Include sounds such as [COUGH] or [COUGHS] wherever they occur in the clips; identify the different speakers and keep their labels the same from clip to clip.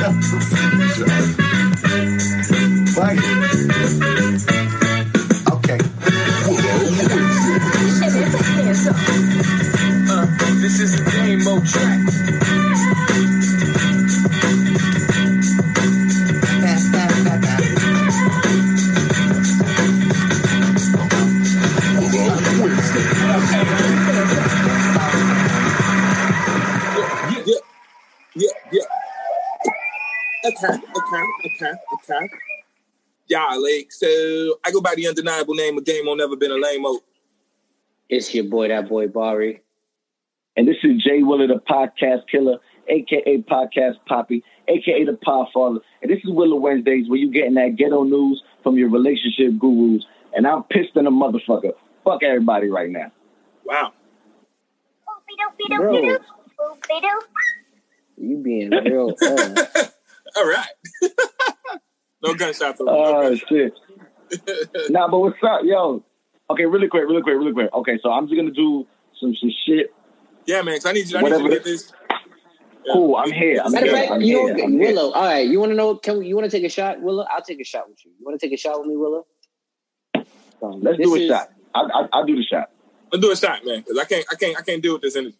Speaker 1: Fuck okay,
Speaker 2: okay, okay. Yeah, like, so I go by the undeniable name of Game on Never Been a Lame Mo.
Speaker 3: It's your boy, that boy Bari.
Speaker 4: And this is Jay Willer, the podcast killer, aka Podcast Poppy, aka the Podfather. And this is Willer Wednesdays, where you getting that ghetto news from your relationship gurus. And I'm pissed in a motherfucker. Fuck everybody right now.
Speaker 2: Wow.
Speaker 3: Bro, you being real. [LAUGHS]
Speaker 2: All right. [LAUGHS] no gunshots. over
Speaker 4: Oh
Speaker 2: no
Speaker 4: shit. [LAUGHS] nah, but what's up, yo? Okay, really quick, really quick, really quick. Okay, so I'm just gonna do some some shit.
Speaker 2: Yeah, man, 'cause I need you, I need you to
Speaker 4: Whatever.
Speaker 2: get this. Yeah.
Speaker 4: Cool, I'm here. I'm
Speaker 3: matter
Speaker 4: here.
Speaker 3: fact,
Speaker 4: I'm
Speaker 3: you
Speaker 4: here.
Speaker 3: know,
Speaker 4: I'm here.
Speaker 3: Willow. All right, you want to know? Can we, you want to take a shot, Willow? I'll take a shot with you. You want to take a shot with me, Willow? Um,
Speaker 4: Let's do a
Speaker 3: is-
Speaker 4: shot. I, I, I'll do the shot.
Speaker 2: Let's do a shot, man, because I can't, I can't, I can't deal with this energy.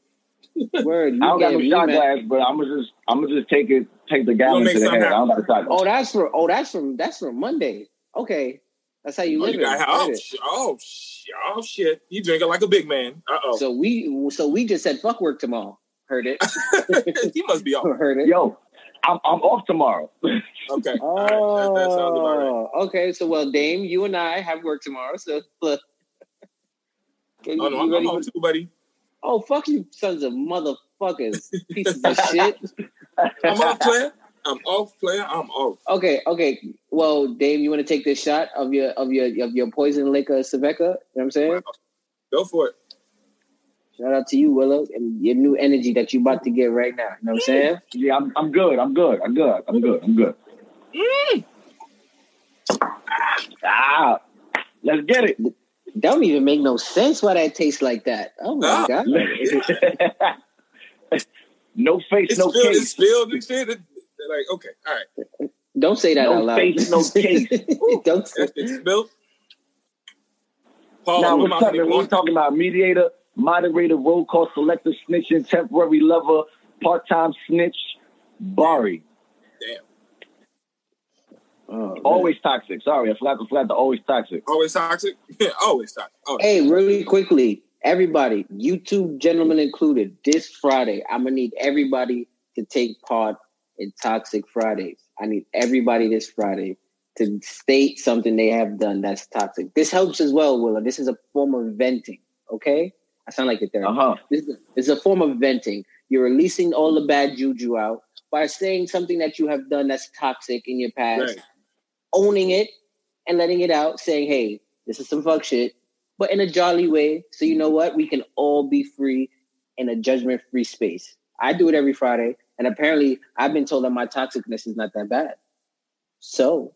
Speaker 2: [LAUGHS]
Speaker 3: Word,
Speaker 4: I don't got
Speaker 3: get
Speaker 4: no
Speaker 3: me,
Speaker 4: shot glass, but I'm gonna just I'm gonna just take it, take the gallon
Speaker 2: make
Speaker 4: to the
Speaker 2: something
Speaker 4: head. I don't got a shot glass.
Speaker 3: Oh, that's for. Oh, that's from. That's from Monday. Okay, that's how you
Speaker 2: Oh,
Speaker 3: live
Speaker 2: you
Speaker 3: it.
Speaker 2: got, oh,
Speaker 3: it.
Speaker 2: sh- oh, sh- oh, shit. You drinking like a big man. Uh oh.
Speaker 3: So we. So we just said fuck work tomorrow. Heard it. [LAUGHS]
Speaker 2: he must be off.
Speaker 3: Heard it.
Speaker 4: Yo, I'm I'm off tomorrow. [LAUGHS]
Speaker 2: Okay. All right. That, that sounds about right.
Speaker 3: Oh, okay. So well, Dame, you and I have work tomorrow. So look. Okay,
Speaker 2: Oh,
Speaker 3: you-
Speaker 2: no,
Speaker 3: you
Speaker 2: I'm,
Speaker 3: ready
Speaker 2: I'm on too, buddy.
Speaker 3: Oh fuck you, sons of motherfuckers, pieces of shit.
Speaker 2: I'm off, player. I'm off, player. I'm off.
Speaker 3: Okay, okay. Well, Dave, you want to take this shot of your of your of your poison liquor, Svedka? You know what I'm saying?
Speaker 2: Go for it.
Speaker 3: Shout out to you, Willow, and your new energy that you about to get right now. You know what I'm saying?
Speaker 4: Yeah, I'm I'm good. I'm good. I'm good. I'm good. I'm good. Ah, let's get it.
Speaker 3: Don't even make no sense why that tastes like that. Oh my
Speaker 2: Ah.
Speaker 3: god! [LAUGHS]
Speaker 4: no face,
Speaker 2: It's
Speaker 4: no
Speaker 2: spilled. It's
Speaker 4: case.
Speaker 2: spilled and shit. It- they're like, okay, all right.
Speaker 3: Don't say that
Speaker 4: No
Speaker 3: out loud.
Speaker 4: face, no case. [LAUGHS]
Speaker 3: Don't say
Speaker 2: That shit's spilled. Paul,
Speaker 4: Now,
Speaker 2: who
Speaker 4: what's
Speaker 2: am I
Speaker 4: up,
Speaker 2: honey
Speaker 4: man? We're talking about mediator, moderator, roll call, selector, snitching, temporary lover, part-time snitch, Bari.
Speaker 2: Damn.
Speaker 3: Oh, man.
Speaker 4: Always toxic. Sorry, I forgot, I forgot the always toxic.
Speaker 2: Always toxic. Yeah, [LAUGHS] Always toxic. Oh,
Speaker 3: Hey, really quickly, everybody, YouTube gentlemen included, this Friday, I'm gonna need everybody to take part in Toxic Fridays. I need everybody this Friday to state something they have done that's toxic. This helps as well, Willa. This is a form of venting. Okay, I sound like a therapist.
Speaker 4: Uh-huh.
Speaker 3: This is it's a form of venting. You're releasing all the bad juju out by saying something that you have done that's toxic in your past,
Speaker 2: Right.
Speaker 3: Owning it and letting it out, saying, "Hey, this is some fuck shit," but in a jolly way. So you know what? We can all be free in a judgment-free space. I do it every Friday, and apparently, I've been told that my toxicness is not that bad. So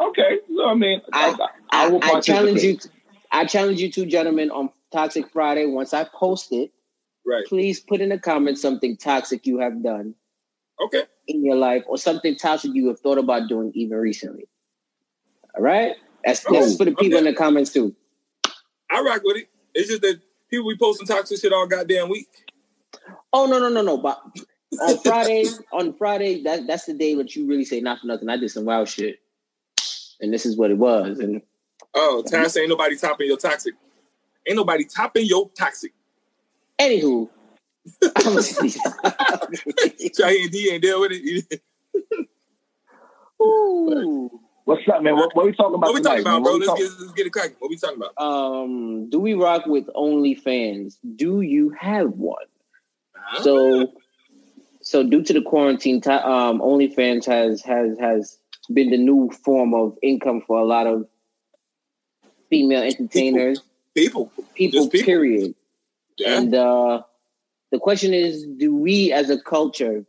Speaker 4: Okay, so I mean, I,
Speaker 3: I-
Speaker 4: I,
Speaker 3: I,
Speaker 4: will
Speaker 3: I challenge you.
Speaker 4: participate.
Speaker 3: I challenge you two gentlemen on Toxic Friday. Once I post it,
Speaker 2: Right.
Speaker 3: please put in the comments something toxic you have done
Speaker 2: Okay.
Speaker 3: in your life or something toxic you have thought about doing even recently. All right? That's, oh, that's
Speaker 2: Oh,
Speaker 3: for the people
Speaker 2: okay.
Speaker 3: in the comments too.
Speaker 2: I rock with it. It's just that people be posting toxic shit all goddamn week.
Speaker 3: Oh no, no, no, no. But on Friday, on Friday, that that's the day that you really say not for nothing. I did some wild shit. And this is what it was. And
Speaker 2: Oh, Terrence ain't nobody topping your toxic. Ain't nobody topping your toxic.
Speaker 3: anywho. [LAUGHS]
Speaker 2: And D ain't deal with it.
Speaker 3: Ooh.
Speaker 4: What's up, man? What, what are we talking about
Speaker 2: what we
Speaker 4: tonight,
Speaker 2: talking about,
Speaker 4: man?
Speaker 2: bro? Let's
Speaker 4: talk-
Speaker 2: get, let's get it cracking. What we talking about?
Speaker 3: Um, do we rock with OnlyFans? Do you have one?
Speaker 2: Huh?
Speaker 3: So, so due to the quarantine, ti- um, OnlyFans has has has been the new form of income for a lot of female entertainers,
Speaker 2: people.
Speaker 3: people,
Speaker 2: Just people.
Speaker 3: period.
Speaker 2: Yeah.
Speaker 3: And uh, the question is, do we as a culture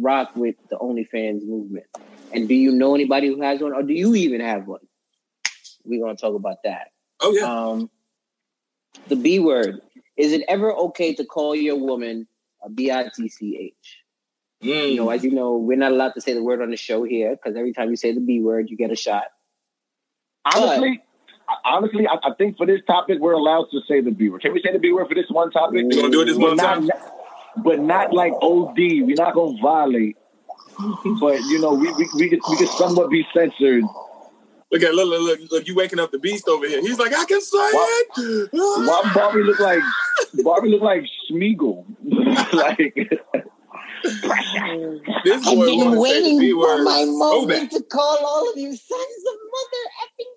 Speaker 3: rock with the OnlyFans movement? And do you know anybody who has one, or do you even have one? We're gonna talk about that.
Speaker 2: oh yeah.
Speaker 3: Um, the B word. Is it ever okay to call your woman a B I T C H?
Speaker 2: Mm.
Speaker 3: You know, as you know, we're not allowed to say the word on the show here because every time you say the B word, you get a shot.
Speaker 4: Honestly, honestly, I, I think for this topic, we're allowed to say the B word. Can we say the B word for this one topic?
Speaker 2: You gonna do it this one
Speaker 4: not,
Speaker 2: time?
Speaker 4: but not like OD. We're not gonna violate. But you know, we we we could, we could somewhat be censored.
Speaker 2: Look at look, look, look, look, you waking up the beast over here. He's like, I can say it.
Speaker 4: Why Barbie look like Barbie look like Sméagol? [LAUGHS] like
Speaker 2: This boy
Speaker 3: I've been
Speaker 2: wants to say the
Speaker 3: waiting for my
Speaker 2: so
Speaker 3: moment to call all of you sons of mother effing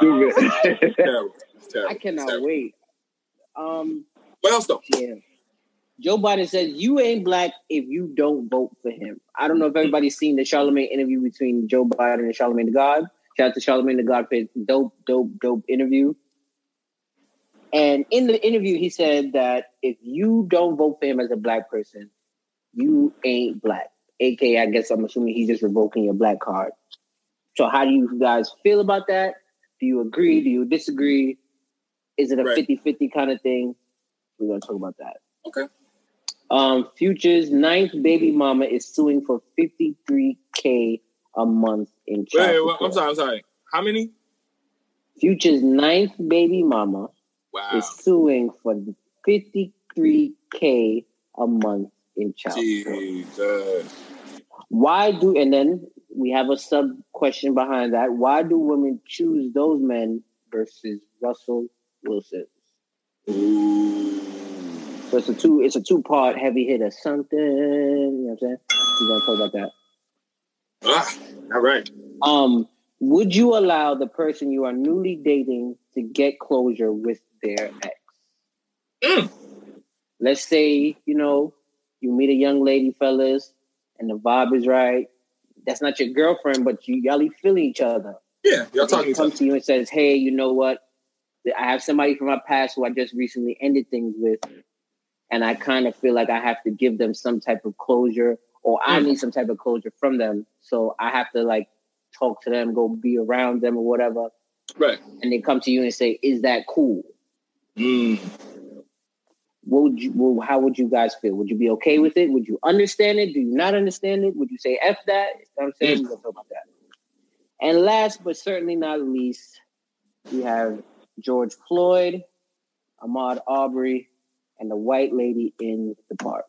Speaker 4: you
Speaker 3: bees.
Speaker 4: stupid.
Speaker 2: Terrible. It's terrible.
Speaker 3: I cannot
Speaker 2: Terrible.
Speaker 3: wait. Um,
Speaker 2: What else though?
Speaker 3: yeah. Joe Biden says you ain't black if you don't vote for him. I don't know if mm-hmm. everybody's seen the Charlemagne interview between Joe Biden and Charlemagne the God. Shout out to Charlemagne the God for his dope, dope, dope interview. And in the interview, he said that if you don't vote for him as a black person, you ain't black. AK, I guess I'm assuming he's just revoking your black card. So how do you guys feel about that? Do you agree? Do you disagree? Is it a
Speaker 2: Right.
Speaker 3: 50-50 kind of thing? We're gonna talk about that.
Speaker 2: Okay.
Speaker 3: Um, Future's ninth baby mama is suing for 53k a month in
Speaker 2: Wait,
Speaker 3: child
Speaker 2: wait, wait,
Speaker 3: support.
Speaker 2: I'm sorry, I'm sorry. How many?
Speaker 3: Future's ninth baby mama
Speaker 2: Wow.
Speaker 3: is suing for 53k a month in child support.
Speaker 2: Jesus.
Speaker 3: Why do and then we have a sub question behind that. Why do women choose those men versus Russell Wilson?
Speaker 2: Ooh.
Speaker 3: So it's a two it's a two part heavy hitter. Something, you know what I'm saying? We're gonna talk about that.
Speaker 2: Ah, all right.
Speaker 3: Um, would you allow the person you are newly dating to get closure with their ex?
Speaker 2: Mm.
Speaker 3: Let's say, you know, you meet a young lady, fellas, and the vibe is right. That's not your girlfriend, but you y'all feeling each other.
Speaker 2: Yeah, y'all talking
Speaker 3: comes to you and says, "Hey, you know what? I have somebody from my past who I just recently ended things with, and I kind of feel like I have to give them some type of closure, or I need some type of closure from them. So I have to like talk to them, go be around them, or whatever.
Speaker 2: Right.
Speaker 3: And they come to you and say, "Is that cool?"
Speaker 2: Mm.
Speaker 3: What would you? Well, how would you guys feel? Would you be okay with it? Would you understand it? Do you not understand it? Would you say "f that"? You know what I'm saying?
Speaker 2: Mm.
Speaker 3: Talk about that. And last but certainly not least, we have George Floyd, Ahmaud Arbery, and the white lady in the park.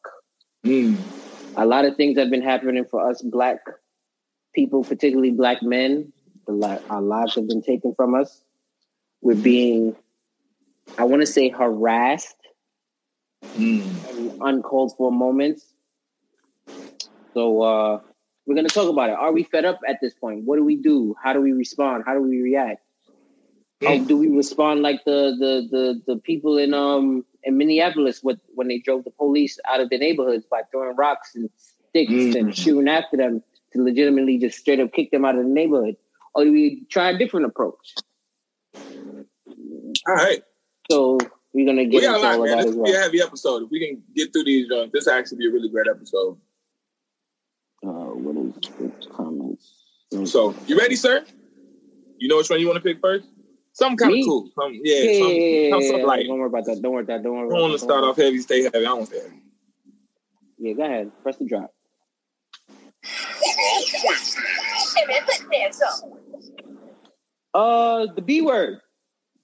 Speaker 2: Mm.
Speaker 3: A lot of things have been happening for us black people, particularly black men. Our lives have been taken from us. We're being, I want to say, harassed
Speaker 2: Mm.
Speaker 3: in uncalled for moments. So uh, we're gonna talk about it. Are we fed up at this point? What do we do? How do we respond? How do we react? Or do we respond like the the the the people in um in Minneapolis with when they drove the police out of their neighborhoods by throwing rocks and sticks
Speaker 2: Mm.
Speaker 3: and shooting after them to legitimately just straight up kick them out of the neighborhood? Or do we try a different approach?
Speaker 2: All right.
Speaker 3: So we're gonna
Speaker 2: We
Speaker 3: get
Speaker 2: got a
Speaker 3: into
Speaker 2: lot,
Speaker 3: all of
Speaker 2: man.
Speaker 3: that
Speaker 2: This
Speaker 3: as
Speaker 2: will be a heavy episode. If we can get through these, uh, this will actually be a really great episode.
Speaker 3: Uh, what is the comments?
Speaker 2: So, you ready, sir? You know which one you want to pick first? Something kind of cool. Some, yeah,
Speaker 3: Yeah, yeah,
Speaker 2: some,
Speaker 3: yeah, yeah,
Speaker 2: some,
Speaker 3: yeah,
Speaker 2: something
Speaker 3: yeah.
Speaker 2: light.
Speaker 3: Don't worry about that. Don't worry about that. Don't worry.
Speaker 2: I don't want to start off heavy, stay heavy. I don't want to stay heavy.
Speaker 3: worry. Yeah, go ahead. Press the drop. Uh, the B word.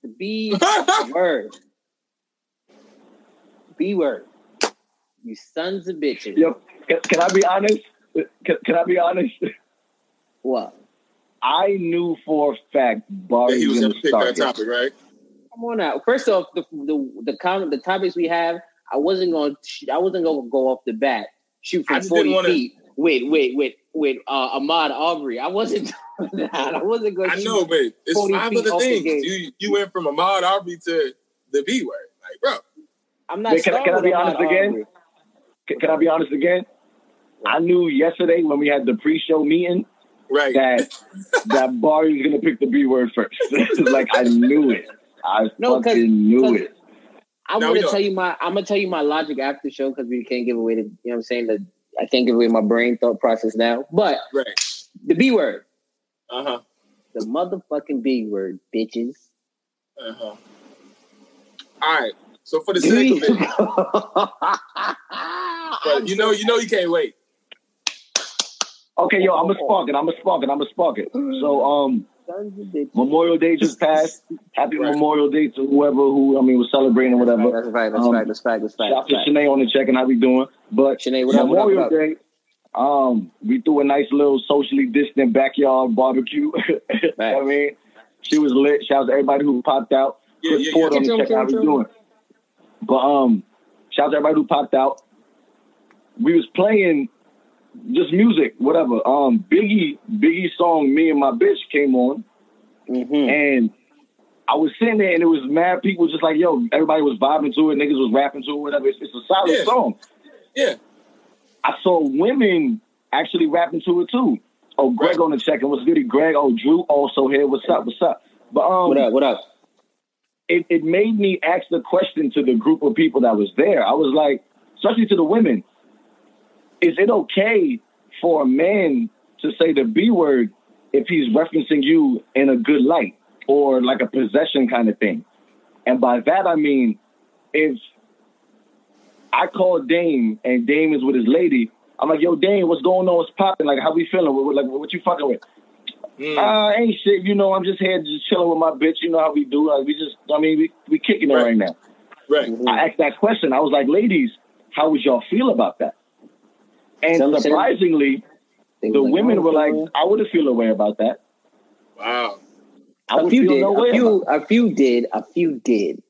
Speaker 3: The B [LAUGHS] word. B word. You sons of bitches.
Speaker 4: Yo, can, can I be honest? Can, can I be honest?
Speaker 3: What?
Speaker 4: I knew for a fact
Speaker 2: Yeah,
Speaker 4: Barry
Speaker 2: he was
Speaker 4: was
Speaker 2: going
Speaker 4: going
Speaker 2: to
Speaker 4: to
Speaker 2: pick that
Speaker 4: start it.
Speaker 2: topic, right?
Speaker 3: Come on out. First off, the the the comment, the topics we have, I wasn't going. to I wasn't going to go off the bat. Shoot from forty
Speaker 2: wanna-
Speaker 3: feet. Wait, wait, wait, wait. Uh, Ahmaud Arbery. I wasn't [LAUGHS] doing that. I wasn't going.
Speaker 2: To I know, but it's five
Speaker 3: feet
Speaker 2: other
Speaker 3: the
Speaker 2: things.
Speaker 3: gate.
Speaker 2: You you went from Ahmaud Arbery to the B word. Like, bro.
Speaker 3: I'm not.
Speaker 4: Wait, can I- can I be
Speaker 3: Ahmaud
Speaker 4: honest again?
Speaker 3: Arbery.
Speaker 4: Can, can I be honest again? I knew yesterday when we had the pre-show meeting
Speaker 2: Right.
Speaker 4: that that Barry was going to pick the B word first. [LAUGHS] like I knew it. I
Speaker 3: No, 'cause-
Speaker 4: fucking knew it.
Speaker 3: I'm
Speaker 2: Now we
Speaker 3: gonna
Speaker 2: know.
Speaker 3: tell you my I'm gonna tell you my logic after the show because we can't give away the you know what I'm saying that I can't give away my brain thought process now. But
Speaker 2: right.
Speaker 3: the B word,
Speaker 2: Uh huh.
Speaker 3: the motherfucking B word, bitches.
Speaker 2: Uh huh. All right. So for the sake of it, [LAUGHS] But you know, you know, you can't wait.
Speaker 4: Okay, yo, I'm a spark it. I'm a spark it. I'm a spark it. So, um, Memorial Day just passed. Happy
Speaker 2: Right.
Speaker 4: Memorial Day to whoever who I mean was celebrating or whatever.
Speaker 3: That's right. That's
Speaker 4: Um,
Speaker 3: right. That's fact. That's fact.
Speaker 4: Shout out to
Speaker 3: That's.
Speaker 4: Shanae on the check and how we doing. But
Speaker 3: Shanae, what up? What up?
Speaker 4: Memorial
Speaker 3: What up?
Speaker 4: Day, um, we threw a nice little socially distant backyard barbecue. [LAUGHS] I mean, she was lit. Shout out to everybody who popped out.
Speaker 2: Yeah,
Speaker 4: Chris
Speaker 2: yeah,
Speaker 4: Ford
Speaker 2: yeah.
Speaker 4: on the
Speaker 3: Chill,
Speaker 4: check
Speaker 3: chill,
Speaker 4: how we doing. But um, shout out to everybody who popped out. We was playing just music, whatever. Um, Biggie, Biggie song, "Me and My Bitch" came on,
Speaker 3: Mhm.
Speaker 4: and I was sitting there, and it was mad people just like, yo, everybody was vibing to it, niggas was rapping to it, whatever. It's, it's a solid
Speaker 2: Yeah.
Speaker 4: song.
Speaker 2: Yeah.
Speaker 4: I saw women actually rapping to it too. Oh, Greg
Speaker 2: Right.
Speaker 4: on the check and what's goody, Greg. Oh, Drew also here. What's up? What's up? But um,
Speaker 3: What up? What up?
Speaker 4: it, it made me ask the question to the group of people that was there. I was like, especially to the women, is it okay for a man to say the B word if he's referencing you in a good light or like a possession kind of thing? And by that I mean, if I call Dame and Dame is with his lady, I'm like, yo, Dame, what's going on? What's popping? Like, how we feeling? What, like, what you fucking with?
Speaker 2: Mm.
Speaker 4: Uh, ain't shit. You know, I'm just here just chilling with my bitch. You know how we do. Like, we just, I mean, we, we kicking it
Speaker 2: Right.
Speaker 4: right now.
Speaker 2: right.
Speaker 4: I asked that question. I was like, ladies, how would y'all feel about that? And
Speaker 3: Some
Speaker 4: surprisingly, the
Speaker 3: like,
Speaker 4: women were like. I wouldn't feel a way about that.
Speaker 2: Wow.
Speaker 4: I
Speaker 3: a
Speaker 4: would
Speaker 3: few
Speaker 4: feel
Speaker 3: did.
Speaker 4: no
Speaker 3: A few. A few did. A few did.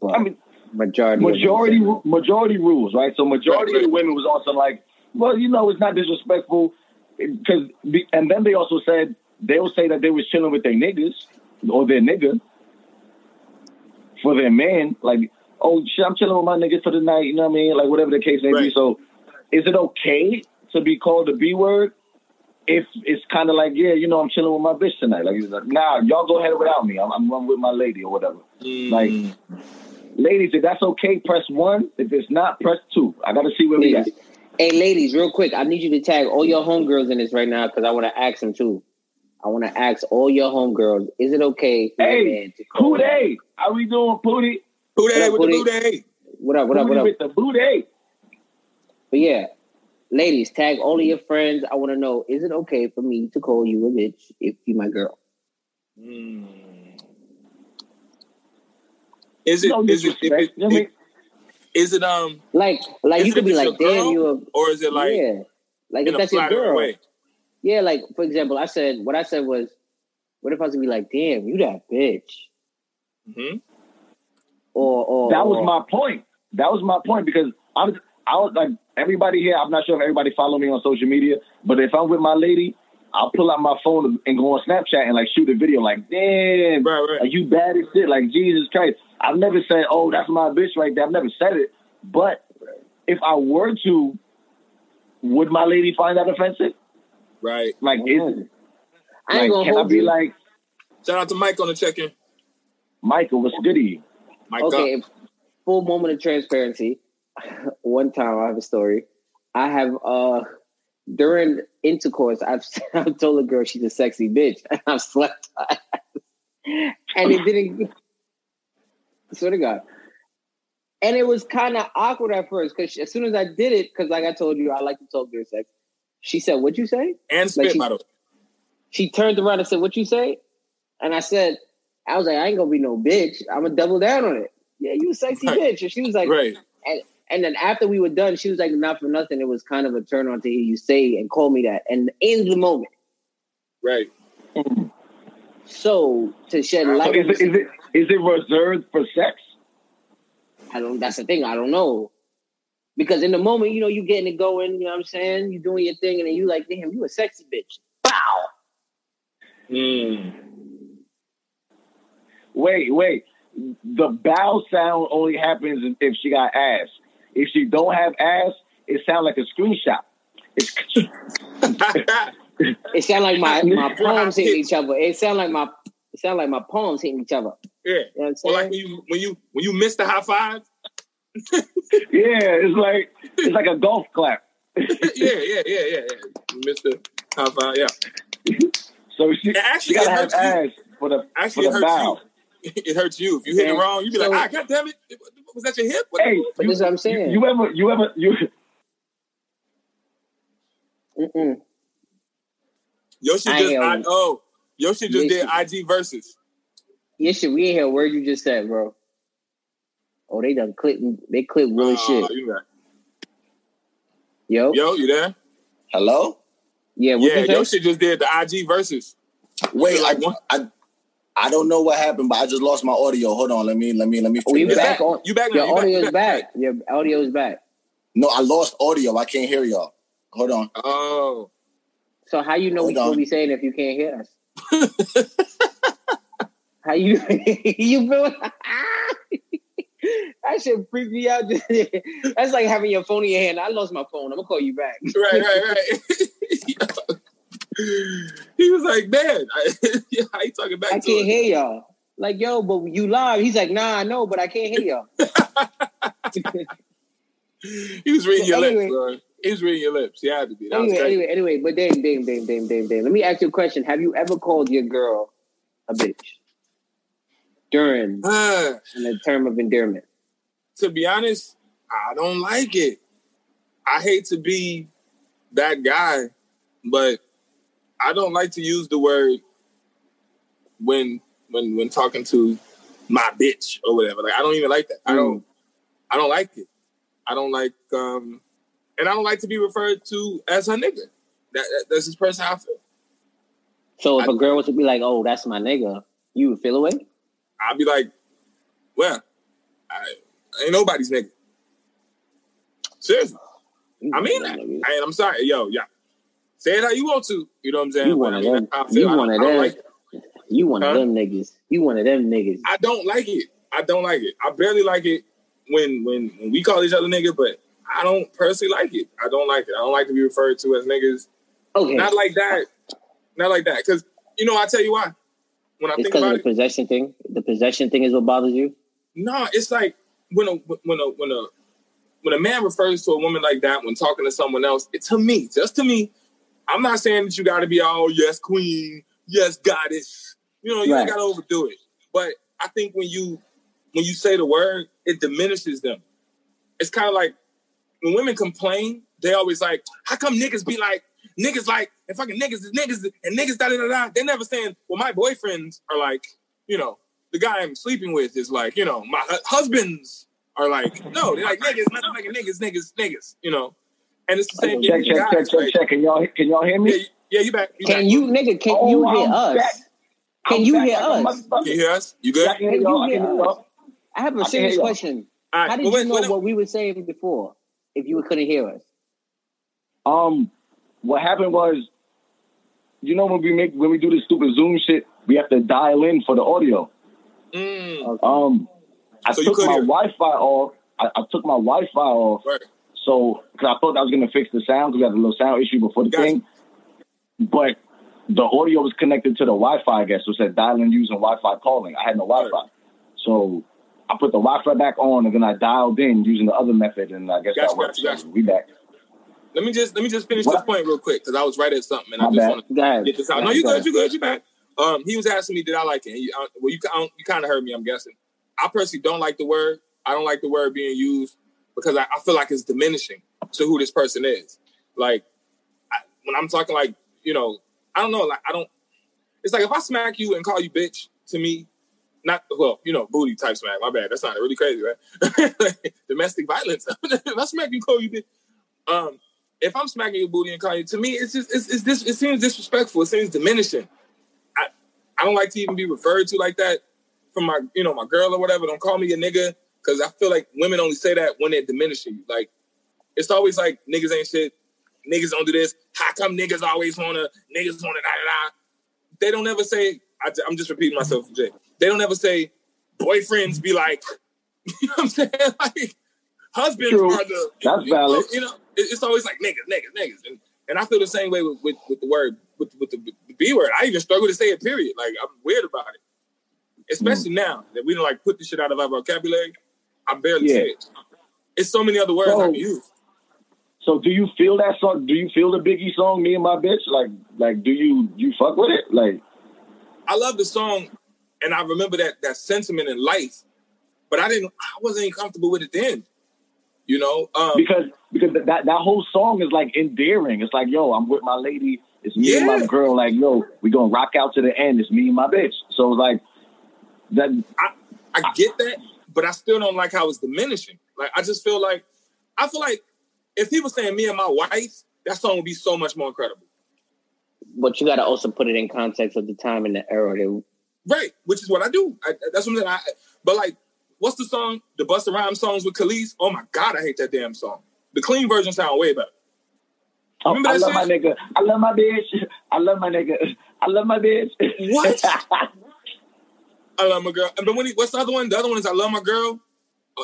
Speaker 3: But
Speaker 4: I mean,
Speaker 3: majority.
Speaker 4: majority ru- majority rules, right? So majority
Speaker 2: Right,
Speaker 4: of the women was also like, well, you know, it's not disrespectful, because and then they also said they'll say that they was chilling with their niggas or their nigga for their man, like, oh shit, I'm chilling with my niggas for the night, you know what I mean? Like whatever the case may be. So, is it okay to be called the B word? If it's kind of like, yeah, you know, I'm chilling with my bitch tonight. Like, it's like, nah, y'all go ahead without me. I'm, I'm, I'm with my lady or whatever. Like,
Speaker 2: Mm.
Speaker 4: ladies, if that's okay, press one. If it's not, press two. I got to see where we at.
Speaker 3: Hey, ladies, real quick, I need you to tag all your homegirls in this right now because I want to ask them too. I want to ask all your homegirls: Is it okay for
Speaker 4: Hey,
Speaker 3: man to call
Speaker 4: who they? How we doing, Pootie?
Speaker 2: Who they
Speaker 3: What
Speaker 2: with the
Speaker 3: up,
Speaker 2: blue day?
Speaker 3: What up? What up? What up?
Speaker 4: with the booty.
Speaker 3: But yeah, ladies, tag all of your friends. I want to know: Is it okay for me to call you a bitch if you my girl?
Speaker 2: Mm. Is it?
Speaker 4: No
Speaker 2: Is it? If
Speaker 4: disrespect.
Speaker 2: it,
Speaker 4: You know what I mean?
Speaker 2: is it? Um.
Speaker 3: Like, like you could be like,
Speaker 2: your
Speaker 3: damn, you a
Speaker 2: Or is it like
Speaker 3: yeah. Like
Speaker 2: in
Speaker 3: if
Speaker 2: a
Speaker 3: that's your girl,
Speaker 2: way?
Speaker 3: yeah. Like for example, I said what I said was, what if I was to be like, damn, you that bitch,
Speaker 2: hmm
Speaker 3: or or
Speaker 4: That was
Speaker 3: or-
Speaker 4: my point. That was my point because I'm, I was like everybody here. I'm not sure if everybody follow me on social media, but if I'm with my lady, I'll pull out my phone and go on Snapchat and like shoot a video. Like, damn,
Speaker 2: Right, right.
Speaker 4: like you bad as shit. Like Jesus Christ. I've never said, oh, that's my bitch right there. I've never said it, but if I were to, would my lady find that offensive?
Speaker 2: Right.
Speaker 4: Like, is
Speaker 3: Mm. I ain't
Speaker 4: like,
Speaker 3: gonna
Speaker 4: can I be
Speaker 3: you.
Speaker 4: like,
Speaker 2: Shout out to Mike on the check-in.
Speaker 4: Michael, what's goody?
Speaker 2: Mike
Speaker 3: okay,
Speaker 2: up.
Speaker 3: full moment of transparency. [LAUGHS] One time I have a story. I have uh during intercourse, I've [LAUGHS] I've told a girl she's a sexy bitch, [LAUGHS] and I've slept and it didn't. Swear to God. And it was kind of awkward at first because as soon as I did it, because like I told you, I like to talk during sex. She said, "What'd you say?"
Speaker 2: And spit
Speaker 3: like she-
Speaker 2: by the way.
Speaker 3: She turned around and said, "What you say?" And I said, "I was like, I ain't gonna be no bitch. I'm gonna double down on it. Yeah, you a sexy
Speaker 2: Right.
Speaker 3: bitch." And she was like,
Speaker 2: Right.
Speaker 3: and then after we were done, she was like, "Not for nothing. It was kind of a turn on to hear you say and call me that." And in the moment,
Speaker 2: Right.
Speaker 3: so to shed
Speaker 4: So
Speaker 3: light,
Speaker 4: is it, is it is it reserved for sex?
Speaker 3: I don't. That's the thing. I don't know. Because in the moment, you know, you getting it going, you know what I'm saying? you're doing your thing, and then you like, damn, you a sexy bitch. Bow.
Speaker 2: Mm.
Speaker 4: Wait, wait. The bow sound only happens if she got ass. If she don't have ass, it sounds like a screenshot. It's [LAUGHS]
Speaker 3: It sound like my [LAUGHS] my palms hitting each other. It sound like my it sound like my palms hitting each other.
Speaker 2: yeah.
Speaker 3: You know
Speaker 2: Or like when you when you when you miss the high five. [LAUGHS]
Speaker 4: yeah, it's like it's like a golf clap.
Speaker 2: yeah, yeah, yeah, yeah, yeah. You missed the high five. Yeah.
Speaker 4: So she,
Speaker 2: And actually,
Speaker 4: she gotta
Speaker 2: it
Speaker 4: have
Speaker 2: hurts you.
Speaker 4: ass for the
Speaker 2: Actually,
Speaker 4: for
Speaker 2: it hurts
Speaker 4: bow.
Speaker 2: you. It hurts you if you hit it wrong. You be like,
Speaker 3: So-
Speaker 2: ah, god damn it, was that your hip? What
Speaker 4: Hey, you,
Speaker 3: this is what I'm saying.
Speaker 4: you, you ever you ever you [LAUGHS]
Speaker 3: Mm-mm.
Speaker 2: Your shit
Speaker 3: I
Speaker 2: just
Speaker 3: hear
Speaker 2: I,
Speaker 3: you.
Speaker 2: oh, your shit just
Speaker 3: Yes,
Speaker 2: did IG versus.
Speaker 3: Yeah, shit, we ain't hear a word you just said, bro. Oh, they done clip. They clip real
Speaker 2: Uh,
Speaker 3: shit.
Speaker 2: you got-
Speaker 3: Yo,
Speaker 2: Yo, you there?
Speaker 1: Hello?
Speaker 3: yeah, what
Speaker 2: yeah,
Speaker 3: you
Speaker 2: your shit just did the IG versus.
Speaker 1: Wait,
Speaker 2: Like what?
Speaker 1: I I don't know what happened, but I just lost my audio. Hold on, let me let me let me
Speaker 3: Oh, you
Speaker 1: figure it
Speaker 3: back on?
Speaker 2: You back?
Speaker 3: Your
Speaker 2: You back,
Speaker 3: audio
Speaker 2: you
Speaker 3: is
Speaker 2: back,
Speaker 3: back. Your audio is back.
Speaker 1: No, I lost audio. I can't hear y'all. Hold on.
Speaker 2: Oh,
Speaker 3: So how you know
Speaker 1: Hold
Speaker 3: what
Speaker 1: on.
Speaker 3: we saying if you can't hear us? [LAUGHS] how you [LAUGHS] you feel? [LAUGHS] that should freak me out. That's like having your phone in your hand. I lost my phone. I'm gonna call you back.
Speaker 2: right, right, right. He was like, man, I, [LAUGHS] yeah, how you talking back
Speaker 3: I
Speaker 2: to
Speaker 3: can't
Speaker 2: it?
Speaker 3: hear y'all. Like, yo, but you live. He's like, nah, I know, but I can't hear y'all. [LAUGHS]
Speaker 2: He was reading your
Speaker 3: Anyway.
Speaker 2: lips, bro. He was reading your lips. He had to be. That
Speaker 3: anyway, anyway, anyway, but damn, damn, damn, damn, damn, damn. Let me ask you a question. Have you ever called your girl a bitch during
Speaker 2: Ah, [SIGHS]
Speaker 3: in term of endearment?
Speaker 2: to be honest, I don't like it. I hate to be that guy, but I don't like to use the word when when when talking to my bitch or whatever. Like I don't even like that. I don't I don't like it. I don't like um and I don't like to be referred to as her nigga. That, that that's just how I feel.
Speaker 3: So if
Speaker 2: I-
Speaker 3: a girl was to be like, "Oh, that's my nigga," you would feel away.
Speaker 2: I'd be like, well, I, ain't nobody's nigga. Seriously. I mean that. I, I'm sorry, yo, yeah. Say it how you want to. You know what I'm saying?
Speaker 3: You one of them.
Speaker 2: I
Speaker 3: You. One of them.
Speaker 2: like.
Speaker 3: You one
Speaker 2: Huh?
Speaker 3: of them niggas. You one of them niggas.
Speaker 2: I don't like it. I don't like it. I barely like it when when when we call each other nigga, but I don't personally like it. I don't like it. I don't like to be referred to as niggas.
Speaker 3: Okay,
Speaker 2: Not like that. Not like that. Because you know, I tell you why. When I
Speaker 3: it's
Speaker 2: think about
Speaker 3: the
Speaker 2: it,
Speaker 3: possession thing. The possession thing is what bothers you.
Speaker 2: no, it's like when a when a when a when a man refers to a woman like that when talking to someone else, it, to me, just to me, I'm not saying that you got to be all yes queen, yes goddess. You know, you ain't got to overdo it. But I think when you when you say the word, it diminishes them. It's kind of like when women complain, they always like, how come niggas be like niggas like and fucking niggas is niggas and niggas da da da da. They never saying, well, my boyfriends are like, you know, the guy I'm sleeping with is like, you know, my husbands are like, no, they're like niggas, nothing like niggas, niggas, niggas, you know. And it's the same
Speaker 4: Check,
Speaker 2: thing
Speaker 4: check,
Speaker 2: with
Speaker 4: check, check,
Speaker 2: right?
Speaker 4: check. Can y'all can y'all hear me?
Speaker 2: you- yeah, you back. You
Speaker 3: Can
Speaker 2: back.
Speaker 3: you, nigga? Can
Speaker 4: Oh,
Speaker 3: you hear
Speaker 4: I'm
Speaker 3: us?
Speaker 4: back.
Speaker 3: Can
Speaker 4: I'm
Speaker 3: you hear
Speaker 4: like
Speaker 3: us?
Speaker 2: Can you hear us? You good?
Speaker 4: I can hear y'all.
Speaker 3: you hear us? I have a
Speaker 4: I can
Speaker 3: serious question.
Speaker 2: All right.
Speaker 3: How did
Speaker 2: well,
Speaker 3: you
Speaker 2: wait,
Speaker 3: know
Speaker 2: wait,
Speaker 3: what we were saying before? If you couldn't hear us,
Speaker 4: Um, what happened was, you know, when we make when we do this stupid Zoom shit, we have to dial in for the audio.
Speaker 2: Mm.
Speaker 4: Um, I
Speaker 2: So
Speaker 4: took my. Wi-Fi off. I, I took my Wi-Fi off,
Speaker 2: right.
Speaker 4: So because I thought I was gonna fix the sound because we had a little sound issue before the
Speaker 2: Gotcha.
Speaker 4: thing, but the audio was connected to the Wi-Fi. I guess so it said dialing using Wi-Fi calling. I had no Wi-Fi,
Speaker 2: Right.
Speaker 4: so I put the Wi-Fi back on and then I dialed in using the other method, and I guess
Speaker 2: Gotcha,
Speaker 4: that worked.
Speaker 2: gotcha,
Speaker 4: So we back.
Speaker 2: Let me just let me just finish
Speaker 4: What?
Speaker 2: this point real quick because I was right at something and I
Speaker 4: My
Speaker 2: just want to get this out. No, you
Speaker 3: go
Speaker 2: good, you good, you back. Um, he was asking me, did I like it? You, uh, well, you, I you kind of heard me, I'm guessing. I personally don't like the word. I don't like the word being used because I, I feel like it's diminishing to who this person is. Like I, when I'm talking, like you know, I don't know, like I don't. It's like if I smack you and call you bitch to me, not well, you know, booty type smack. My bad. That's not really crazy, right? [LAUGHS] Domestic violence. [LAUGHS] if I smack you, call you bitch. Um, if I'm smacking your booty and calling you, to me, it's just it's, it's this. It seems disrespectful. It seems diminishing. I I don't like to even be referred to like that from my you know my girl or whatever. Don't call me a nigga because I feel like women only say that when they're diminishing you. Like it's always like niggas ain't shit. Niggas don't do this. How come niggas always wanna niggas wanna da da da? They don't ever say. I, am just repeating myself, Jay. They don't ever say boyfriends be like. [LAUGHS] You know what I'm saying? [LAUGHS] Like husbands
Speaker 4: True.
Speaker 2: are the.
Speaker 4: That's valid.
Speaker 2: You know, it- it's always like niggas, niggas, niggas, and and I feel the same way with with, with the word with with the, the B word. I even struggle to say it. Period. Like I'm weird about it, especially mm. now that we don't like put this shit out of our vocabulary. I barely
Speaker 4: Yeah.
Speaker 2: say it. It's so many other words I
Speaker 4: So-
Speaker 2: can use.
Speaker 4: So do you feel that song? Do you feel the Biggie song, "Me and My Bitch"? Like, like, do you you fuck with it? Like,
Speaker 2: I love the song, and I remember that that sentiment in life, but I didn't. I wasn't comfortable with it then. You know, um,
Speaker 4: because because that that whole song is like endearing. It's like, yo, I'm with my lady. It's me and my girl. Like, yo, we gonna rock out to the end. It's me and my bitch. So it's like that.
Speaker 2: I get that, but I still don't like how it's diminishing. Like I just feel like I feel like if he was saying me and my wife, that song would be so much more incredible.
Speaker 3: But you got to also put it in context of the time and the era. That,
Speaker 2: Right, which is what I do. I, that's what I'm saying. I, but like, what's the song? The Busta Rhymes songs with Kelis. Oh my god, I hate that damn song. The clean version sound way better.
Speaker 4: Oh, I love my nigga. I love my bitch. I love my nigga. I love my bitch.
Speaker 2: What? [LAUGHS] I love my girl. And but when he, what's the other one? The other one is I love my girl. Uh,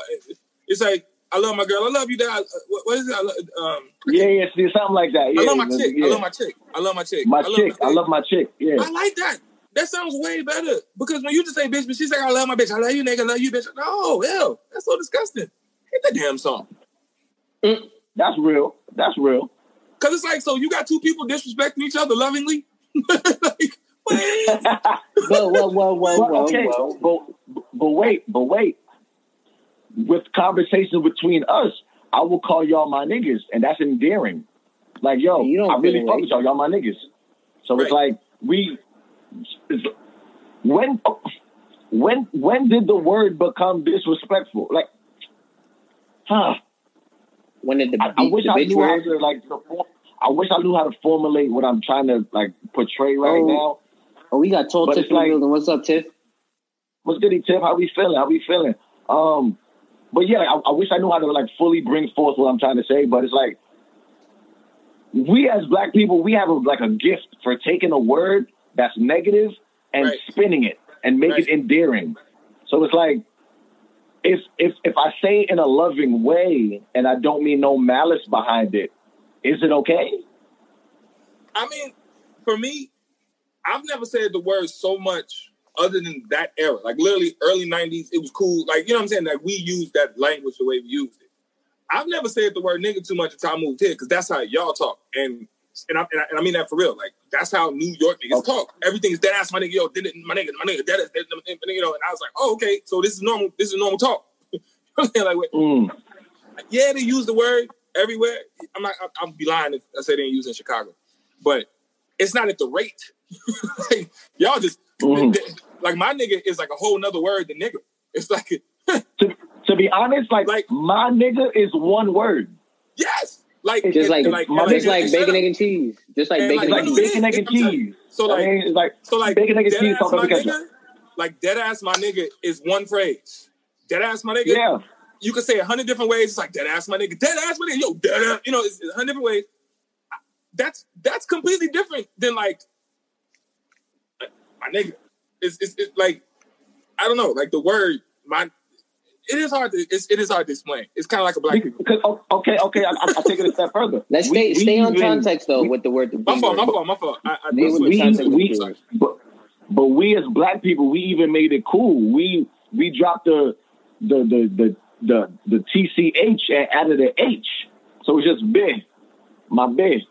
Speaker 2: It's like I love my girl. I love you, dad. Uh, What, is it? I love, um,
Speaker 4: yeah, yeah, see, something like that. Yeah,
Speaker 2: I love my
Speaker 4: yeah.
Speaker 2: chick. I love my chick. I love my chick.
Speaker 4: My
Speaker 2: I love
Speaker 4: chick. I
Speaker 2: chick.
Speaker 4: love my chick. Yeah.
Speaker 2: I like that. That sounds way better because when you just say bitch, but she's like, I love my bitch. I love you, nigga. I love you, bitch. No, hell, that's so disgusting. Hate that damn song.
Speaker 4: That's real. That's real.
Speaker 2: Cause it's like, so you got two people disrespecting each other lovingly. [LAUGHS] like, wait.
Speaker 3: whoa, whoa, whoa, whoa,
Speaker 4: Well,
Speaker 3: whoa,
Speaker 4: okay,
Speaker 3: whoa.
Speaker 4: but but wait, but wait. With conversations between us, I will call y'all my niggas, and that's endearing. Like, yo,
Speaker 3: You don't
Speaker 4: I really
Speaker 3: feel
Speaker 4: fuck
Speaker 3: like-
Speaker 4: with y'all. Y'all my niggas. So it's like we. It's, when when when did the word become disrespectful? Like, huh?
Speaker 3: When did the,
Speaker 4: I, I wish
Speaker 3: the
Speaker 4: I
Speaker 3: bitch
Speaker 4: knew how to like. perform- I wish I knew how to formulate what I'm trying to like portray right
Speaker 3: Oh.
Speaker 4: now.
Speaker 3: Oh, we got tall
Speaker 4: But
Speaker 3: Tiff
Speaker 4: it's
Speaker 3: in the
Speaker 4: like-
Speaker 3: building. What's up, Tiff?
Speaker 4: What's goody Tiff? How we feeling? How we feeling? Um, but yeah, I, I wish I knew how to like fully bring forth what I'm trying to say. But it's like we as black people, we have a, like a gift for taking a word that's negative and
Speaker 2: Right.
Speaker 4: spinning it and make
Speaker 2: Right.
Speaker 4: it endearing. So it's like if if if I say it in a loving way and I don't mean no malice behind it, is it okay?
Speaker 2: I mean, for me, I've never said the word so much other than that era. Like literally early 90s, it was cool. Like, you know what I'm saying? Like we used that language the way we used it. I've never said the word nigga too much until I moved here because that's how y'all talk. And and I, and I and I mean that for real. Like that's how New York niggas
Speaker 4: Okay.
Speaker 2: talk. Everything's dead ass my nigga, yo, did it, my nigga, my nigga, dead ass, dead, you know. And I was like, oh, okay, so this is normal. This is normal talk. [LAUGHS] You know what I'm saying? like, wait,
Speaker 4: Mm.
Speaker 2: yeah, they use the word everywhere. I'm not. I- I'll be lying if I say they didn't use it in Chicago, but it's not at the rate. [LAUGHS] like, y'all just
Speaker 4: Mhm.
Speaker 2: like my nigga is like a whole nother word than nigga. It's like
Speaker 4: To, to be honest, like,
Speaker 2: Like-
Speaker 4: my nigga is one word.
Speaker 2: yes, like
Speaker 3: Just like,
Speaker 4: my
Speaker 3: just
Speaker 4: nigga-
Speaker 3: like
Speaker 2: shut
Speaker 3: bacon,
Speaker 2: up.
Speaker 3: egg, and cheese. Just like
Speaker 2: And,
Speaker 3: bacon,
Speaker 2: like,
Speaker 3: egg, and cheese.
Speaker 4: bacon, egg, and
Speaker 2: I'm telling you.
Speaker 4: cheese.
Speaker 2: So
Speaker 4: I
Speaker 2: like,
Speaker 4: mean, like
Speaker 2: so like
Speaker 4: bacon, egg, and cheese,
Speaker 2: ass
Speaker 4: salt,
Speaker 2: my
Speaker 4: ketchup.
Speaker 2: nigga, like dead ass my nigga is one phrase. Dead ass my nigga.
Speaker 4: Yeah.
Speaker 2: You can say a hundred different ways. It's like dead ass my nigga, dead ass my nigga, yo, dead ass. You know, it's a hundred different ways. That's that's completely different than like my nigga. It's, it's, it's like I don't know, like the word my. It is hard to it's, it is hard to explain. It's kind of like a black people.
Speaker 4: Because, oh, okay, okay, I, I, I'll take it a step further.
Speaker 3: Let's
Speaker 4: We-
Speaker 3: stay
Speaker 4: we
Speaker 3: stay on
Speaker 4: even-
Speaker 3: context though
Speaker 4: we-
Speaker 3: with the word. The
Speaker 2: My fault, my fault, my fault. I, I
Speaker 3: They
Speaker 2: did
Speaker 3: would
Speaker 2: switch.
Speaker 3: be-
Speaker 2: I
Speaker 4: we, we, but, but we as black people, we even made it cool. We we dropped the the the the the, the TCH and added the H, so it's just big, my bed.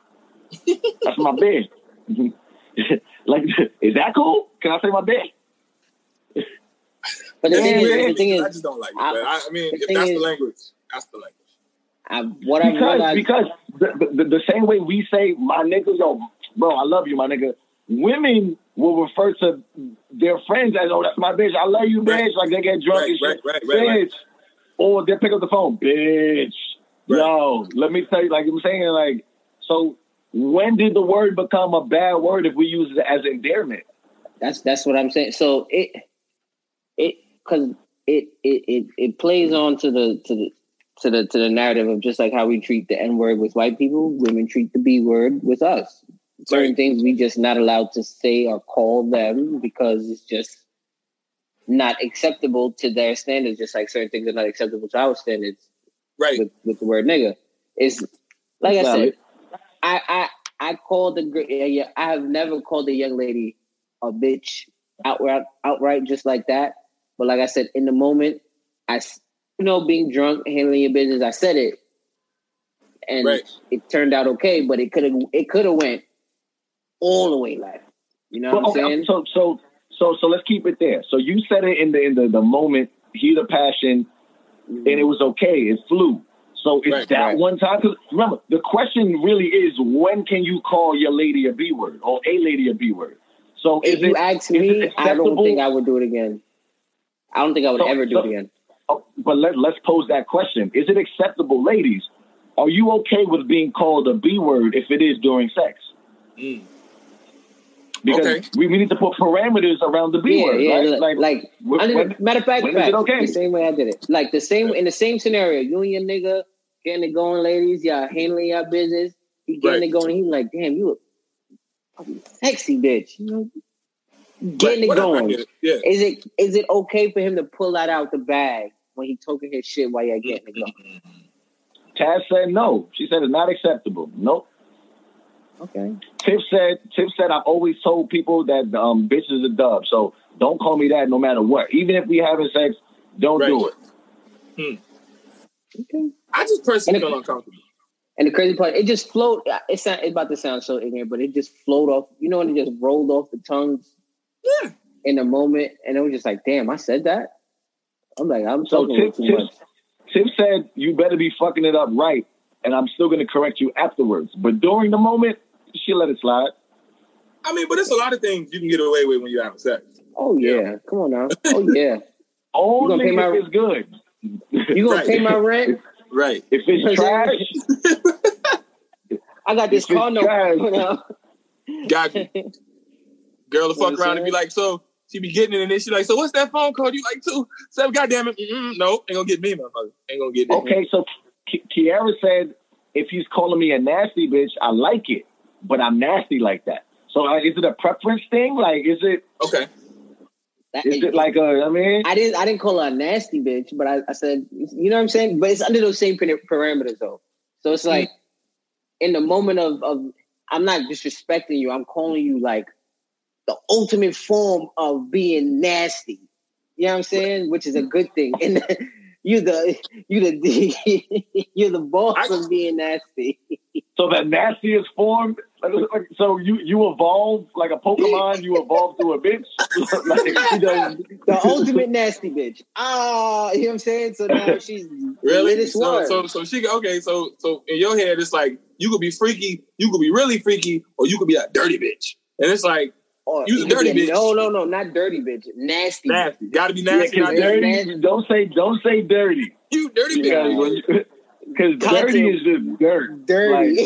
Speaker 4: That's my bed. [LAUGHS] like, is that cool? Can I say my bed?
Speaker 3: But the
Speaker 2: Yeah,
Speaker 3: thing
Speaker 2: yeah,
Speaker 3: is, the thing
Speaker 2: I just don't like it.
Speaker 3: I-
Speaker 2: but I, I mean, if that's
Speaker 3: is-
Speaker 2: the language, that's the language.
Speaker 3: I, what I've
Speaker 4: because
Speaker 3: realized.
Speaker 4: because the, the, the same way we say my nigga, yo, bro, I love you, my nigga. Women will refer to their friends as, oh, that's my bitch. I love you, bitch.
Speaker 2: Right.
Speaker 4: Like they get drunk
Speaker 2: Right,
Speaker 4: and shit.
Speaker 2: right, right, right, right.
Speaker 4: bitch. Or they pick up the phone, bitch.
Speaker 2: Right.
Speaker 4: Yo, let me tell you, like I'm saying, like, so when did the word become a bad word if we use it as endearment?
Speaker 3: That's that's what I'm saying. So it it because it, it it it plays on to the to the to the to the narrative of just like how we treat the N word with white people, women treat the B word with us. Certain
Speaker 2: Right.
Speaker 3: things we just not allowed to say or call them because it's just not acceptable to their standards. Just like certain things are not acceptable to our standards
Speaker 2: Right.
Speaker 3: with, with the word nigga. It's like I said, I I I called the gr- yeah, yeah, I have never called a young lady a bitch outright outright just like that. But like I said, in the moment, I you know being drunk, handling your business, I said it, and
Speaker 2: Right.
Speaker 3: it turned out okay. But it could have it could have went all the way left. You know what I'm
Speaker 4: okay,
Speaker 3: saying?
Speaker 4: so so so so let's keep it there. So you said it in the in the, the moment, heat of passion, and it mm-hmm. was okay. It flew. So it's
Speaker 2: Right,
Speaker 4: that
Speaker 3: right.
Speaker 4: one time? Because remember, the question really is when can you call your lady a B word or a lady a B word? So
Speaker 3: If you
Speaker 4: it,
Speaker 3: ask me, I don't think I would do it again. I don't think I would
Speaker 4: So-
Speaker 3: ever do
Speaker 4: so-
Speaker 3: it again.
Speaker 4: Oh, but let, let's pose that question. Is it acceptable, ladies? Are you okay with being called a B word if it is during sex?
Speaker 2: Mm.
Speaker 4: Because
Speaker 2: Okay.
Speaker 4: we, we need to put parameters around the B
Speaker 3: yeah,
Speaker 4: word,
Speaker 3: yeah.
Speaker 4: right?
Speaker 3: Like, like I did
Speaker 4: when-
Speaker 3: it- matter of fact,
Speaker 4: it
Speaker 3: fact,
Speaker 4: okay?
Speaker 3: the same way I did it. Like the same in the same scenario. You and your nigga getting it going, ladies. Y'all handling your business. He getting
Speaker 2: Right.
Speaker 3: it going. He like, damn, you a sexy bitch. You know, getting it
Speaker 2: Whatever,
Speaker 3: going.
Speaker 2: it. Yeah.
Speaker 3: Is it is it okay for him to pull that out the bag when he talking his shit while you're getting it going?
Speaker 4: Taz said no. She said it's not acceptable. Nope.
Speaker 3: Okay.
Speaker 4: Tiff said, Tiff said, I've always told people that um, bitch is a dub. So don't call me that no matter what. Even if we having sex, don't
Speaker 2: Right.
Speaker 4: do it.
Speaker 3: Okay.
Speaker 2: I just personally
Speaker 3: And
Speaker 2: feel uncomfortable.
Speaker 3: And the crazy part, it just flowed. It's not, it's about to sound so ignorant, but it just flowed off. You know, when it just rolled off the tongues
Speaker 2: Yeah.
Speaker 3: in a moment, and it was just like, damn, I said that. I'm like, I'm
Speaker 4: So
Speaker 3: talking
Speaker 4: Tiff,
Speaker 3: too
Speaker 4: Tiff,
Speaker 3: much.
Speaker 4: Tiff said, you better be fucking it up right. And I'm still going to correct you afterwards. But during the moment, she let it slide.
Speaker 2: I mean, but there's a lot of things you can get away with when you're having sex.
Speaker 3: Oh yeah, come on now. Oh yeah, [LAUGHS]
Speaker 4: Only
Speaker 3: pay
Speaker 4: if
Speaker 3: my-
Speaker 4: it's good.
Speaker 3: you gonna
Speaker 2: Right.
Speaker 3: pay my rent?
Speaker 2: Right.
Speaker 4: If it's trash,
Speaker 3: I got this
Speaker 4: If it's
Speaker 3: car note.
Speaker 4: trash.
Speaker 2: Got you. Girl to fuck around and be like, so she be getting it and then she like, so what's that phone call? You like two seven? Goddamn it! Mm-mm, no, ain't gonna get me, motherfucker. Ain't gonna get me.
Speaker 4: okay, so Ki- Kiara said, if he's calling me a nasty bitch, I like it. But I'm nasty like that. So uh, is it a preference thing? Like, is it
Speaker 2: Okay.
Speaker 3: That-
Speaker 4: is it like a, I mean,
Speaker 3: I didn't I didn't call her a nasty bitch, but I, I said, you know what I'm saying? But it's under those same parameters though. So it's like in the moment of of I'm not disrespecting you. I'm calling you like the ultimate form of being nasty. You know what I'm saying? Which is a good thing. [LAUGHS] And [LAUGHS] you the you the [LAUGHS] you're the boss
Speaker 2: I-
Speaker 3: of being nasty.
Speaker 4: so the nastiest form? Like, like, so you you evolve like a Pokemon, you evolve to a bitch? [LAUGHS] like,
Speaker 3: You know, the ultimate nasty bitch. Ah, you know what I'm saying? So now she's [LAUGHS]
Speaker 2: Really?
Speaker 3: lit
Speaker 2: So, so, so she okay. So, so in your head, it's like you could be freaky, you could be really freaky, or you could be a dirty bitch. And it's like
Speaker 3: Or
Speaker 2: Use a dirty bitch.
Speaker 3: No, no, no, not dirty bitch. Nasty.
Speaker 2: nasty. Got to be
Speaker 4: yeah,
Speaker 2: not
Speaker 3: Yeah,
Speaker 2: dirty.
Speaker 4: dirty,
Speaker 3: nasty.
Speaker 4: don't say don't say dirty.
Speaker 2: You dirty
Speaker 4: Because
Speaker 2: bitch. [LAUGHS]
Speaker 4: because dirty is just dirt.
Speaker 3: Dirty.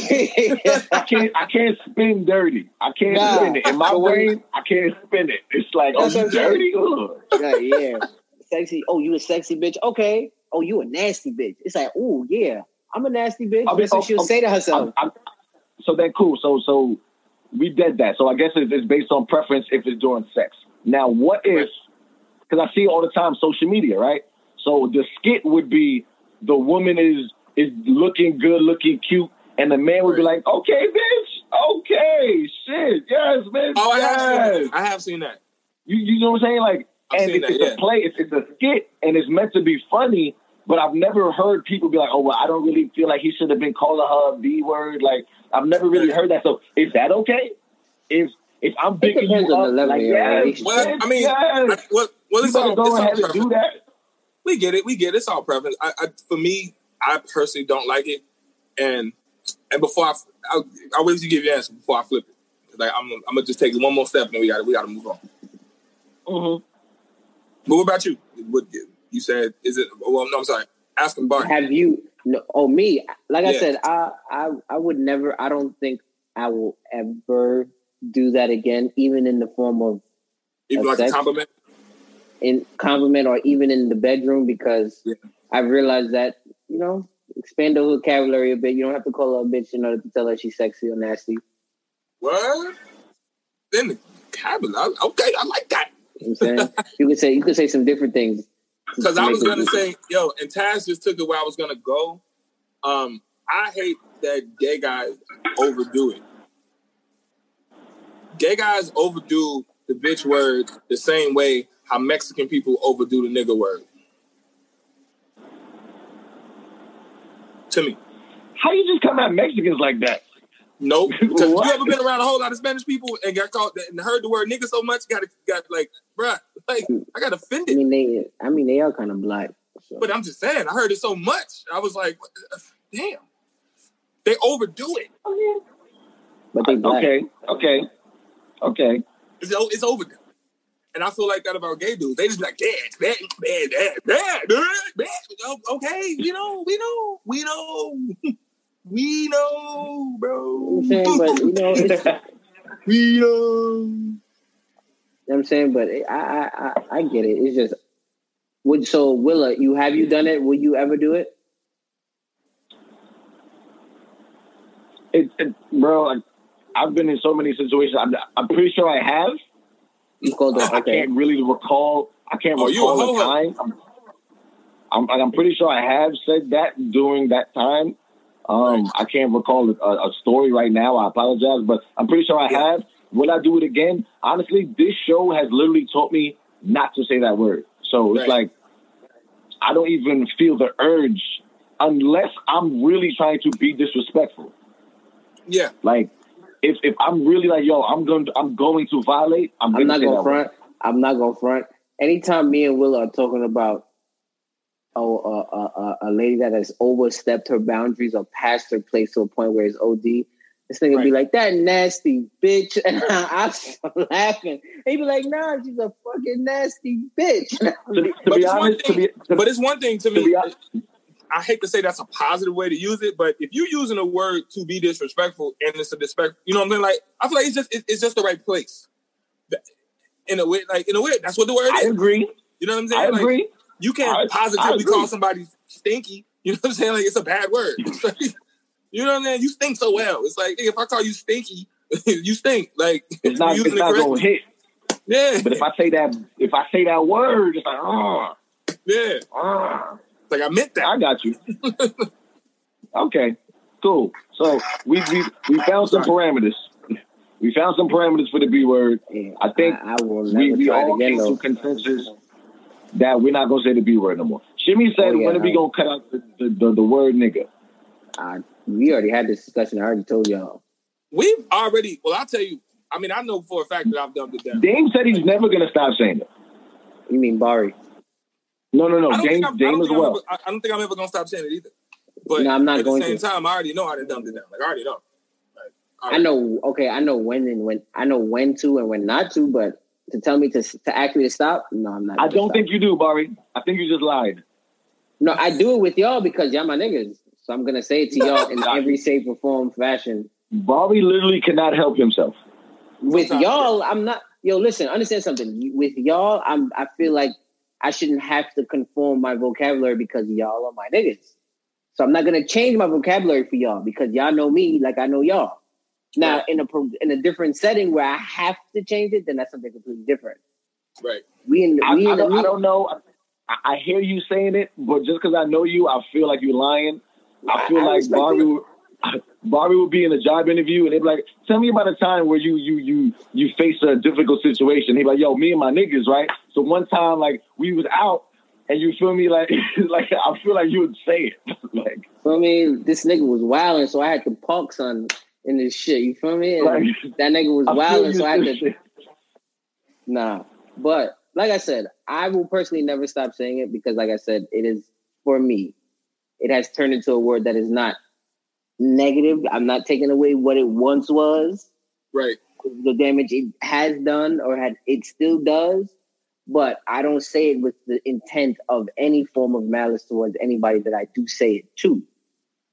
Speaker 4: I can't I can't spin dirty. I can't
Speaker 3: Nah.
Speaker 4: spin it. In my brain, I can't spin it. It's like, oh,
Speaker 3: That's what
Speaker 4: you dirty?
Speaker 3: Right, yeah. Sexy. Oh, you a sexy bitch? Okay. Oh, you a nasty bitch. It's like, oh yeah, I'm a nasty bitch.
Speaker 4: I mean,
Speaker 3: That's what
Speaker 4: oh,
Speaker 3: she'll
Speaker 4: oh,
Speaker 3: say to herself.
Speaker 4: I'm- I'm- so then cool. So so we did that. So I guess it's, it's based on preference if it's during sex. Now, what if? Because I see it all the time, social media, right? So the skit would be the woman is is looking good, looking cute, and the man would be like, "Okay, bitch, okay, shit, yes, bitch,
Speaker 2: Oh, I have seen
Speaker 4: yes."
Speaker 2: that. I have seen that.
Speaker 4: You you know what I'm saying? Like,
Speaker 2: I've
Speaker 4: and
Speaker 2: seen
Speaker 4: it's,
Speaker 2: that,
Speaker 4: it's
Speaker 2: yeah.
Speaker 4: a play, it's, it's a skit, and it's meant to be funny. But I've never heard people be like, "Oh, well, I don't really feel like he should have been calling her a B word." Like, I've never really heard that. So, is that okay? If if I'm picking
Speaker 3: depends
Speaker 4: you
Speaker 3: on
Speaker 4: up,
Speaker 3: the level
Speaker 4: like,
Speaker 3: of
Speaker 4: yes.
Speaker 2: Well,
Speaker 4: bitch,
Speaker 2: I mean,
Speaker 4: yes.
Speaker 2: I, well, well,
Speaker 4: you
Speaker 2: it's all,
Speaker 4: go
Speaker 2: it's all
Speaker 4: and do that.
Speaker 2: We get it. We get it. It's all preference. I, I, for me, I personally don't like it. And and before I, I, I wait till you give your answer before I flip it. Like I'm, I'm gonna just take one more step and then we got to we got to move on.
Speaker 4: Mhm.
Speaker 2: But what about you? What you said? Is it? Well, no, I'm sorry. Ask him, Barney.
Speaker 3: Have you? No, oh, me. Like I said, I, I, I would never. I don't think I will ever do that again, even in the form of
Speaker 2: Even like a compliment.
Speaker 3: in compliment or even in the bedroom because
Speaker 2: Yeah.
Speaker 3: I realized that you know expand the vocabulary a bit. You don't have to call her a bitch in order to tell her she's sexy or nasty.
Speaker 2: What? Then the vocabulary. Okay, I like that.
Speaker 3: You know what I'm you could say you could say some different things.
Speaker 2: Because I was gonna say, yo, and Taz just took it where I was gonna go. Um, I hate that gay guys overdo it. Gay guys overdo the bitch word the same way how Mexican people overdo the nigga word. To me,
Speaker 4: How you just come at Mexicans like that?
Speaker 2: nope. [LAUGHS] Because you ever been around a whole lot of Spanish people and got called and heard the word nigga so much, got got like, bruh, like I got offended.
Speaker 3: I mean they I mean they are kind of black, So,
Speaker 2: But I'm just saying, I heard it so much. I was like, damn. They overdo it.
Speaker 3: but they black.
Speaker 4: Okay, okay, okay.
Speaker 2: It's, o- it's overdone. And I feel like that about gay dudes. They just be like, yeah, that, that, that, that, bad, bad, bad. Okay, we know, we know, we know. [LAUGHS] We know, bro.
Speaker 3: You know what I'm saying? But you know, [LAUGHS]
Speaker 2: we know.
Speaker 3: You know what I'm saying, but I, I, I, I get it. It's just, would so Willa, you have you done it? Will you ever do it?
Speaker 4: It, it, bro, like, I've been in so many situations. I'm, I'm pretty sure I have.
Speaker 3: You called it [LAUGHS]
Speaker 4: I can't really recall. I can't
Speaker 2: Oh, you a
Speaker 4: recall a
Speaker 2: hoe-hoe.
Speaker 4: time. I'm, I'm, I'm pretty sure I have said that during that time. Um, I can't recall a, a story right now. I apologize, but I'm pretty sure I
Speaker 2: Yeah.
Speaker 4: have. Will I do it again? Honestly, this show has literally taught me not to say that word. So it's
Speaker 2: Right.
Speaker 4: like I don't even feel the urge unless I'm really trying to be disrespectful.
Speaker 2: Yeah,
Speaker 4: Like if if I'm really like, yo, I'm going to, I'm going to violate. I'm,
Speaker 3: I'm not gonna
Speaker 4: that word.
Speaker 3: front. I'm not gonna front. Anytime me and Willa are talking about oh uh, uh, uh, a lady that has overstepped her boundaries or passed her place to a point where it's OD, this nigga be
Speaker 2: Right.
Speaker 3: like that nasty bitch, [LAUGHS] and I, I start laughing. He'd be like, Nah, she's a fucking nasty bitch.
Speaker 4: To, to
Speaker 2: But
Speaker 4: be
Speaker 2: it's one
Speaker 4: honest, to
Speaker 2: thing-
Speaker 4: be, to,
Speaker 2: but it's one thing to
Speaker 4: to
Speaker 2: me.
Speaker 4: be honest,
Speaker 2: I hate to say that's a positive way to use it, but if you're using a word to be disrespectful and it's a disrespect, you know what I'm saying? Like I feel like it's just it- it's just the right place. In a way, like in a way, that's what the word
Speaker 4: I
Speaker 2: is.
Speaker 4: agree.
Speaker 2: You know what I'm
Speaker 4: I
Speaker 2: saying? Like,
Speaker 4: agree.
Speaker 2: you can't
Speaker 4: I- I
Speaker 2: positively
Speaker 4: agree.
Speaker 2: call somebody stinky. You know what I'm saying? Like it's a bad word. Like, [LAUGHS] [LAUGHS] you know what I'm saying? You stink so well. It's like if I call you stinky, [LAUGHS] you stink. Like
Speaker 4: It's not. It's not to hit.
Speaker 2: Yeah,
Speaker 4: But if I say that, if I say that word, it's like, ah,
Speaker 2: yeah.
Speaker 4: ah.
Speaker 2: It's like I meant that.
Speaker 4: I got you. okay, cool. So we we we found some parameters. We found some parameters for the B word. I think
Speaker 3: I, I will
Speaker 4: We we
Speaker 3: try it
Speaker 4: all came to
Speaker 3: though.
Speaker 4: consensus that we're not gonna say the B word no more. Shimmy said,
Speaker 3: Oh, yeah,
Speaker 4: when are we gonna cut out the, the, the, the word nigga?
Speaker 3: Uh, we already had this discussion. I already told y'all.
Speaker 2: We've already. Well, I'll tell you. I mean, I know for a fact that I've dumbed it down.
Speaker 4: Dame said he's never gonna stop saying it.
Speaker 3: You mean Bari?
Speaker 4: No, no, no.
Speaker 2: Game, game
Speaker 4: Dame,
Speaker 2: I'm, I
Speaker 4: Dame
Speaker 2: don't
Speaker 4: as
Speaker 2: think I'm
Speaker 4: well.
Speaker 2: ever, I, I don't think I'm ever gonna stop saying it either. But
Speaker 3: No, I'm not
Speaker 2: at
Speaker 3: going
Speaker 2: the same
Speaker 3: to.
Speaker 2: time, I already know I done dumbed it down. Like I already know. Like,
Speaker 3: I
Speaker 2: already-
Speaker 3: know. Okay, I know when and when. I know when to and when not to. But to tell me to to actually stop, no, I'm not.
Speaker 4: I don't
Speaker 3: stop.
Speaker 4: think you do, Barry. I think you just lied.
Speaker 3: No, I do it with y'all because y'all my niggas. So I'm gonna say it to y'all in [LAUGHS] every shape or form, fashion.
Speaker 4: Bobby literally cannot help himself.
Speaker 3: With
Speaker 2: Sometimes,
Speaker 3: y'all, I'm not. Yo, listen, understand something. With y'all, I'm. I feel like I shouldn't have to conform my vocabulary because y'all are my niggas. So I'm not gonna change my vocabulary for y'all because y'all know me like I know y'all. Now,
Speaker 2: Right.
Speaker 3: in a in a different setting where I have to change it, then that's something completely different.
Speaker 2: right.
Speaker 3: We in
Speaker 4: I,
Speaker 3: we
Speaker 4: I,
Speaker 3: in
Speaker 4: don't, I don't know. I, I hear you saying it, but just because I know you, I feel like you're lying. I feel
Speaker 3: I
Speaker 4: like
Speaker 3: respect
Speaker 4: Barbie,
Speaker 3: it.
Speaker 4: would, Barbie would be in a job interview and they'd be like, "Tell me about a time where you you you you faced a difficult situation." He'd be like, "Yo, me and my niggas, right? So one time, like we was out, and you feel me, like [LAUGHS] like I feel like you would say it, like
Speaker 3: I mean, This nigga was wilding, so I had to punk son in this shit. You feel me?
Speaker 4: Like,
Speaker 3: that nigga was wilding, so I had to
Speaker 4: shit.
Speaker 3: Nah, but like I said, I will personally never stop saying it because, like I said, it is for me. It has turned into a word that is not negative. I'm not taking away what it once was,
Speaker 2: Right.
Speaker 3: the damage it has done or had it still does. But I don't say it with the intent of any form of malice towards anybody that I do say it to,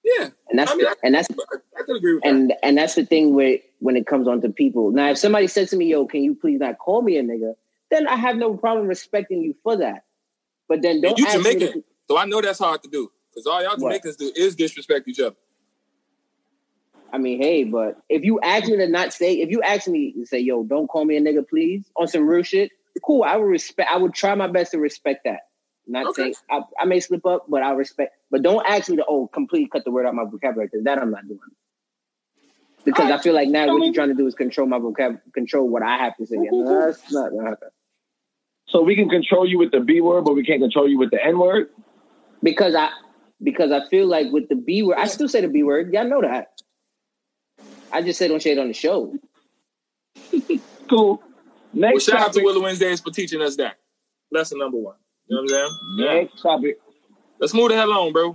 Speaker 2: Yeah.
Speaker 3: and that's
Speaker 2: I mean, I-
Speaker 3: and that's
Speaker 2: I, can agree with that.
Speaker 3: and and that's the thing where when it comes on to people. Now, if somebody says to me, "Yo, can you please not call me a nigga?" Then I have no problem respecting you for that. But then don't
Speaker 2: you Jamaican, so I know that's hard to do because all y'all
Speaker 3: What?
Speaker 2: Jamaicans do is disrespect each other.
Speaker 3: I mean, hey, but if you ask me to not say, if you ask me to say, "Yo, don't call me a nigga, please," on some real shit, cool. I would respect. I would try my best to respect that. Not
Speaker 2: Okay.
Speaker 3: saying I, I may slip up, but I respect. But don't ask me to oh completely cut the word out my vocabulary because that I'm not doing. Because I
Speaker 2: Alright.
Speaker 3: feel like now
Speaker 4: I
Speaker 3: what
Speaker 4: mean-
Speaker 3: you're trying to do is control my vocab, control what I have to say. And that's not gonna happen.
Speaker 4: So we can control you with the B word, but we can't control you with the N word.
Speaker 3: because I because I feel like with the B word, I still say the B word. Y'all know that. I just say don't say on the show. [LAUGHS]
Speaker 4: Cool.
Speaker 2: Well,
Speaker 4: Next
Speaker 2: shout out to
Speaker 4: topic.
Speaker 2: Willow Wednesdays for teaching us that. Lesson number one. You know what I'm saying?
Speaker 4: Next topic.
Speaker 2: Let's move the hell on, bro.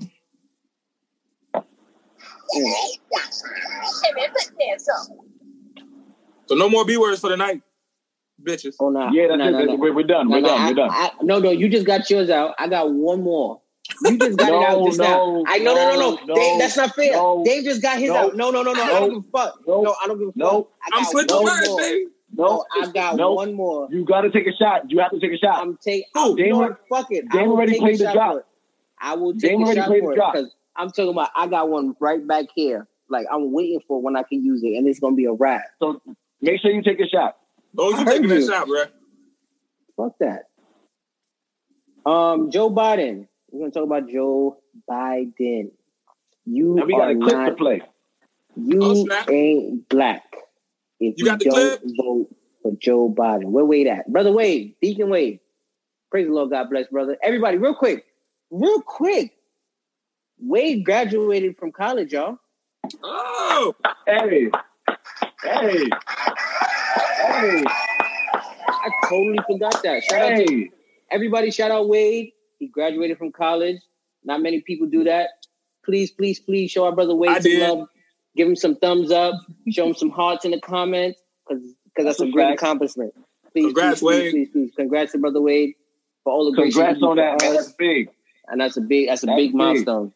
Speaker 2: So no more B words for the night, bitches.
Speaker 3: Oh no.
Speaker 4: Yeah, that's
Speaker 3: no,
Speaker 4: it.
Speaker 3: no, no.
Speaker 4: We're, we're done.
Speaker 3: No,
Speaker 4: We're
Speaker 3: no,
Speaker 4: done.
Speaker 3: I-
Speaker 4: We're done.
Speaker 3: I- no, no, you just got yours out. I got one more. You just got it
Speaker 4: No,
Speaker 3: out just now.
Speaker 4: no,
Speaker 3: I no, no, no, no.
Speaker 4: no,
Speaker 3: Dave, that's not fair.
Speaker 4: no,
Speaker 3: Dave just got his
Speaker 4: no,
Speaker 3: out. No, no, no, no. I don't give a fuck.
Speaker 4: no,
Speaker 3: No, I don't give a fuck.
Speaker 4: no.
Speaker 3: I
Speaker 2: I'm
Speaker 3: got
Speaker 2: switching
Speaker 3: one
Speaker 2: words,
Speaker 3: more.
Speaker 2: baby.
Speaker 4: No,
Speaker 3: No, I got
Speaker 4: no.
Speaker 3: one more.
Speaker 4: You got to take a shot. You have to take a shot.
Speaker 3: I'm taking.
Speaker 2: Who?
Speaker 3: You
Speaker 4: Dame-
Speaker 3: Fuck it. I
Speaker 4: Dame already played the
Speaker 3: shot
Speaker 4: drop.
Speaker 3: I will take
Speaker 4: Dame
Speaker 3: a
Speaker 4: already
Speaker 3: shot
Speaker 4: played
Speaker 3: for
Speaker 4: the
Speaker 3: it because I'm talking about. I got one right back here. Like I'm waiting for when I can use it, and it's gonna be a wrap.
Speaker 4: So make sure you take a shot.
Speaker 2: Oh, you taking that
Speaker 3: you.
Speaker 2: shot, bro?
Speaker 3: Fuck that. Um, Joe Biden. We're gonna talk about Joe Biden. You
Speaker 4: Now we got
Speaker 3: are
Speaker 4: a clip to
Speaker 3: not.
Speaker 4: play.
Speaker 3: You
Speaker 2: Oh,
Speaker 3: ain't black if
Speaker 2: You
Speaker 3: you,
Speaker 2: got the
Speaker 3: don't
Speaker 2: clip?
Speaker 3: vote for Joe Biden. Where Wade at? Brother Wade, Deacon Wade. Praise the Lord, God bless, brother. Everybody, real quick, real quick. Wade graduated from college, y'all.
Speaker 2: Oh,
Speaker 4: Hey, hey, hey,
Speaker 3: I totally forgot that. Shout out to
Speaker 4: hey.
Speaker 3: everybody. Shout out Wade. He graduated from college. Not many people do that. Please, please, please show our brother Wade
Speaker 2: I
Speaker 3: some
Speaker 2: did.
Speaker 3: love. Give him some thumbs up. Show him some hearts in the comments because because that's,
Speaker 4: That's
Speaker 3: a
Speaker 4: a
Speaker 3: great accomplishment. Please,
Speaker 2: Congrats,
Speaker 3: please, please,
Speaker 2: Wade.
Speaker 3: Please, please, Congrats to brother Wade for all the great
Speaker 4: Congrats
Speaker 3: he
Speaker 4: on that, man. That's big.
Speaker 3: And that's a big that's a
Speaker 4: That's
Speaker 3: big
Speaker 4: big.
Speaker 3: milestone.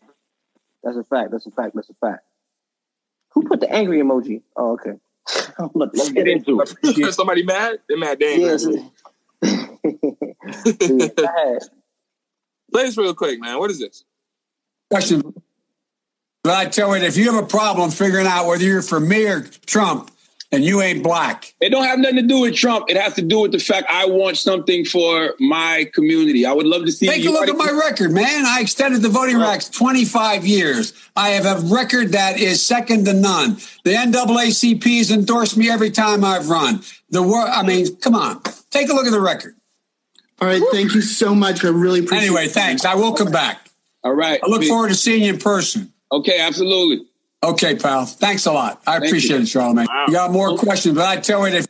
Speaker 3: That's a fact. That's a fact. That's a fact. Who put the angry emoji? Oh, okay. [LAUGHS] I'm about to
Speaker 4: Let's
Speaker 3: say
Speaker 4: get into it. [LAUGHS]
Speaker 2: somebody mad? They're mad. Damn. [LAUGHS]
Speaker 3: Yes. Dude, go ahead.
Speaker 2: Play this real quick, man. What is this?
Speaker 5: Question. But I tell you, if you have a problem figuring out whether you're for me or Trump, and you ain't black,
Speaker 6: It don't have nothing to do with Trump. It has to do with the fact I want something for my community. I would love to see
Speaker 5: take a look at my record, man. I extended the voting rights 25 years. I have a record that is second to none. The NAACP has endorsed me every time I've run. The world, I mean, come on, take a look at the record.
Speaker 7: All right, thank you so much. I really appreciate
Speaker 5: Anyway,
Speaker 7: it.
Speaker 5: thanks. I will come back.
Speaker 6: All right.
Speaker 5: I look forward to seeing you in person.
Speaker 6: Okay, absolutely.
Speaker 5: Okay, pal. Thanks a lot. I
Speaker 6: Thank
Speaker 5: appreciate
Speaker 6: you.
Speaker 5: it, Charlamagne.
Speaker 2: Wow.
Speaker 5: You got more questions, but I tell you, if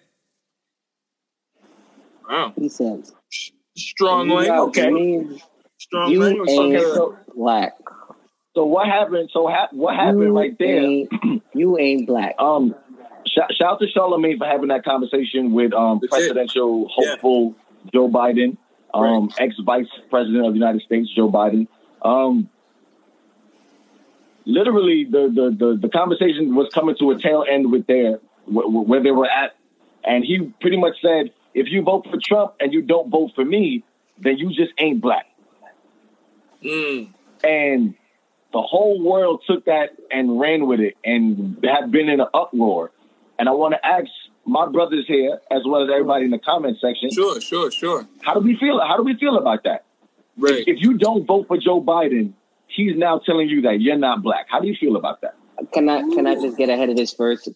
Speaker 2: Wow.
Speaker 3: He says,
Speaker 2: Strong language.
Speaker 4: Okay.
Speaker 3: me,
Speaker 2: Strong
Speaker 3: You
Speaker 2: language.
Speaker 3: ain't
Speaker 4: Okay, so
Speaker 3: black.
Speaker 4: so what happened? So ha- what happened
Speaker 3: you
Speaker 4: right there?
Speaker 3: Ain't, you ain't black.
Speaker 4: Um, shout, shout out to Charlamagne for having that conversation with um,
Speaker 2: Legit.
Speaker 4: presidential hopeful Joe Biden, um, ex vice president of the United States, Joe Biden. Um, literally, the, the, the, the conversation was coming to a tail end with their wh- where they were at, and he pretty much said, "If you vote for Trump and you don't vote for me, then you just ain't black."
Speaker 2: Mm.
Speaker 4: and the whole world took that and ran with it and have been in an uproar. And I want to ask my brothers here, as well as everybody in the comment section,
Speaker 2: Sure, sure, sure.
Speaker 4: how do we feel? How do we feel about that?
Speaker 2: Right.
Speaker 4: If you don't vote for Joe Biden, he's now telling you that you're not black. How do you feel about that?
Speaker 3: Can I can I just get ahead of this first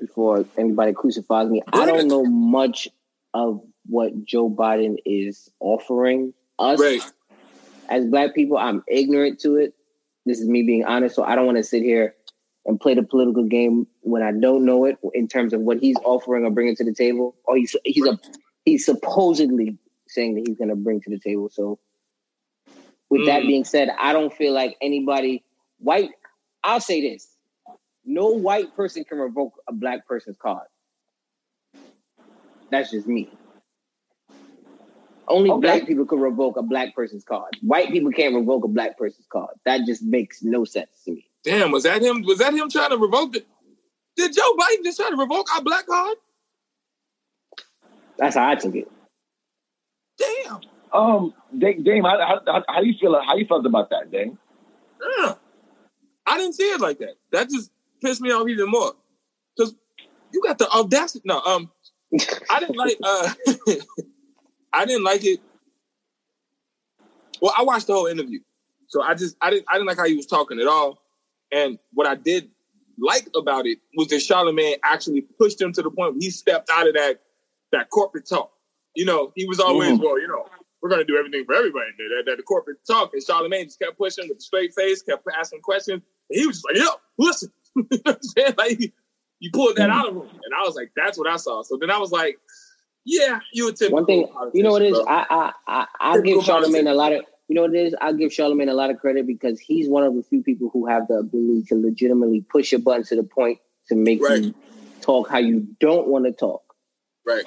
Speaker 3: before anybody crucifies me? I don't know much of what Joe Biden is offering us
Speaker 2: Right.
Speaker 3: as black people. I'm ignorant to it. This is me being honest, so I don't want to sit here and play the political game when I don't know it in terms of what he's offering or bringing to the table. Or he's he's a he's supposedly saying that he's going to bring to the table. So, with that
Speaker 2: Mm.
Speaker 3: being said, I don't feel like anybody white. I'll say this: no white person can revoke a black person's card. That's just me. Only
Speaker 4: Okay.
Speaker 3: black people can revoke a black person's card. White people can't revoke a black person's card. That just makes no sense to me.
Speaker 2: Damn, was that him? Was that him trying to revoke it? Did Joe Biden just try to revoke our black card?
Speaker 3: That's how I took it.
Speaker 2: Damn.
Speaker 4: Um, Da- Dame, how, how, how, do you feel? How you felt about that, Dame?
Speaker 2: Yeah. I didn't see it like that. That just pissed me off even more. Because you got the audacity. No, um, I didn't like [LAUGHS] uh [LAUGHS] I didn't like it. Well, I watched the whole interview. So I just I didn't I didn't like how he was talking at all. And what I did like about it was that Charlamagne actually pushed him to the point where he stepped out of that that corporate talk. You know, he was always,
Speaker 4: Mhm.
Speaker 2: well, you know, we're gonna do everything for everybody. That, that the corporate talk. And Charlamagne just kept pushing with a straight face, kept asking questions. And he was just like, yo, listen. [LAUGHS] you know what I'm saying? Like you pulled that out of him. And I was like, that's what I saw. So then I was like, yeah, you a typical
Speaker 3: One thing, you know what it is?
Speaker 2: bro.
Speaker 3: I I I, I give Charlamagne a lot of you know what it is? I'll give Charlamagne a lot of credit because he's one of the few people who have the ability to legitimately push a button to the point to make
Speaker 2: Right.
Speaker 3: you talk how you don't want to talk.
Speaker 2: Right.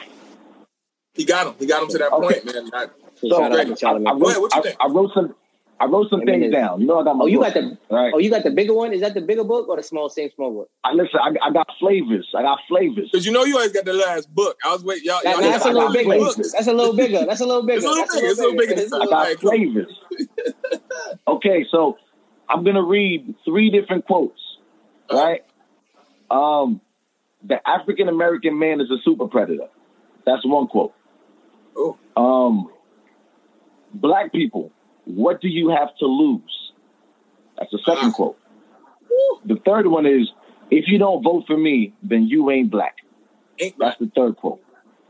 Speaker 2: He got him. He got him to that
Speaker 4: Okay.
Speaker 2: point, man. I-
Speaker 3: So,
Speaker 4: So
Speaker 3: shout
Speaker 4: I, I,
Speaker 3: Charlamagne.
Speaker 2: Go ahead,
Speaker 4: wrote,
Speaker 2: what
Speaker 4: I. I wrote some. I wrote some
Speaker 3: Let me
Speaker 4: things down. You know I got my
Speaker 3: Oh, you
Speaker 4: book,
Speaker 3: got the
Speaker 4: right.
Speaker 3: oh, you got the bigger one. Is that the bigger book or the small, same small book?
Speaker 4: I, listen, I, I got flavors. I got flavors.
Speaker 2: Cause you know you always got the last book. I was waiting. Y'all,
Speaker 3: That-
Speaker 2: y'all
Speaker 3: that's a little bigger. That's a little [LAUGHS] bigger. That's a little bigger.
Speaker 2: It's a little
Speaker 3: That's
Speaker 2: bigger. It's a little bigger
Speaker 3: It's
Speaker 2: than
Speaker 3: a
Speaker 4: I
Speaker 3: little
Speaker 4: got flavors. okay, so I'm gonna read three different quotes. Right. Um, the African American man is a super predator. That's one quote.
Speaker 2: Oh,
Speaker 4: Um, black people, what do you have to lose? That's the second quote. The third one is, if you don't vote for me, then you ain't black.
Speaker 2: ain't
Speaker 4: That's the third quote.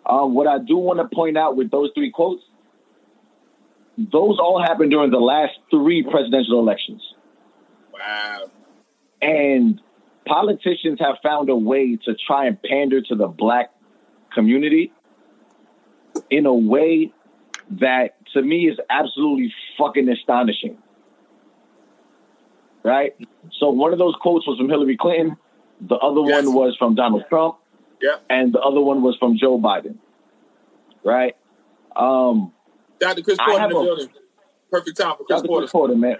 Speaker 4: Um, what I do want to point out with those three quotes, those all happened during the last three presidential elections.
Speaker 2: wow.
Speaker 4: And politicians have found a way to try and pander to the black community in a way that to me is absolutely fucking astonishing. Right? So one of those quotes was from Hillary Clinton, the other
Speaker 2: Yes.
Speaker 4: one was from Donald Trump,
Speaker 2: Yeah.
Speaker 4: and the other one was from Joe Biden. Right? Um
Speaker 2: Dr. Chris Porter in the
Speaker 4: a-
Speaker 2: building. Perfect time for Chris
Speaker 4: Dr.
Speaker 2: Porter.
Speaker 4: Chris Porter, man.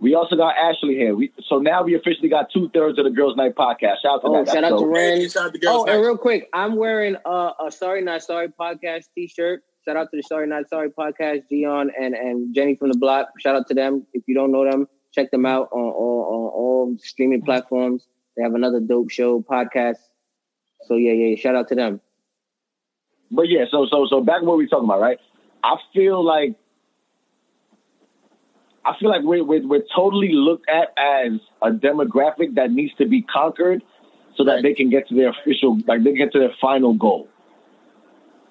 Speaker 4: We also got Ashley here. We, so now we officially got two thirds of the Girls Night podcast. Shout out to
Speaker 3: Oh,
Speaker 4: that.
Speaker 3: shout
Speaker 4: That's
Speaker 3: out to
Speaker 4: dope.
Speaker 3: Ren.
Speaker 2: Hey, shout out to Girls
Speaker 3: Oh, and real quick, I'm wearing uh, a Sorry Not Sorry podcast T-shirt. Shout out to the Sorry Not Sorry podcast, Dion and and Jenny from the Block. Shout out to them. If you don't know them, check them out on all on all streaming platforms. They have another dope show podcast. So yeah, yeah. Shout out to them.
Speaker 4: But yeah, so so so back to what we're talking about, right? I feel like I feel like we're, we're we're totally looked at as a demographic that needs to be conquered, so that they can get to their official, like they get to their final goal.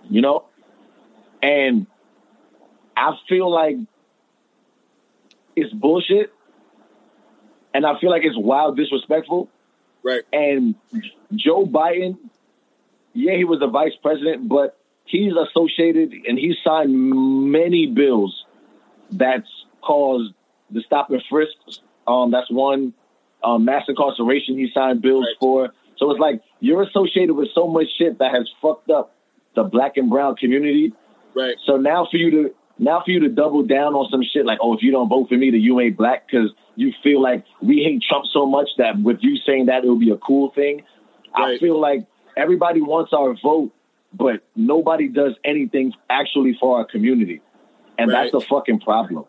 Speaker 4: You know, and I feel like it's bullshit, and I feel like it's wild disrespectful.
Speaker 2: Right.
Speaker 4: And Joe Biden, yeah, he was the vice president, but he's associated and he signed many bills that's caused the stop and frisk. Um, that's one. Um, mass incarceration he signed bills
Speaker 2: Right.
Speaker 4: for. So it's like you're associated with so much shit that has fucked up the black and brown community.
Speaker 2: Right.
Speaker 4: So now for you to now for you to double down on some shit like, oh, if you don't vote for me, then you ain't black because you feel like we hate Trump so much that with you saying that it would be a cool thing. I feel like everybody wants our vote, but nobody does anything actually for our community, and
Speaker 2: Right.
Speaker 4: that's the fucking problem.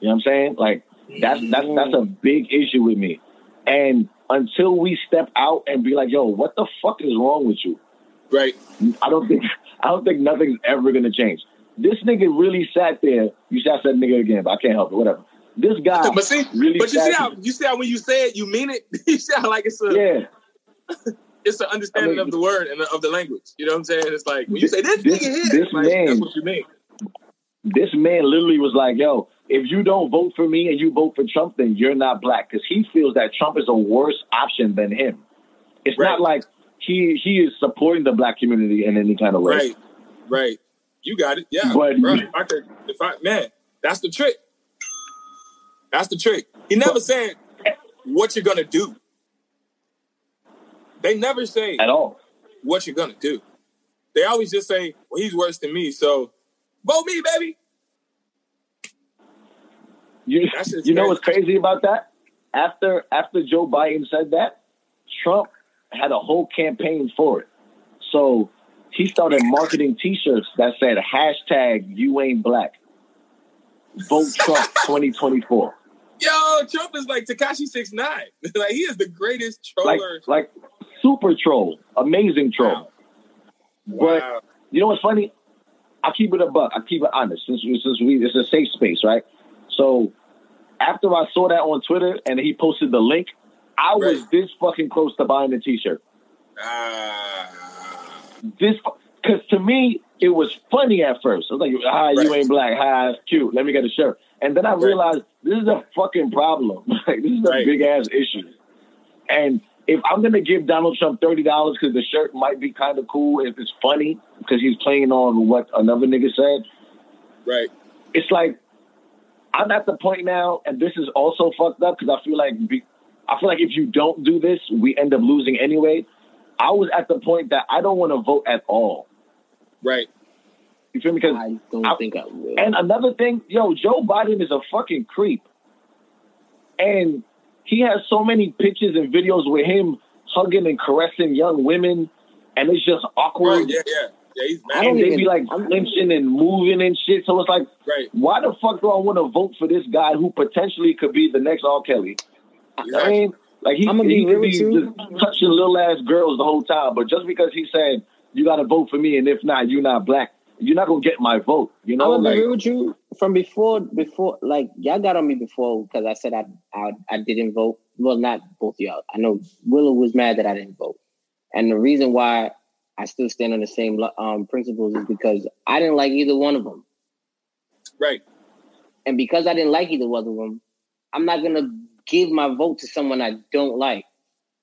Speaker 4: You know what I'm saying? Like that's that's that's a big issue with me. And until we step out and be like, yo, what the fuck is wrong with you?
Speaker 2: Right.
Speaker 4: I don't think I don't think nothing's ever gonna change. This nigga really sat there. You have said nigga again, but I can't help it. Whatever. This guy
Speaker 2: But see,
Speaker 4: really
Speaker 2: but you see how you see how when you say it, you mean it. [LAUGHS] you sound like it's a
Speaker 4: yeah. [LAUGHS]
Speaker 2: it's an understanding
Speaker 4: I mean-
Speaker 2: of the word and of the language. You know what I'm saying? It's like when you say this,
Speaker 4: This-
Speaker 2: nigga here,
Speaker 4: this
Speaker 2: like,
Speaker 4: man-
Speaker 2: that's what you mean.
Speaker 4: This man literally was like, yo, if you don't vote for me and you vote for Trump, then you're not black. Because he feels that Trump is a worse option than him. It's
Speaker 2: Right.
Speaker 4: not like he he is supporting the black community in any kind of way.
Speaker 2: Right. Right. You got it. Yeah.
Speaker 4: But-
Speaker 2: bro, if I could if I man, that's the trick. That's the trick. He never said what you're gonna do. They never say
Speaker 4: At all.
Speaker 2: what you're gonna do. They always just say, Well, he's worse than me, so vote me, baby.
Speaker 4: You, you know what's crazy about that? After after Joe Biden said that, Trump had a whole campaign for it. So he started marketing T-shirts that said hashtag You Ain't Black. Vote Trump [LAUGHS] 2024.
Speaker 2: Yo, Trump is like Tekashi six nine. [LAUGHS] like he is the greatest
Speaker 4: Like
Speaker 2: troller.
Speaker 4: like super troll, amazing troll. But
Speaker 2: Wow.
Speaker 4: you know what's funny? I keep it a buck. I keep it honest since we, since we it's a safe space, right? So after I saw that on Twitter and he posted the link, I was this fucking close to buying the T-shirt.
Speaker 2: Ah.
Speaker 4: This because to me it was funny at first. I was like, "Ah, you ain't black. Hi, it's cute. Let me get a shirt." And then I
Speaker 2: Right.
Speaker 4: realized this is a fucking problem. [LAUGHS] like this is a
Speaker 2: Right.
Speaker 4: big ass issue. And if I'm gonna give Donald Trump thirty dollars because the shirt might be kind of cool, if it's funny because he's playing on what another nigga said,
Speaker 2: right.
Speaker 4: it's like I'm at the point now, and this is also fucked up because I feel like be, I feel like if you don't do this, we end up losing anyway. I was at the point that I don't want to vote at all.
Speaker 2: Right.
Speaker 4: You feel me? Because
Speaker 3: I don't
Speaker 4: I-
Speaker 3: think I will.
Speaker 4: and another thing, yo, Joe Biden is a fucking creep. And he has so many pictures and videos with him hugging and caressing young women, and it's just
Speaker 2: Oh,
Speaker 4: awkward.
Speaker 2: yeah, yeah. Yeah, he's mad.
Speaker 4: and they be like
Speaker 3: I'm-
Speaker 4: flinching and moving and shit. So it's like,
Speaker 2: Right.
Speaker 4: why the fuck do I want to vote for this guy who potentially could be the next R. Kelly? I mean, like he,
Speaker 3: I'ma be
Speaker 4: he
Speaker 3: real
Speaker 4: be
Speaker 3: with you.
Speaker 4: just touching little ass girls the whole time, but just because he said you got to vote for me, and if not, you're not black, you're not gonna get my vote. You know,
Speaker 3: I'm gonna
Speaker 4: like
Speaker 3: be real with you. From before, before, like y'all got on me before because I said I, I I didn't vote. Well, not both of y'all. I know Willow was mad that I didn't vote, and the reason why I still stand on the same um, principles is because I didn't like either one of them,
Speaker 2: Right.
Speaker 3: and because I didn't like either one of them, I'm not gonna give my vote to someone I don't like,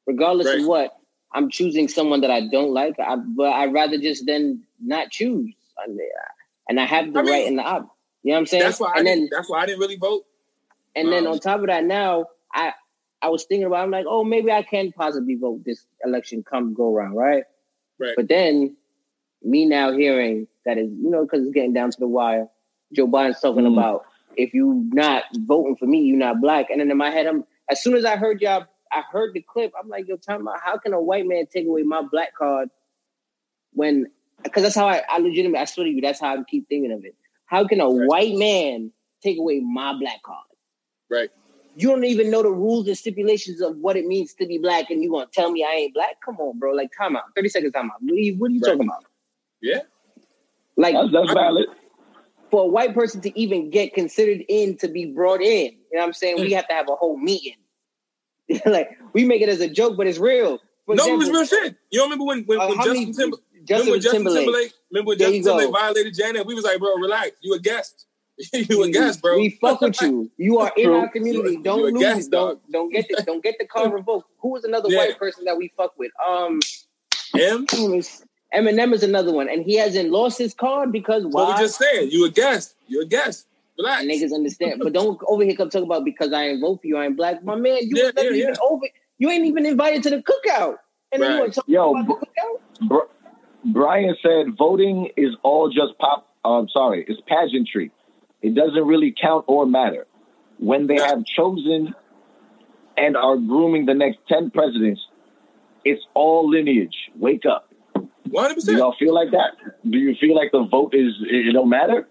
Speaker 3: regardless
Speaker 2: Right.
Speaker 3: of what. I'm choosing someone that I don't like, I, but I'd rather just then not choose. I mean, And I have the
Speaker 2: I mean,
Speaker 3: right and the op. You know what I'm saying?
Speaker 2: That's why I
Speaker 3: and
Speaker 2: didn't,
Speaker 3: then
Speaker 2: that's why I didn't really vote.
Speaker 3: and then
Speaker 2: Um,
Speaker 3: on top of that, now I I was thinking about. I'm like, oh, maybe I can possibly vote this election come go around, right?
Speaker 2: Right.
Speaker 3: But then me now hearing that is you know because it's getting down to the wire. Joe Biden's talking
Speaker 4: Mm.
Speaker 3: about if you're not voting for me, you're not black. And then in my head, I'm as soon as I heard y'all, I heard the clip. I'm like, yo, time out. How can a white man take away my black card when? Because that's how I, I legitimately, I swear to you, that's how I keep thinking of it. How can a
Speaker 2: Right.
Speaker 3: white man take away my black card?
Speaker 2: Right.
Speaker 3: You don't even know the rules and stipulations of what it means to be black, and you gonna tell me I ain't black? Come on, bro. Like, time out. Thirty seconds, time out. What are you, what are you
Speaker 2: Right.
Speaker 3: talking about?
Speaker 2: Yeah.
Speaker 3: Like,
Speaker 4: that's, that's valid.
Speaker 3: For a white person to even get considered in to be brought in, you know what I'm saying? We have to have a whole meeting. [LAUGHS] like, we make it as a joke, but it's real. For
Speaker 2: no, it was real shit. You don't remember when when,
Speaker 3: Uh,
Speaker 2: when Justin
Speaker 3: many-
Speaker 2: Timberlake
Speaker 3: Justin
Speaker 2: remember when Justin
Speaker 3: Timberlake.
Speaker 2: Timberlake remember when
Speaker 3: There
Speaker 2: Justin. Timberlake violated Janet? We was like, bro, relax. You a guest. [LAUGHS] you a guest, bro.
Speaker 3: We fuck with you. You are in our community. Don't lose.
Speaker 2: guest,
Speaker 3: don't don't get the don't get the [LAUGHS] card revoked. Who was another
Speaker 2: Yeah.
Speaker 3: white person that we fuck with? Um,
Speaker 2: Him?
Speaker 3: Eminem is another one, and he hasn't lost his card because why?
Speaker 2: What
Speaker 3: why?
Speaker 2: we just saying. You a guest. You a guest. Relax.
Speaker 3: And niggas understand, but don't over here come talk about because I ain't vote for you, I ain't black. My man, you
Speaker 2: Yeah,
Speaker 3: was never
Speaker 2: yeah,
Speaker 3: even over. You ain't even invited to the cookout, and then you want to talk
Speaker 4: Yo,
Speaker 3: about the cookout?
Speaker 4: Br- Brian said voting is all just pop. I'm sorry, it's pageantry. It doesn't really count or matter. When they have chosen and are grooming the next 10 presidents, it's all lineage. Wake up.
Speaker 2: 100%.
Speaker 4: Do y'all feel like that? Do you feel like the vote is, it, it don't matter?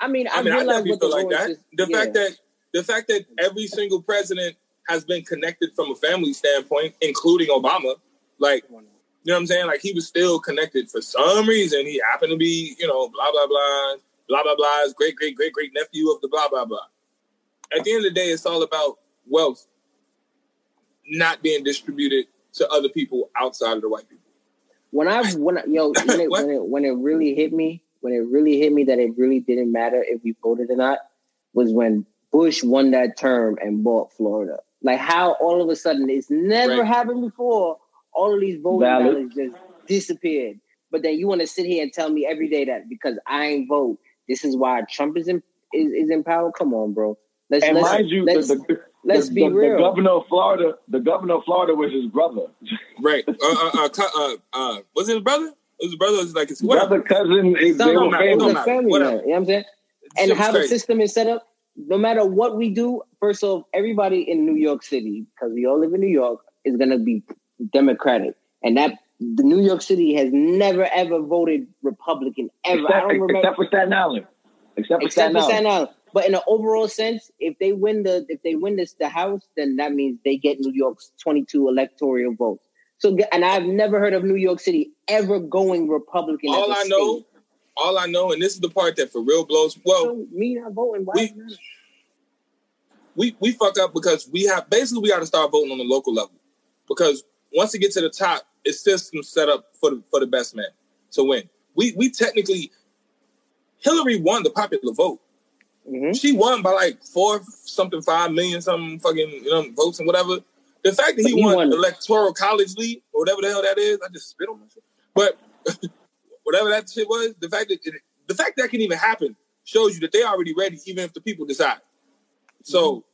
Speaker 3: I mean, I,
Speaker 2: I mean, I
Speaker 3: realize
Speaker 2: definitely
Speaker 3: what the
Speaker 2: feel like
Speaker 3: rules
Speaker 2: that.
Speaker 3: is-
Speaker 2: The
Speaker 3: yeah.
Speaker 2: fact that the fact that every single president has been connected from a family standpoint, including Obama, like you know what I'm saying? Like he was still connected for some reason. He happened to be, you know, blah blah blah, blah blah blah. His great great great great nephew of the blah blah blah. At the end of the day, it's all about wealth not being distributed to other people outside of the white people.
Speaker 3: When I when I, yo [LAUGHS] when it, when it when it really hit me when it really hit me that it really didn't matter if we voted or not was when Bush won that term and bought Florida. Like how all of a sudden it's never
Speaker 2: Right.
Speaker 3: happened before. All of these voting
Speaker 4: Valid.
Speaker 3: dollars just disappeared. But then you want to sit here and tell me every day that because I ain't vote, this is why Trump is in is, is in power. Come on, bro. Let's
Speaker 4: And
Speaker 3: let's,
Speaker 4: mind you, the,
Speaker 3: let's,
Speaker 4: the,
Speaker 3: let's
Speaker 4: the,
Speaker 3: be
Speaker 4: the,
Speaker 3: real.
Speaker 4: the governor of Florida, the governor of Florida was his brother. [LAUGHS]
Speaker 2: Right? Uh, uh, uh, uh, uh, was it his brother? It was his brother. It was like his whatever.
Speaker 4: Brother, cousin, they
Speaker 3: Some
Speaker 4: were
Speaker 2: don't matter.
Speaker 3: it
Speaker 2: It
Speaker 3: was
Speaker 2: don't
Speaker 3: a family
Speaker 2: Whatever.
Speaker 3: You know what I'm saying? and
Speaker 2: Shit was
Speaker 3: how the system is set up, no matter what we do, first off, everybody in New York City, because we all live in New York, is gonna be Democratic. And that the New York City has never ever voted Republican ever. I
Speaker 4: Except,
Speaker 3: don't remember
Speaker 4: except for Staten Island. Except for
Speaker 3: except
Speaker 4: Staten
Speaker 3: for
Speaker 4: Island.
Speaker 3: Staten Island. But in an overall sense, if they win the if they win this the House, then that means they get New York's 22 electoral votes. So and I've never heard of New York City ever going Republican.
Speaker 2: All I know, all I know, and this is the part that for real blows. Well,
Speaker 3: So me not voting, why?
Speaker 2: we-
Speaker 3: that?
Speaker 2: we we fuck up because we have basically we got to start voting on the local level because once it gets to the top, it's system set up for the for the best man to win. We we technically Hillary won the popular vote.
Speaker 3: Mhm.
Speaker 2: She won by like four something five million something fucking you know votes and whatever. The fact that he,
Speaker 3: he
Speaker 2: won,
Speaker 3: won.
Speaker 2: electoral college league or whatever the hell that is, I just spit on myself. But [LAUGHS] whatever that shit was, the fact that it, the fact that can even happen shows you that they already ready, even if the people decide. So,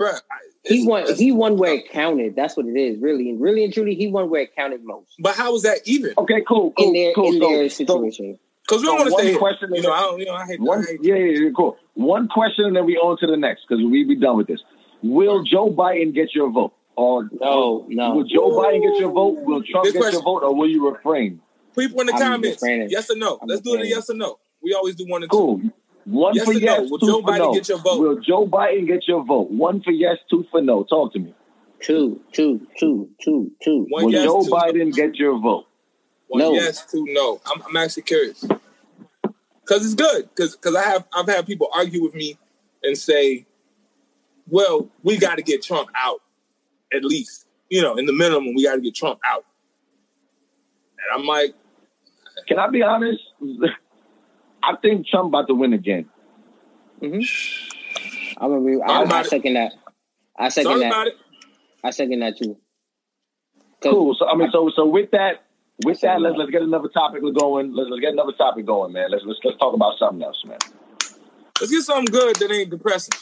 Speaker 2: bruh,
Speaker 3: he won. He won where it counted. That's what it is, really, and really and truly, he won where it counted most.
Speaker 2: But how was that even?
Speaker 4: Okay, cool, cool,
Speaker 3: in their
Speaker 4: cool.
Speaker 3: in
Speaker 4: so,
Speaker 3: their
Speaker 4: so,
Speaker 3: situation.
Speaker 2: Because we don't
Speaker 4: So
Speaker 2: want to
Speaker 4: one
Speaker 2: stay.
Speaker 4: question
Speaker 2: You know, I don't. You know, I hate.
Speaker 4: one,
Speaker 2: I hate
Speaker 4: yeah, yeah, yeah, cool. One question, and then we on to the next because we be done with this. Will Joe Biden get your vote, or
Speaker 3: No, no.
Speaker 4: will Joe Biden get your vote? Will Trump
Speaker 2: Good
Speaker 4: get
Speaker 2: question.
Speaker 4: your vote, or will you refrain?
Speaker 2: People in the
Speaker 3: I'm
Speaker 2: comments,
Speaker 3: refraining.
Speaker 2: yes or no.
Speaker 3: I'm
Speaker 2: Let's do it a yes or no. We always do one and two.
Speaker 4: Cool. One
Speaker 2: Yes
Speaker 4: for
Speaker 2: or no? Will
Speaker 4: two
Speaker 2: Joe
Speaker 4: for
Speaker 2: Biden
Speaker 4: no.
Speaker 2: get your vote?
Speaker 4: Will Joe Biden get your vote? One for yes, two for no. Talk to me.
Speaker 3: Two, two, two, two, two.
Speaker 2: One
Speaker 4: Will
Speaker 2: yes,
Speaker 4: Joe
Speaker 2: two
Speaker 4: Biden get your vote?
Speaker 2: One
Speaker 3: No.
Speaker 2: yes, two no. I'm, I'm actually curious because it's good because because I have I've had people argue with me and say, well, we got to get Trump out at least, you know, in the minimum, we got to get Trump out. And I'm like,
Speaker 4: Can I be honest? [LAUGHS] I think Trump about to win again. Mm-hmm.
Speaker 3: I'm a re- I,
Speaker 2: Sorry
Speaker 3: I
Speaker 2: about it.
Speaker 3: second that. I second
Speaker 2: sorry
Speaker 3: that.
Speaker 2: about it.
Speaker 3: I second that too.
Speaker 4: Cool. So I mean, so so with that, with that, let's let's get another topic going. Let's let's get another topic going, man. Let's let's let's talk about something else, man.
Speaker 2: Let's get something good that ain't depressing.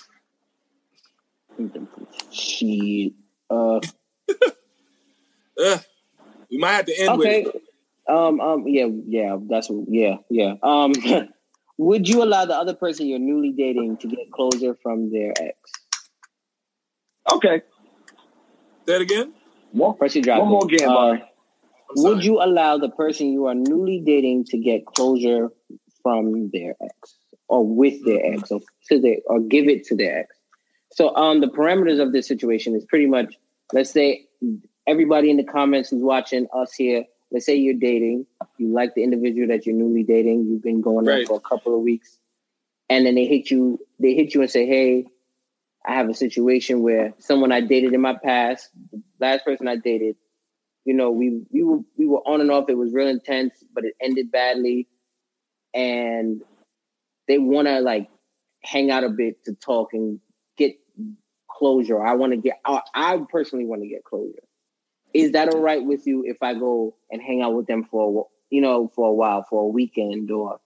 Speaker 3: Shit. Uh, [LAUGHS]
Speaker 2: Ugh. We might have to end
Speaker 3: okay.
Speaker 2: with it.
Speaker 3: Um. Um. Yeah. Yeah. That's what. Yeah. Yeah. Um. [LAUGHS] would you allow the other person you're newly dating to get closure from their ex?
Speaker 4: Okay.
Speaker 2: That it again.
Speaker 4: One,
Speaker 3: First you drop
Speaker 4: one more game,
Speaker 3: Uh,
Speaker 4: Barry.
Speaker 2: I'm sorry.
Speaker 3: Would you allow the person you are newly dating to get closure from their ex or with their ex or to their or give it to their ex? So um the parameters of this situation is pretty much let's say everybody in the comments who's watching us here, let's say you're dating, you like the individual that you're newly dating, you've been going on
Speaker 2: Right.
Speaker 3: for a couple of weeks, and then they hit you, they hit you and say, Hey, I have a situation where someone I dated in my past, the last person I dated, you know, we we were we were on and off. It was real intense, but it ended badly, and they want to like hang out a bit to talk and get closure. I want to get. I, I personally want to get closure. Is that all right with you if I go and hang out with them for a you know for a while, for a weekend, or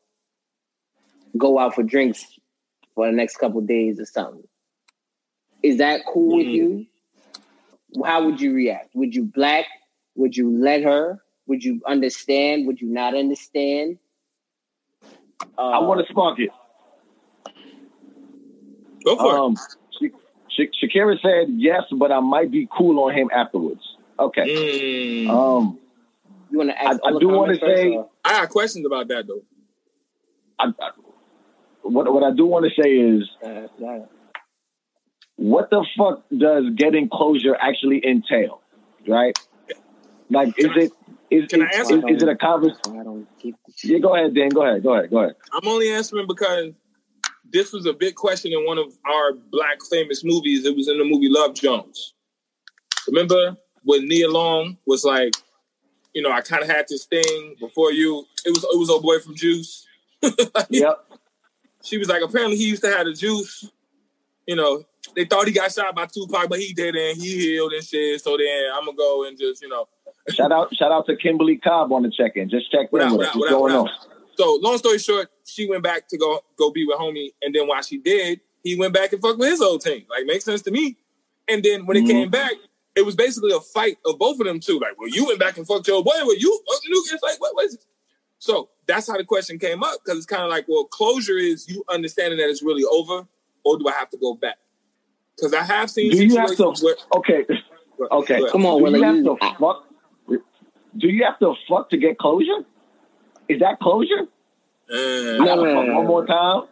Speaker 3: go out for drinks for the next couple days or something? Is that cool with
Speaker 2: Mhm.
Speaker 3: you? How would you react? Would you black? Would you let her? Would you understand? Would you not understand? Uh,
Speaker 4: I want to spark it.
Speaker 2: Go for it.
Speaker 4: Um, Sha- Sha- Shakira said yes, but I might be cool on him afterwards. Okay.
Speaker 2: Mm.
Speaker 4: Um,
Speaker 3: You want to ask?
Speaker 4: I- I do wanna say-
Speaker 3: or-
Speaker 2: I got questions about that though.
Speaker 4: I, I, what what I do want to say is,
Speaker 3: Uh, yeah.
Speaker 4: what the fuck does getting closure actually entail? Right? Like, is it is
Speaker 2: Can I answer?
Speaker 4: is, is it a conversation?
Speaker 3: I don't keep
Speaker 4: Yeah, go ahead, Dan. Go ahead. Go ahead. Go ahead.
Speaker 2: I'm only answering because this was a big question in one of our black famous movies. It was in the movie Love Jones. Remember when Nia Long was like, you know, I kind of had this thing before you. It was it was old boy from Juice. [LAUGHS]
Speaker 4: Yep.
Speaker 2: She was like, apparently he used to have the juice. You know, they thought he got shot by Tupac, but he didn't. He healed and shit. So then I'm gonna go and just, you know,
Speaker 4: Shout out, shout out to Kimberly Cobb on the check-in. Just check in with
Speaker 2: what
Speaker 4: us. What's
Speaker 2: what
Speaker 4: going
Speaker 2: what
Speaker 4: on?
Speaker 2: So long story short, she went back to go go be with homie, and then while she did, he went back and fucked with his old team. Like makes sense to me. And then when it
Speaker 4: Mhm.
Speaker 2: came back, it was basically a fight of both of them too. Like, well, you went back and fucked your boy. Well, you fucked the. It's like, what was it? So that's how the question came up because it's kind of like, well, closure is you understanding that it's really over, or do I have to go back? Because I have seen
Speaker 4: Do you have to?
Speaker 2: where
Speaker 4: Okay. Okay.
Speaker 2: But-
Speaker 3: Come on,
Speaker 4: Do
Speaker 3: Willie.
Speaker 4: you have to fuck? Do you have to fuck to get closure? Is that closure?
Speaker 2: Uh,
Speaker 4: I
Speaker 3: No,
Speaker 4: gotta
Speaker 3: no,
Speaker 4: fuck
Speaker 3: no,
Speaker 4: one
Speaker 3: no.
Speaker 4: more time.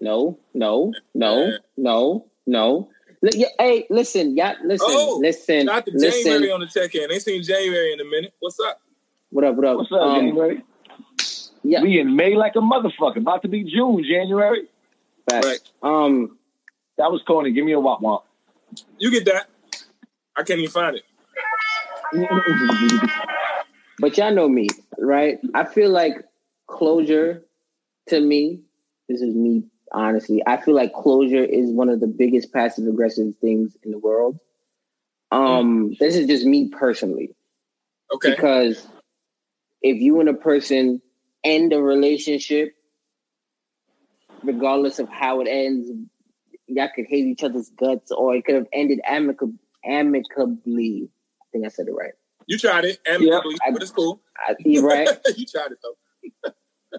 Speaker 3: No, no, no, no, no. Li- yeah, Hey, listen, yeah, listen,
Speaker 2: Oh,
Speaker 3: listen,
Speaker 2: Shout out to January
Speaker 3: listen.
Speaker 2: on the check in. Ain't seen January in a minute. What's up?
Speaker 3: What up? What up?
Speaker 4: What's up,
Speaker 3: Um,
Speaker 4: January?
Speaker 3: Yeah,
Speaker 4: We in May like a motherfucker. About to be June, January.
Speaker 3: facts.
Speaker 2: Right.
Speaker 3: Um,
Speaker 4: That was corny. Give me a wop wop.
Speaker 2: You get that? I can't even find it. [LAUGHS]
Speaker 3: but y'all know me, right? I feel like closure to me, this is me honestly, I feel like closure is one of the biggest passive aggressive things in the world. Um, this is just me personally.
Speaker 2: Okay.
Speaker 3: Because if you and a person end a relationship, regardless of how it ends, y'all could hate each other's guts, or it could have ended amicab- amicably. I think I said it right.
Speaker 2: You tried it amicably,
Speaker 3: I-
Speaker 2: but it's cool.
Speaker 3: I, you're right. [LAUGHS]
Speaker 2: you tried it though.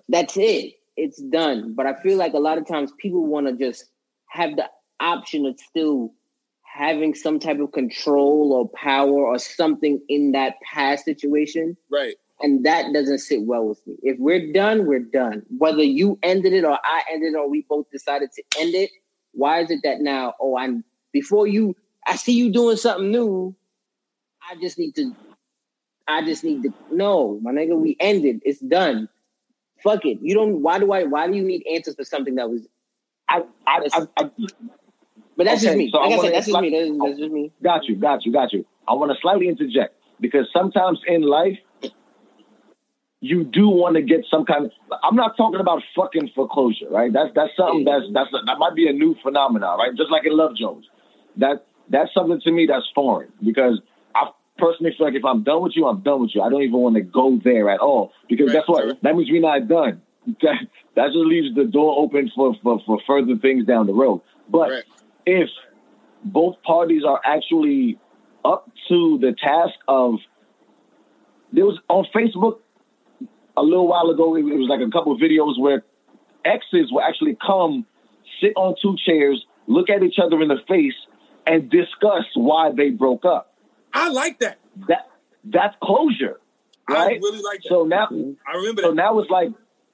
Speaker 3: That's it. It's done. But I feel like a lot of times people want to just have the option of still having some type of control or power or something in that past situation.
Speaker 2: Right.
Speaker 3: And that doesn't sit well with me. If we're done, we're done. Whether you ended it or I ended it or we both decided to end it, why is it that now, oh, I'm before you I see you doing something new, I just need to I just need to no, my nigga, we ended. It's done. Fuck it. You don't why do I why do you need answers for something that was
Speaker 4: I, I, I, I
Speaker 3: but that's just me.
Speaker 4: so I
Speaker 3: Like I
Speaker 4: wanna
Speaker 3: said, that's just me. That's, that's just me.
Speaker 4: got you, got you, got you. I want to slightly interject because sometimes in life, you do want to get some kind of. I'm not talking about fucking foreclosure, right? That's that's something that's mm-hmm. that's that might be a new phenomenon, right? Just like in Love Jones, that that's something to me that's foreign because I personally feel like if I'm done with you, I'm done with you. I don't even want to go there at all because
Speaker 2: Right,
Speaker 4: guess what? That means we're not done. [LAUGHS] That, that just leaves the door open for, for, for further things down the road. But
Speaker 2: Right.
Speaker 4: if both parties are actually up to the task of there was on Facebook a little while ago it, it was like a couple of videos where exes will actually come sit on two chairs look at each other in the face and discuss why they broke up
Speaker 2: I like that.
Speaker 4: that that's closure Right?
Speaker 2: I really like that.
Speaker 4: so now
Speaker 2: I remember That.
Speaker 4: so now it's like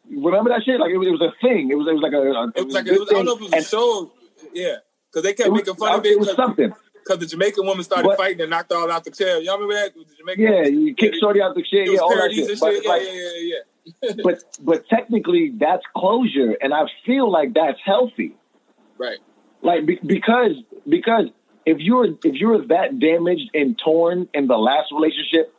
Speaker 4: remember that shit like it was, it was a thing it was it was like a, a
Speaker 2: It was like
Speaker 4: good
Speaker 2: it was, I don't know if it was a show. Yeah, because they kept making fun of it
Speaker 4: it was something.
Speaker 2: because the Jamaican woman started
Speaker 4: But-
Speaker 2: fighting and knocked all out the chair. Y'all remember that? The Jamaican
Speaker 4: yeah
Speaker 2: woman?
Speaker 4: you kick shorty out the
Speaker 2: chair.
Speaker 4: Yeah all that shit
Speaker 2: and
Speaker 4: but
Speaker 2: shit. Yeah,
Speaker 4: like
Speaker 2: yeah, yeah, yeah.
Speaker 4: but but technically that's closure and i feel like that's healthy
Speaker 2: Right.
Speaker 4: like be, because because if you're if you're that damaged and torn in the last relationship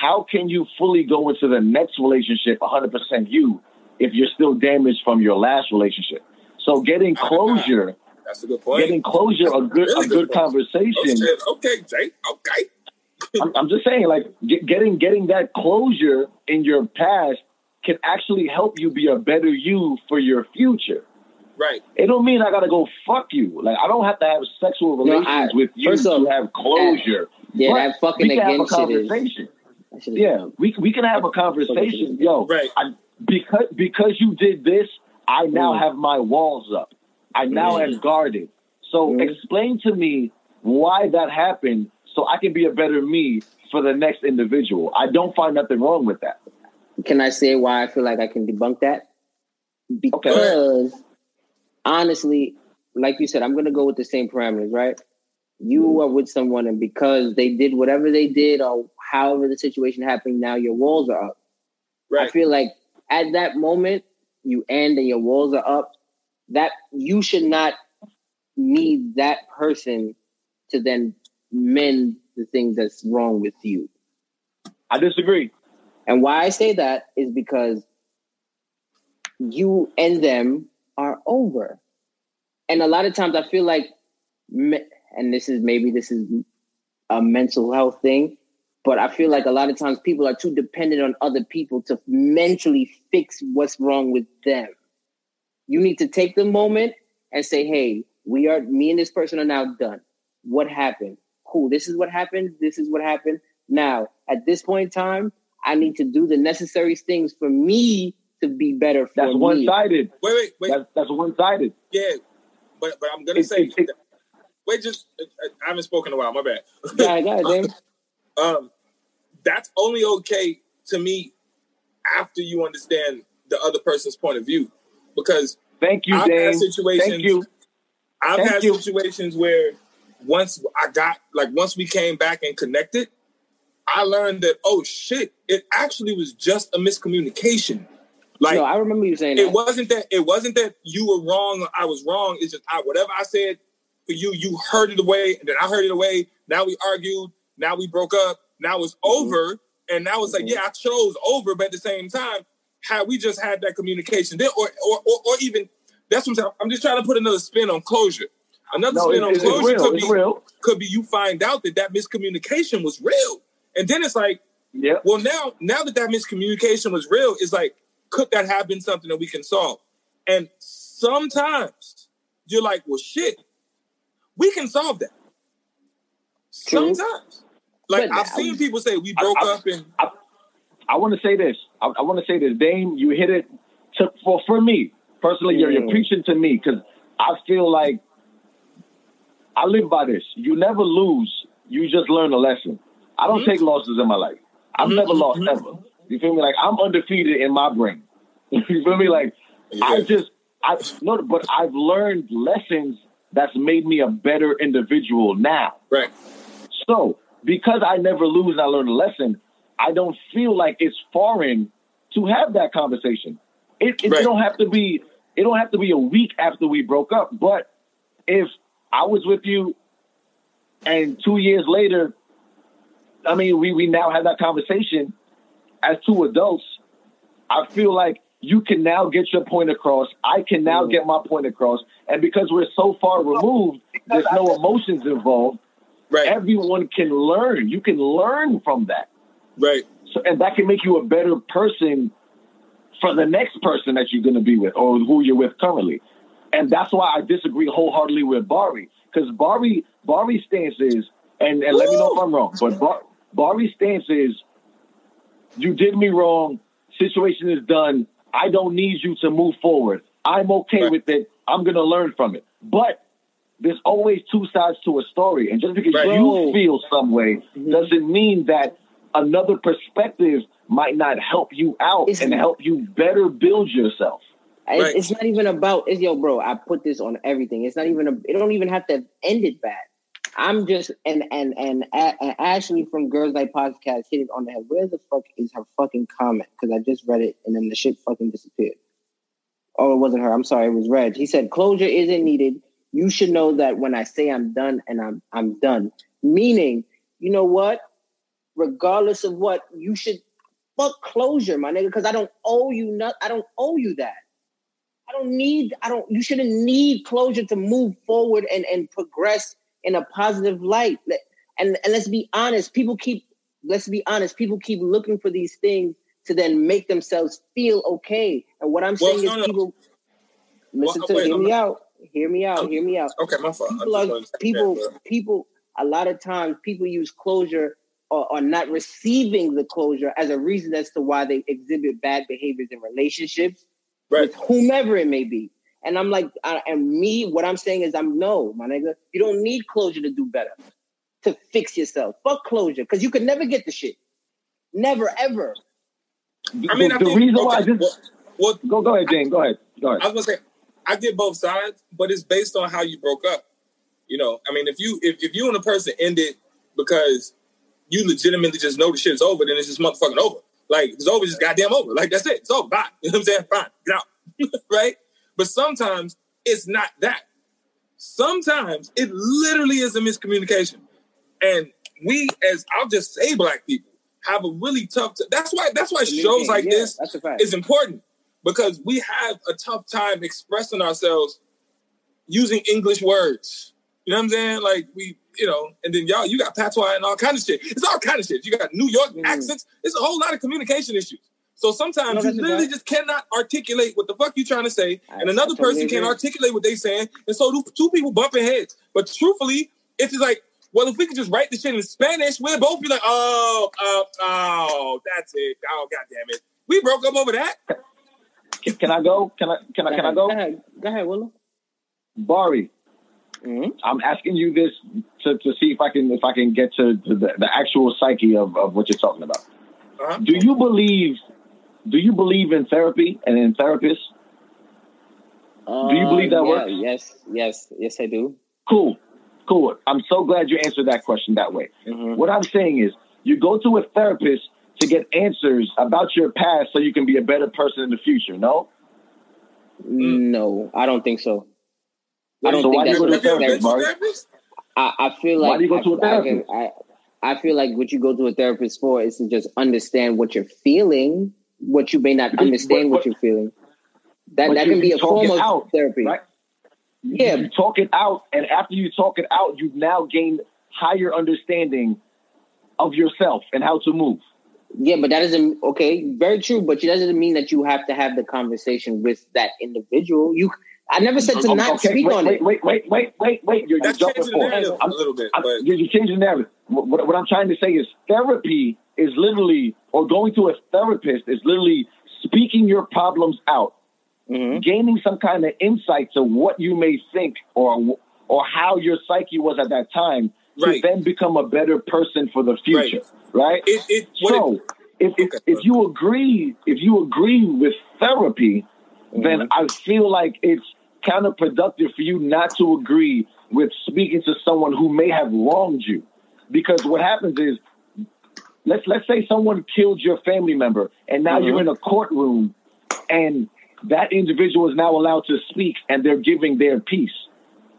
Speaker 4: how can you fully go into the next relationship 100% you if you're still damaged from your last relationship so getting oh closure
Speaker 2: That's a good point.
Speaker 4: getting closure a good
Speaker 2: Really
Speaker 4: a
Speaker 2: good
Speaker 4: good conversation
Speaker 2: Oh. Okay, Jay. Okay.
Speaker 4: I'm, I'm just saying, like get, getting getting that closure in your past can actually help you be a better you for your future.
Speaker 2: Right.
Speaker 4: It don't mean I gotta go fuck you. Like I don't have to have sexual
Speaker 3: No,
Speaker 4: relations
Speaker 3: I-
Speaker 4: with you
Speaker 3: first
Speaker 4: to
Speaker 3: off,
Speaker 4: have closure.
Speaker 3: Yeah,
Speaker 4: But
Speaker 3: that fucking
Speaker 4: we can have a
Speaker 3: again
Speaker 4: conversation.
Speaker 3: is
Speaker 4: Yeah, we we can have a conversation. Yo,
Speaker 2: Right.
Speaker 4: I, because because you did this, I now
Speaker 3: Mm.
Speaker 4: have my walls up. I now
Speaker 2: Mm.
Speaker 4: am guarded. So
Speaker 3: Mm.
Speaker 4: explain to me why that happened, so I can be a better me for the next individual. I don't find nothing wrong with that.
Speaker 3: Can I say why I feel like I can debunk that? Because honestly, like you said, I'm gonna go with the same parameters, right? You hmm. are with someone, and because they did whatever they did, or however the situation happened, now your walls are up.
Speaker 2: Right.
Speaker 3: I feel like at that moment you end and your walls are up. That you should not need that person to then mend the thing that's wrong with you.
Speaker 4: I disagree.
Speaker 3: And why I say that is because you and them over. And a lot of times I feel like, and this is maybe this is a mental health thing, but I feel like a lot of times people are too dependent on other people to mentally fix what's wrong with them. You need to take the moment and say, hey, we are, me and this person are now done. What happened? Cool. This is what happened. This is what happened. Now, at this point in time, I need to do the necessary things for me to be better for
Speaker 4: That's
Speaker 3: me.
Speaker 4: one sided.
Speaker 2: Wait, wait, wait.
Speaker 4: That's that's one sided.
Speaker 2: yeah, but but I'm gonna
Speaker 4: It-
Speaker 2: say.
Speaker 4: it- it-
Speaker 2: wait, just I I haven't spoken in a while. My bad.
Speaker 3: Go ahead, go Dave. [LAUGHS]
Speaker 2: um, that's only okay to me after you understand the other person's point of view, because
Speaker 4: Thank you,
Speaker 2: I've had situations.
Speaker 4: Thank you.
Speaker 2: I've
Speaker 4: Thank
Speaker 2: had
Speaker 4: you.
Speaker 2: situations where once I got like once we came back and connected, I learned that oh shit, it actually was just a miscommunication. Like
Speaker 3: no, I remember you saying
Speaker 2: it
Speaker 3: that.
Speaker 2: wasn't that it wasn't that you were wrong or I was wrong. It's just I, whatever I said for you, you heard it away, and then I heard it away. Now we argued. Now we broke up. Now it's
Speaker 3: Mm-hmm.
Speaker 2: over, and now it's like yeah, I chose over, but at the same time, had we just had that communication there, or or or, or even that's what I'm saying. I'm just trying to put another spin on closure. Another
Speaker 4: No,
Speaker 2: spin
Speaker 4: it-
Speaker 2: on closure could be
Speaker 4: real.
Speaker 2: could be you find out that that miscommunication was real, and then it's like
Speaker 4: Yeah.
Speaker 2: well, now now that that miscommunication was real, it's like, could that have been something that we can solve? And sometimes, you're like, well, shit, we can solve that.
Speaker 3: True.
Speaker 2: Sometimes, like
Speaker 3: But
Speaker 2: I've
Speaker 3: I
Speaker 2: seen people say we broke
Speaker 4: I-
Speaker 2: up and
Speaker 4: I want to say this. I, I want to say this, Dame. You hit it to, for for me personally. You're, you're
Speaker 3: Mm.
Speaker 4: preaching to me because I feel like I live by this. You never lose. You just learn a lesson. I don't
Speaker 2: Mhm.
Speaker 4: take losses in my life. I've
Speaker 2: Mhm,
Speaker 4: never lost
Speaker 2: mhm.
Speaker 4: ever. You feel me? Like I'm undefeated in my brain. [LAUGHS] you feel me? Like I just I no, but I've learned lessons that's made me a better individual now.
Speaker 2: right,
Speaker 4: So, because I never lose and I learn a lesson, I don't feel like it's foreign to have that conversation. It, it,
Speaker 2: Right.
Speaker 4: don't have to be. It don't have to be a week after we broke up. But if I was with you, and two years later, I mean, we we now have that conversation as two adults. I feel like you can now get your point across. I can now get my point across, and because we're so far removed, there's no emotions involved
Speaker 2: right,
Speaker 4: everyone can learn. You can learn from that.
Speaker 2: right.
Speaker 4: So, and that can make you a better person for the next person that you're going to be with or who you're with currently. And that's why I disagree wholeheartedly with Bari. Because Bari, Bari's stance is, and, and let me know if I'm wrong, but Bar, Bari's stance is, you did me wrong. Situation is done. I don't need you to move forward. I'm okay
Speaker 2: Right.
Speaker 4: with it. I'm going to learn from it. But there's always two sides to a story. And just because
Speaker 2: Right.
Speaker 4: you feel some way
Speaker 3: Mhm.
Speaker 4: doesn't mean that another perspective might not help you out
Speaker 3: It's-
Speaker 4: and help you better build yourself.
Speaker 3: It's,
Speaker 2: Right.
Speaker 3: it's not even about it's yo, bro. I put this on everything. It's not even a. It don't even have to end it bad. I'm just and and and, and Ashley from Girls Night Podcast hit it on the head. Where the fuck is her fucking comment? Because I just read it and then the shit fucking disappeared. Oh, it wasn't her. I'm sorry. It was Reg. He said closure isn't needed. You should know that when I say I'm done and I'm I'm done. Meaning, you know what? Regardless of what, you should fuck closure, my nigga. Because I don't owe you not. I don't owe you that. I don't need, I don't, you shouldn't need closure to move forward and, and progress in a positive light. And, and let's be honest, people keep, let's be honest, people keep looking for these things to then make themselves feel okay. And what I'm
Speaker 2: Well,
Speaker 3: saying
Speaker 2: no,
Speaker 3: is
Speaker 2: no.
Speaker 3: people, listen
Speaker 2: Well,
Speaker 3: to,
Speaker 2: wait,
Speaker 3: hear me out, hear me out,
Speaker 2: I'm-
Speaker 3: hear me out.
Speaker 2: Okay, my fault.
Speaker 3: People, are, people,
Speaker 2: that,
Speaker 3: people, a lot of times people use closure or, or not receiving the closure as a reason as to why they exhibit bad behaviors in relationships
Speaker 2: Right.
Speaker 3: with whomever it may be. And I'm like, I, and me, what I'm saying is, I'm no, my nigga. You don't need closure to do better, to fix yourself. Fuck closure, because you could never get the shit. Never, ever.
Speaker 2: I mean,
Speaker 4: the,
Speaker 2: I
Speaker 4: the
Speaker 2: think,
Speaker 4: reason why I just
Speaker 2: well, well,
Speaker 4: go go ahead, Jane. Go ahead. Go
Speaker 2: I was gonna say, I get both sides, but it's based on how you broke up. You know, I mean, if you if, if you and a person ended because you legitimately just know the shit's over, then it's just motherfucking over. Like it's over, just goddamn over. Like that's it. It's over. Bye. [LAUGHS] You know what I'm saying? Fine. Get out. [LAUGHS] right? But sometimes it's not that. Sometimes it literally is a miscommunication. And we as I'll just say black people have a really tough t- that's why that's why shows like
Speaker 3: Yeah,
Speaker 2: this
Speaker 3: That's a fact.
Speaker 2: is important because we have a tough time expressing ourselves using English words. You know what I'm saying? Like we, you know, and then y'all, you got patois and all kind of shit. It's all kind of shit. You got New York
Speaker 3: Mhm.
Speaker 2: accents. It's a whole lot of communication issues. So sometimes you literally just cannot articulate what the fuck you trying to say,
Speaker 3: I-
Speaker 2: and another
Speaker 3: totally
Speaker 2: person can't articulate what they saying, and so do two people bumping heads. But truthfully, it's just like, well, if we could just write the shit in Spanish, we'd both be like, oh, oh, oh, that's it. Oh, god damn it. We broke up over that.
Speaker 4: Can, can I go? Can I can I can I go?
Speaker 3: Go ahead, go ahead, Willow.
Speaker 4: Bari,
Speaker 3: Mhm.
Speaker 4: I'm asking you this to, to see if I can if I can get to, to the, the actual psyche of, of what you're talking about.
Speaker 2: Uh-huh.
Speaker 4: Do you believe do you believe in therapy and in therapists? Do you believe that
Speaker 3: Uh, yeah,
Speaker 4: works?
Speaker 3: Yes, yes, yes, I do.
Speaker 4: Cool. Cool. I'm so glad you answered that question that way.
Speaker 3: Mhm.
Speaker 4: What I'm saying is you go to a therapist to get answers about your past so you can be a better person in the future, no?
Speaker 3: No, I don't think so. I don't
Speaker 4: So
Speaker 3: think
Speaker 4: why do you
Speaker 3: that's
Speaker 4: go to a
Speaker 2: Have you ever been
Speaker 4: therapist,
Speaker 2: to a
Speaker 4: Bari?
Speaker 2: therapist?
Speaker 3: I, I feel
Speaker 4: Why
Speaker 3: like
Speaker 4: do you go
Speaker 3: I,
Speaker 4: to a
Speaker 3: I,
Speaker 4: therapist?
Speaker 3: I, I feel like what you go to a therapist for is to just understand what you're feeling, what you may not
Speaker 4: Because-
Speaker 3: understand
Speaker 4: but-
Speaker 3: what you're feeling. That that can be a form of
Speaker 4: out,
Speaker 3: therapy.
Speaker 4: right?
Speaker 3: Yeah.
Speaker 4: You talk it out, and after you talk it out, you've now gained higher understanding of yourself and how to move.
Speaker 3: Yeah, but that doesn't okay, very true, but it doesn't mean that you have to have the conversation with that individual. You I never said to not
Speaker 4: okay,
Speaker 3: speak
Speaker 4: wait,
Speaker 3: on
Speaker 4: wait,
Speaker 3: it.
Speaker 4: wait, wait, wait, wait, wait. You're, you're jumping
Speaker 2: changing
Speaker 4: forward.
Speaker 2: narrative a little bit,
Speaker 4: I'm-
Speaker 2: but
Speaker 4: you're, you're changing the narrative. What, what, what I'm trying to say is therapy is literally, or going to a therapist is literally speaking your problems out,
Speaker 3: Mhm.
Speaker 4: gaining some kind of insight to what you may think or or how your psyche was at that time to
Speaker 2: Right.
Speaker 4: then become a better person for the future, right?
Speaker 2: it it
Speaker 4: So
Speaker 2: it,
Speaker 4: if, if
Speaker 2: Okay.
Speaker 4: if you agree if you agree with therapy, then I feel like it's counterproductive for you not to agree with speaking to someone who may have wronged you. Because what happens is let's let's say someone killed your family member and now you're mm-hmm. in a courtroom and that individual is now allowed to speak and they're giving their piece.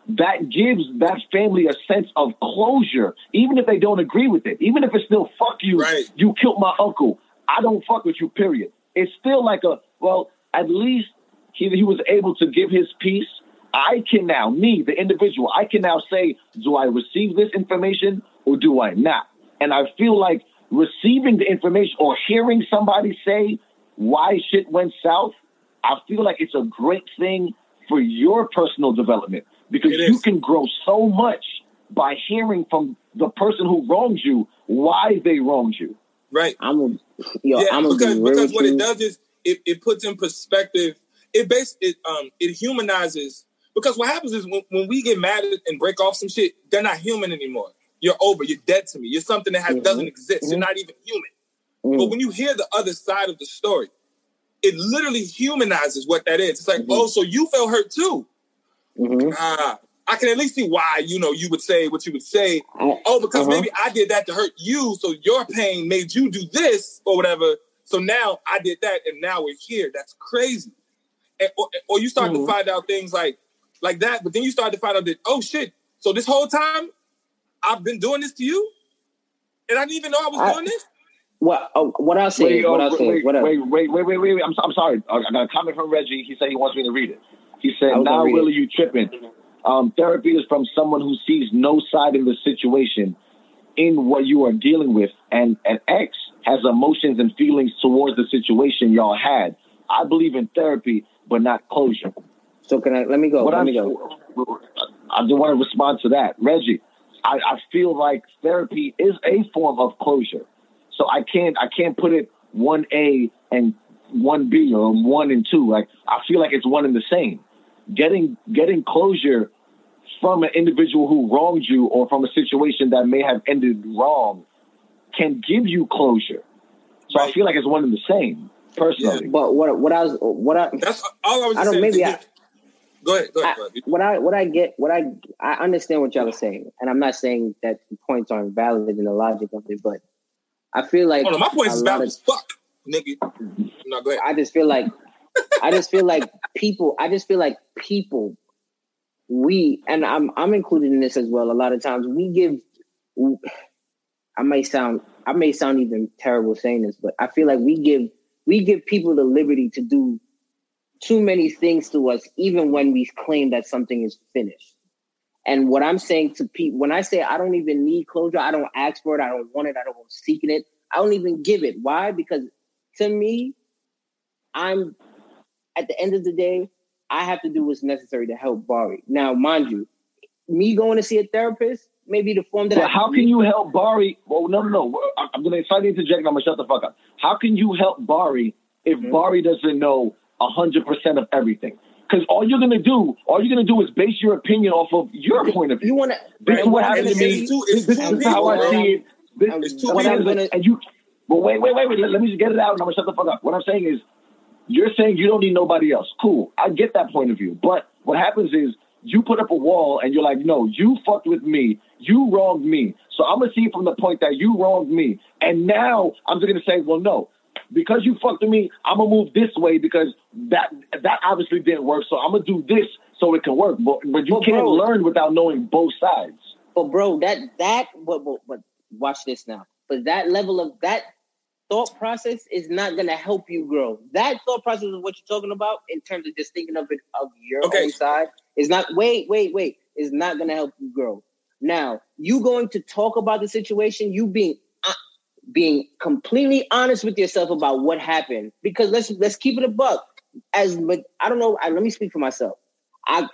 Speaker 4: That gives that family a sense of closure, even if they don't agree with it. Even if it's still fuck you,
Speaker 2: Right.
Speaker 4: you killed my uncle. I don't fuck with you, period. It's still like a well, at least he, he was able to give his piece. I can now, me, the individual, I can now say, do I receive this information or do I not? And I feel like receiving the information or hearing somebody say why shit went south, I feel like it's a great thing for your personal development because you can grow so much by hearing from the person who wronged you why they wronged you.
Speaker 2: right.
Speaker 3: I'm a yo,
Speaker 2: yeah,
Speaker 3: I'm
Speaker 2: because because what it does is it, it puts in perspective. It base it um it humanizes because what happens is when, when we get mad and break off some shit, they're not human anymore. You're over. You're dead to me. You're something that has,
Speaker 3: Mhm.
Speaker 2: doesn't exist. You're
Speaker 3: Mhm.
Speaker 2: not even human.
Speaker 3: Mm.
Speaker 2: But when you hear the other side of the story, it literally humanizes what that is. It's like,
Speaker 3: Mhm.
Speaker 2: oh, so you felt hurt too. Ah, I can at least see why you know you would say what you would say. Oh, because
Speaker 3: Uh-huh.
Speaker 2: maybe I did that to hurt you, so your pain made you do this or whatever. So now I did that, and now we're here. That's crazy. And, or, or you start
Speaker 3: Mhm.
Speaker 2: to find out things like like that, but then you start to find out that oh shit. So this whole time I've been doing this to you, and I didn't even know I was
Speaker 3: I-
Speaker 2: doing this.
Speaker 3: What oh, what I'll say,
Speaker 4: Wait,
Speaker 3: what
Speaker 4: oh,
Speaker 3: I'll say,
Speaker 4: wait, wait, wait, wait, wait, wait, wait. I'm, I'm sorry. I got a comment from Reggie. He said he wants me to read it. He said,
Speaker 3: I was gonna
Speaker 4: "Now,
Speaker 3: read
Speaker 4: Willie,
Speaker 3: it.
Speaker 4: you tripping? Um, therapy is from someone who sees no side in the situation in what you are dealing with, and an ex has emotions and feelings towards the situation y'all had. I believe in therapy, but not closure.
Speaker 3: So can I let me go?
Speaker 4: What
Speaker 3: let
Speaker 4: I'm,
Speaker 3: me go.
Speaker 4: I just want to respond to that, Reggie. I, I feel like therapy is a form of closure, so I can't I can't put it one A and one B or one and two. Like I feel like it's one and the same. Getting getting closure from an individual who wronged you or from a situation that may have ended wrong can give you closure. So I feel like it's one and the same. Personally,
Speaker 3: But what what I was what I
Speaker 2: That's all I was.
Speaker 3: I don't-
Speaker 2: saying.
Speaker 3: maybe I-
Speaker 2: Go ahead. Go ahead. Go ahead.
Speaker 3: what I what I get what I I understand what y'all are saying, and I'm not saying that the points aren't valid in the logic of it, but I feel like
Speaker 2: Hold on, my point
Speaker 3: a
Speaker 2: is valid as fuck, nigga. No, go ahead.
Speaker 3: I just feel like I just feel like people I just feel like people we and I'm I'm included in this as well. A lot of times we give I may sound I may sound even terrible saying this, but I feel like we give we give people the liberty to do too many things to us, even when we claim that something is finished. And what I'm saying to people, when I say I don't even need closure, I don't ask for it, I don't want it, I don't go seeking it, I don't even give it. Why? Because to me, I'm at the end of the day, I have to do what's necessary to help Bari. Now, mind you, me going to see a therapist may be the form that
Speaker 4: But
Speaker 3: I
Speaker 4: how can you help Bari? Well, no, no, no. I'm- to try to interject. I'm going to shut the fuck up. How can you help Bari if
Speaker 3: Mhm.
Speaker 4: Bari doesn't know 100% of everything? Because all you're going to do, all you're going to do is base your opinion off of your point of view.
Speaker 3: You want to?
Speaker 4: This is what happened to me.
Speaker 2: two-
Speaker 4: This,
Speaker 2: it's
Speaker 4: this
Speaker 2: two
Speaker 4: is how I see it. This,
Speaker 3: is
Speaker 4: what. I'm and you, well, wait, wait, wait, wait. Let, let me just get it out, and I'm gonna shut the fuck up. What I'm saying is, you're saying you don't need nobody else. Cool, I get that point of view. But what happens is, you put up a wall, and you're like, no, you fucked with me. You wronged me. So I'm gonna see it from the point that you wronged me, and now I'm just gonna say, well, no. Because you fucked with me, I'm gonna move this way because that that obviously didn't work. So I'm gonna do this so it can work. But but you can't
Speaker 3: bro-
Speaker 4: learn without knowing both sides.
Speaker 3: But bro, that that but, but but watch this now. But that level of that thought process is not gonna help you grow. That thought process is what you're talking about in terms of just thinking of it of your
Speaker 2: Okay.
Speaker 3: own side. Is not wait, wait, wait. Is not gonna help you grow. Now, you going to talk about the situation, you being uh, being completely honest with yourself about what happened. Because let's let's keep it a buck. As but I don't know. I, let me speak for myself. I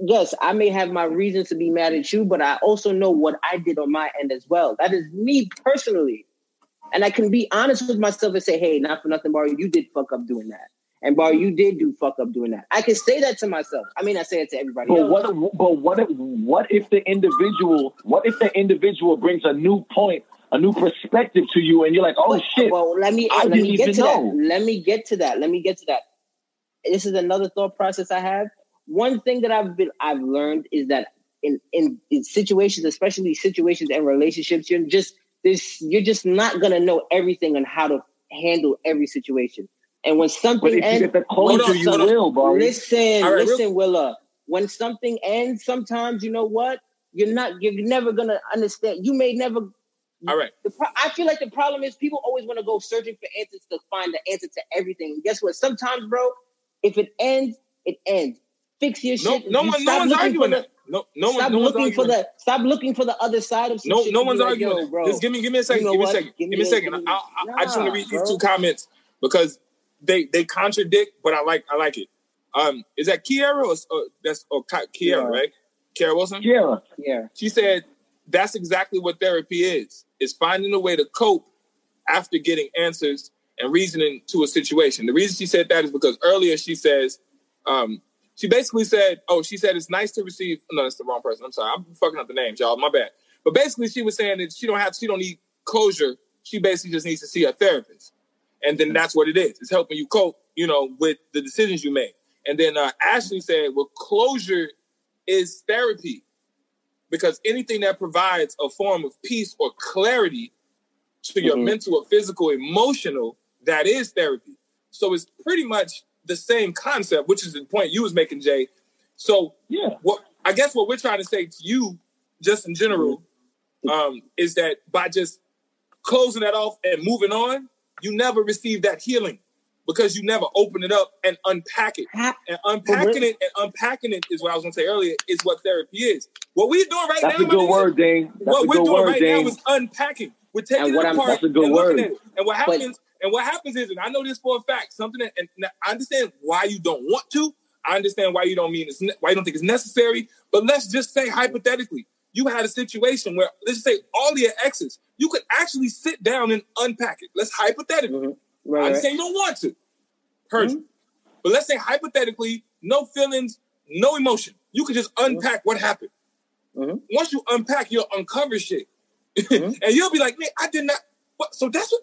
Speaker 3: yes, I may have my reasons to be mad at you, but I also know what I did on my end as well. That is me personally. And I can be honest with myself and say, hey, not for nothing, Bar, you did fuck up doing that. And Bar, you did do fuck up doing that. I can say that to myself. I mean, I say it to everybody.
Speaker 4: But
Speaker 3: else.
Speaker 4: what? But what? If, what if the individual? What if the individual brings a new point, a new perspective to you, and you're like, "Oh
Speaker 3: Well,
Speaker 4: shit!"
Speaker 3: Well, let me
Speaker 4: I
Speaker 3: let me get to
Speaker 4: know.
Speaker 3: that. Let me get to that. Let me get to that. This is another thought process I have. One thing that I've been I've learned is that in in, in situations, especially situations and relationships, you're just this you're just not gonna know everything on how to handle every situation. And when
Speaker 4: But
Speaker 3: something
Speaker 4: you
Speaker 3: ends,
Speaker 4: the
Speaker 2: Hold on,
Speaker 4: you
Speaker 2: hold
Speaker 4: will, Barry.
Speaker 3: listen,
Speaker 2: right, real-
Speaker 3: listen, Willa. When something ends, sometimes you know what you're not. You're never gonna understand. You may never
Speaker 2: All right.
Speaker 3: pro- I feel like the problem is people always want to go searching for answers to find the answer to everything. And guess what? Sometimes, bro, if it ends, it ends. Fix your
Speaker 2: No,
Speaker 3: shit.
Speaker 2: no
Speaker 3: You
Speaker 2: one, no one's arguing that. No, no
Speaker 3: stop
Speaker 2: one, no
Speaker 3: looking for the stop looking for the other side of some
Speaker 2: No,
Speaker 3: shit
Speaker 2: no
Speaker 3: and
Speaker 2: one's
Speaker 3: like,
Speaker 2: arguing.
Speaker 3: Yo, bro.
Speaker 2: Just give me, give me a second.
Speaker 3: know
Speaker 2: give me a second.
Speaker 3: Give
Speaker 2: Give
Speaker 3: me
Speaker 2: me a second.
Speaker 3: give me
Speaker 2: I, I, I just want to
Speaker 3: Nah,
Speaker 2: read these two comments because they they contradict, but I like I like it. Um, is that Kiara or, or that's or Ki- Kiara,
Speaker 3: Yeah.
Speaker 2: right? Kiara Wilson.
Speaker 4: Yeah.
Speaker 3: Yeah.
Speaker 2: She said that's exactly what therapy is: is finding a way to cope after getting answers and reasoning to a situation. The reason she said that is because earlier she says, um, she basically said, "Oh, she said it's nice to receive." No, that's the wrong person. I'm sorry, I'm fucking up the names, y'all. My bad. But basically, she was saying that she don't have, she don't need closure. She basically just needs to see a therapist, and then that's what it is. It's helping you cope, you know, with the decisions you make. And then uh, Ashley said, "Well, closure is therapy." because anything that provides a form of peace or clarity to your
Speaker 3: Mhm.
Speaker 2: mental or physical emotional that is therapy so it's pretty much the same concept which is the point you was making jay so
Speaker 4: Yeah.
Speaker 2: what i guess what we're trying to say to you just in general um, is that by just closing that off and moving on you never receive that healing because you never open it up and unpack it and unpacking it and unpacking it is what I was gonna say earlier is what therapy is. What we're doing right
Speaker 4: That's
Speaker 2: now,
Speaker 4: a good
Speaker 2: nigga,
Speaker 4: word, Dane. That's
Speaker 2: what
Speaker 4: a
Speaker 2: we're
Speaker 4: good
Speaker 2: doing
Speaker 4: word,
Speaker 2: right
Speaker 4: Dane.
Speaker 2: now is unpacking. We're taking
Speaker 3: And
Speaker 2: it
Speaker 3: what I'm-
Speaker 2: apart
Speaker 4: That's a good
Speaker 2: and looking
Speaker 4: word.
Speaker 2: at it. And what happens, and what happens is, and I know this for a fact, something that, and I understand why you don't want to. I understand why you don't mean it's ne- why you don't think it's necessary. But let's just say hypothetically, you had a situation where let's just say all your exes, you could actually sit down and unpack it. Let's hypothetically.
Speaker 3: Mhm.
Speaker 2: I
Speaker 3: Right, right.
Speaker 2: understand you don't want to. Heard you. But let's say hypothetically, no feelings, no emotion. You could just unpack what happened.
Speaker 3: Mhm.
Speaker 2: Once you unpack, you'll uncover shit. [LAUGHS]
Speaker 3: Mhm.
Speaker 2: and you'll be like, man, I did not. What? So that's what.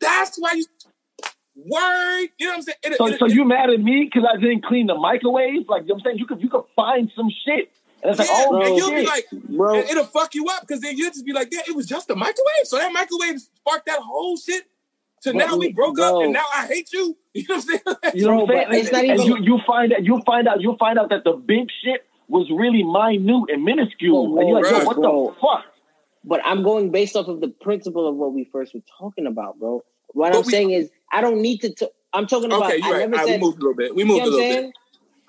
Speaker 2: That's why you. Word. You know what I'm saying? It-
Speaker 4: So,
Speaker 2: it-
Speaker 4: so
Speaker 2: it-
Speaker 4: you mad at me because I didn't clean the microwave? Like you know what I'm saying, you could you could find some shit, and it's like,
Speaker 2: yeah,
Speaker 4: oh
Speaker 2: and you'll
Speaker 4: shit.
Speaker 2: be like,
Speaker 3: Bro,
Speaker 2: and it'll fuck you up because then you'll just be like, yeah, it was just a microwave. So that microwave sparked that whole shit.
Speaker 3: So
Speaker 2: now we
Speaker 3: we-
Speaker 2: broke up and now I hate you. [LAUGHS] You know what I'm saying?
Speaker 4: you know what I'm saying?
Speaker 3: but it's not
Speaker 4: and
Speaker 3: even-
Speaker 4: you you find out you find out you find out that the big shit was really minute and minuscule,
Speaker 3: Whoa,
Speaker 4: and you're like,
Speaker 2: whoa,
Speaker 4: yo, what
Speaker 3: bro.
Speaker 4: the fuck?
Speaker 3: But I'm going based off of the principle of what we first were talking about, bro. What
Speaker 2: But
Speaker 3: I'm
Speaker 2: we-
Speaker 3: saying is, I don't need to. T- I'm talking about.
Speaker 2: okay, you're
Speaker 3: I
Speaker 2: right.
Speaker 3: never
Speaker 2: All right,
Speaker 3: said.
Speaker 2: we moved a little bit. We
Speaker 3: you
Speaker 2: moved
Speaker 3: know
Speaker 2: a
Speaker 3: what I'm
Speaker 2: little bit.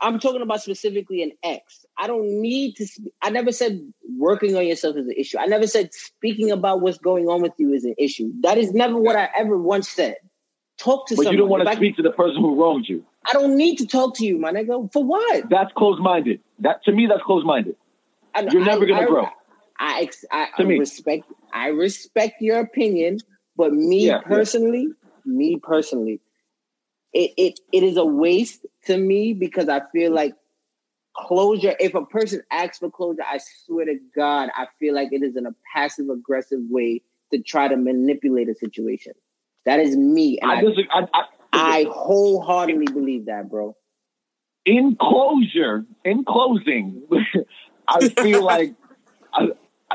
Speaker 3: I'm talking about specifically an ex. I don't need to. Sp- I never said working on yourself is an issue. I never said speaking about what's going on with you is an issue. That is never what I ever once said. Talk to
Speaker 4: But
Speaker 3: someone.
Speaker 4: you don't want
Speaker 3: If
Speaker 4: to
Speaker 3: I-
Speaker 4: speak to the person who wronged you.
Speaker 3: I don't need to talk to you, my nigga. For what?
Speaker 4: That's closed minded. That to me, that's closed minded.
Speaker 3: I-
Speaker 4: You're never gonna
Speaker 3: I-
Speaker 4: grow.
Speaker 3: I, ex- I, respect. I respect your opinion, but me
Speaker 4: Yeah, yeah.
Speaker 3: personally, me personally, it, it it is a waste to me because I feel like closure. If a person asks for closure, I swear to God, I feel like it is in a passive aggressive way to try to manipulate a situation. That is me, and
Speaker 4: I
Speaker 3: I,
Speaker 4: disagree. I, I,
Speaker 3: I wholeheartedly believe that, bro.
Speaker 4: in closure, in closing, [LAUGHS] I feel like I-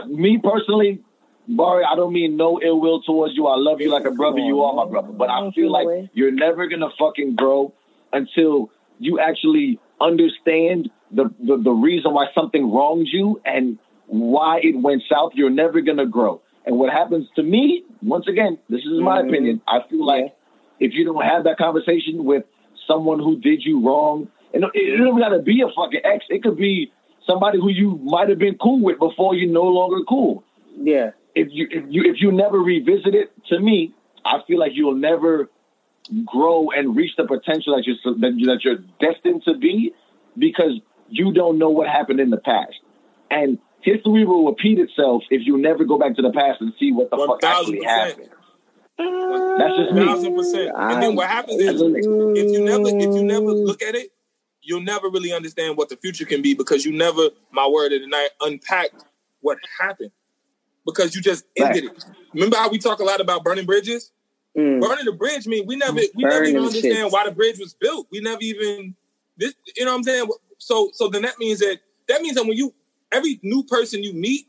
Speaker 4: me personally, Barry, I don't mean no ill will towards you. I love you like a brother. You are my brother. But I feel like you're never gonna fucking grow until you actually understand the, the, the reason why something wronged you and why it went south. You're never gonna grow. And what happens to me, once again, this is my
Speaker 3: Mhm.
Speaker 4: opinion. I feel like if you don't have that conversation with someone who did you wrong, and it it don't gotta be a fucking ex. It could be somebody who you might have been cool with before you're no longer cool.
Speaker 3: Yeah,
Speaker 4: if you if you if you never revisit it, to me, I feel like you'll never grow and reach the potential that you're that, you- that you're destined to be because you don't know what happened in the past. And history will repeat itself if you never go back to the past and see what the
Speaker 2: One
Speaker 4: fuck
Speaker 2: thousand
Speaker 4: actually happened. That's just me.
Speaker 2: thousand percent. And then what happens is if you never if you never look at it, you'll never really understand what the future can be because you never, my word of the night, unpacked what happened. Because you just ended it. Remember how we talk a lot about burning bridges?
Speaker 3: Mm.
Speaker 2: Burning the bridge mean we never we never even understand
Speaker 3: shits.
Speaker 2: why the bridge was built. We never even this you know what I'm saying? So so then that means that that means that when you every new person you meet,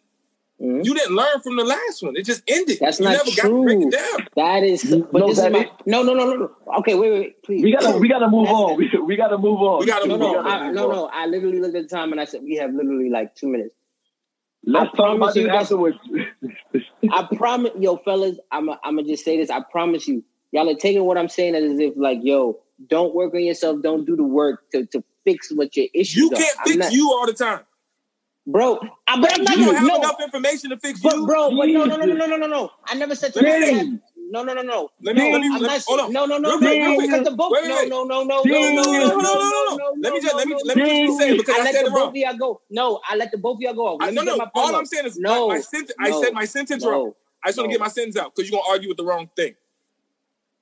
Speaker 3: Mhm.
Speaker 2: you didn't learn from the last one. It just ended.
Speaker 3: That's
Speaker 2: you
Speaker 3: not
Speaker 2: never got to break
Speaker 3: true.
Speaker 2: it down.
Speaker 3: That is, but
Speaker 4: No,
Speaker 3: this
Speaker 4: that
Speaker 3: is my no, no, no, no, no. Okay, wait, wait, wait, please.
Speaker 4: We gotta we gotta move on. We, we gotta move on.
Speaker 2: We gotta
Speaker 3: no,
Speaker 2: move
Speaker 3: no,
Speaker 2: on.
Speaker 3: I, no, no. I literally looked at the time and I said we have literally like two minutes.
Speaker 4: Let's
Speaker 3: I
Speaker 4: talk about
Speaker 3: promise
Speaker 4: this
Speaker 3: you that-
Speaker 4: afterwards.
Speaker 3: I promise, yo, fellas, I'm I'm gonna just say this. I promise you, y'all are taking what I'm saying as if like, yo, don't work on yourself. Don't do the work to, to fix what your issues
Speaker 2: You can't
Speaker 3: I'm
Speaker 2: fix
Speaker 3: not-
Speaker 2: you all the time.
Speaker 3: Bro. I, but I'm not
Speaker 2: You don't have
Speaker 3: no,
Speaker 2: enough information to fix
Speaker 3: but
Speaker 2: you.
Speaker 3: bro, but no, no, no, no, no, no, no, no. I never said to
Speaker 2: Let me
Speaker 3: myself,
Speaker 2: say-
Speaker 3: no, no, no, no.
Speaker 2: Let me, let me, let,
Speaker 3: not
Speaker 2: hold on.
Speaker 3: No, no, no,
Speaker 2: Real
Speaker 3: no,
Speaker 2: quick,
Speaker 3: no,
Speaker 2: real quick.
Speaker 3: because the both.
Speaker 2: Wait, wait,
Speaker 3: No,
Speaker 2: wait.
Speaker 3: no, no, no, no,
Speaker 2: No, no,
Speaker 3: no,
Speaker 2: no,
Speaker 3: no,
Speaker 2: no, no, no,
Speaker 3: no,
Speaker 2: no. Let me just, let me,
Speaker 3: no,
Speaker 2: let me
Speaker 3: no,
Speaker 2: just
Speaker 3: no.
Speaker 2: be saying because
Speaker 3: I
Speaker 2: I
Speaker 3: let
Speaker 2: said
Speaker 3: the
Speaker 2: it
Speaker 3: both
Speaker 2: wrong.
Speaker 3: of y'all go. No, I let the both of y'all go.
Speaker 2: I,
Speaker 3: Let
Speaker 2: no,
Speaker 3: me get
Speaker 2: no.
Speaker 3: my point
Speaker 2: All I'm
Speaker 3: out.
Speaker 2: saying is
Speaker 3: no,
Speaker 2: my, my sentence. I
Speaker 3: no,
Speaker 2: said my sentence
Speaker 3: no,
Speaker 2: wrong. I just want to
Speaker 3: no.
Speaker 2: get my sentence out because you're gonna argue with the wrong thing.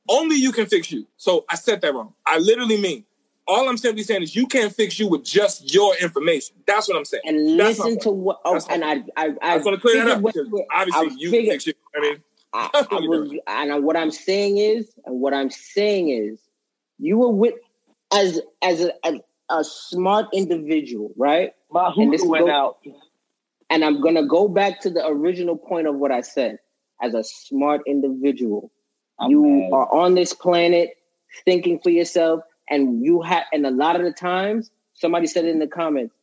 Speaker 2: Only you can fix you. So I said that wrong. I literally mean all I'm simply saying is you can't fix you with just your information. That's what I'm saying.
Speaker 3: and
Speaker 2: That's
Speaker 3: listen to what. Oh,
Speaker 2: That's
Speaker 3: and I, I, I,
Speaker 2: I just want to clear that
Speaker 3: figured
Speaker 2: up
Speaker 3: what-
Speaker 2: because
Speaker 3: I
Speaker 2: obviously you can
Speaker 3: figured-
Speaker 2: fix you. I mean,
Speaker 3: I,
Speaker 2: That's [LAUGHS]
Speaker 3: I
Speaker 2: what you're
Speaker 3: was,
Speaker 2: doing.
Speaker 3: and what I'm saying is, and what I'm saying is, you were with as as a, as a smart individual, right?
Speaker 4: My
Speaker 3: And this
Speaker 4: went
Speaker 3: go-
Speaker 4: out.
Speaker 3: And I'm gonna go back to the original point of what I said. As a smart individual,
Speaker 4: I'm
Speaker 3: you
Speaker 4: mad.
Speaker 3: are on this planet thinking for yourself, and you have. And a lot of the times, somebody said it in the comments,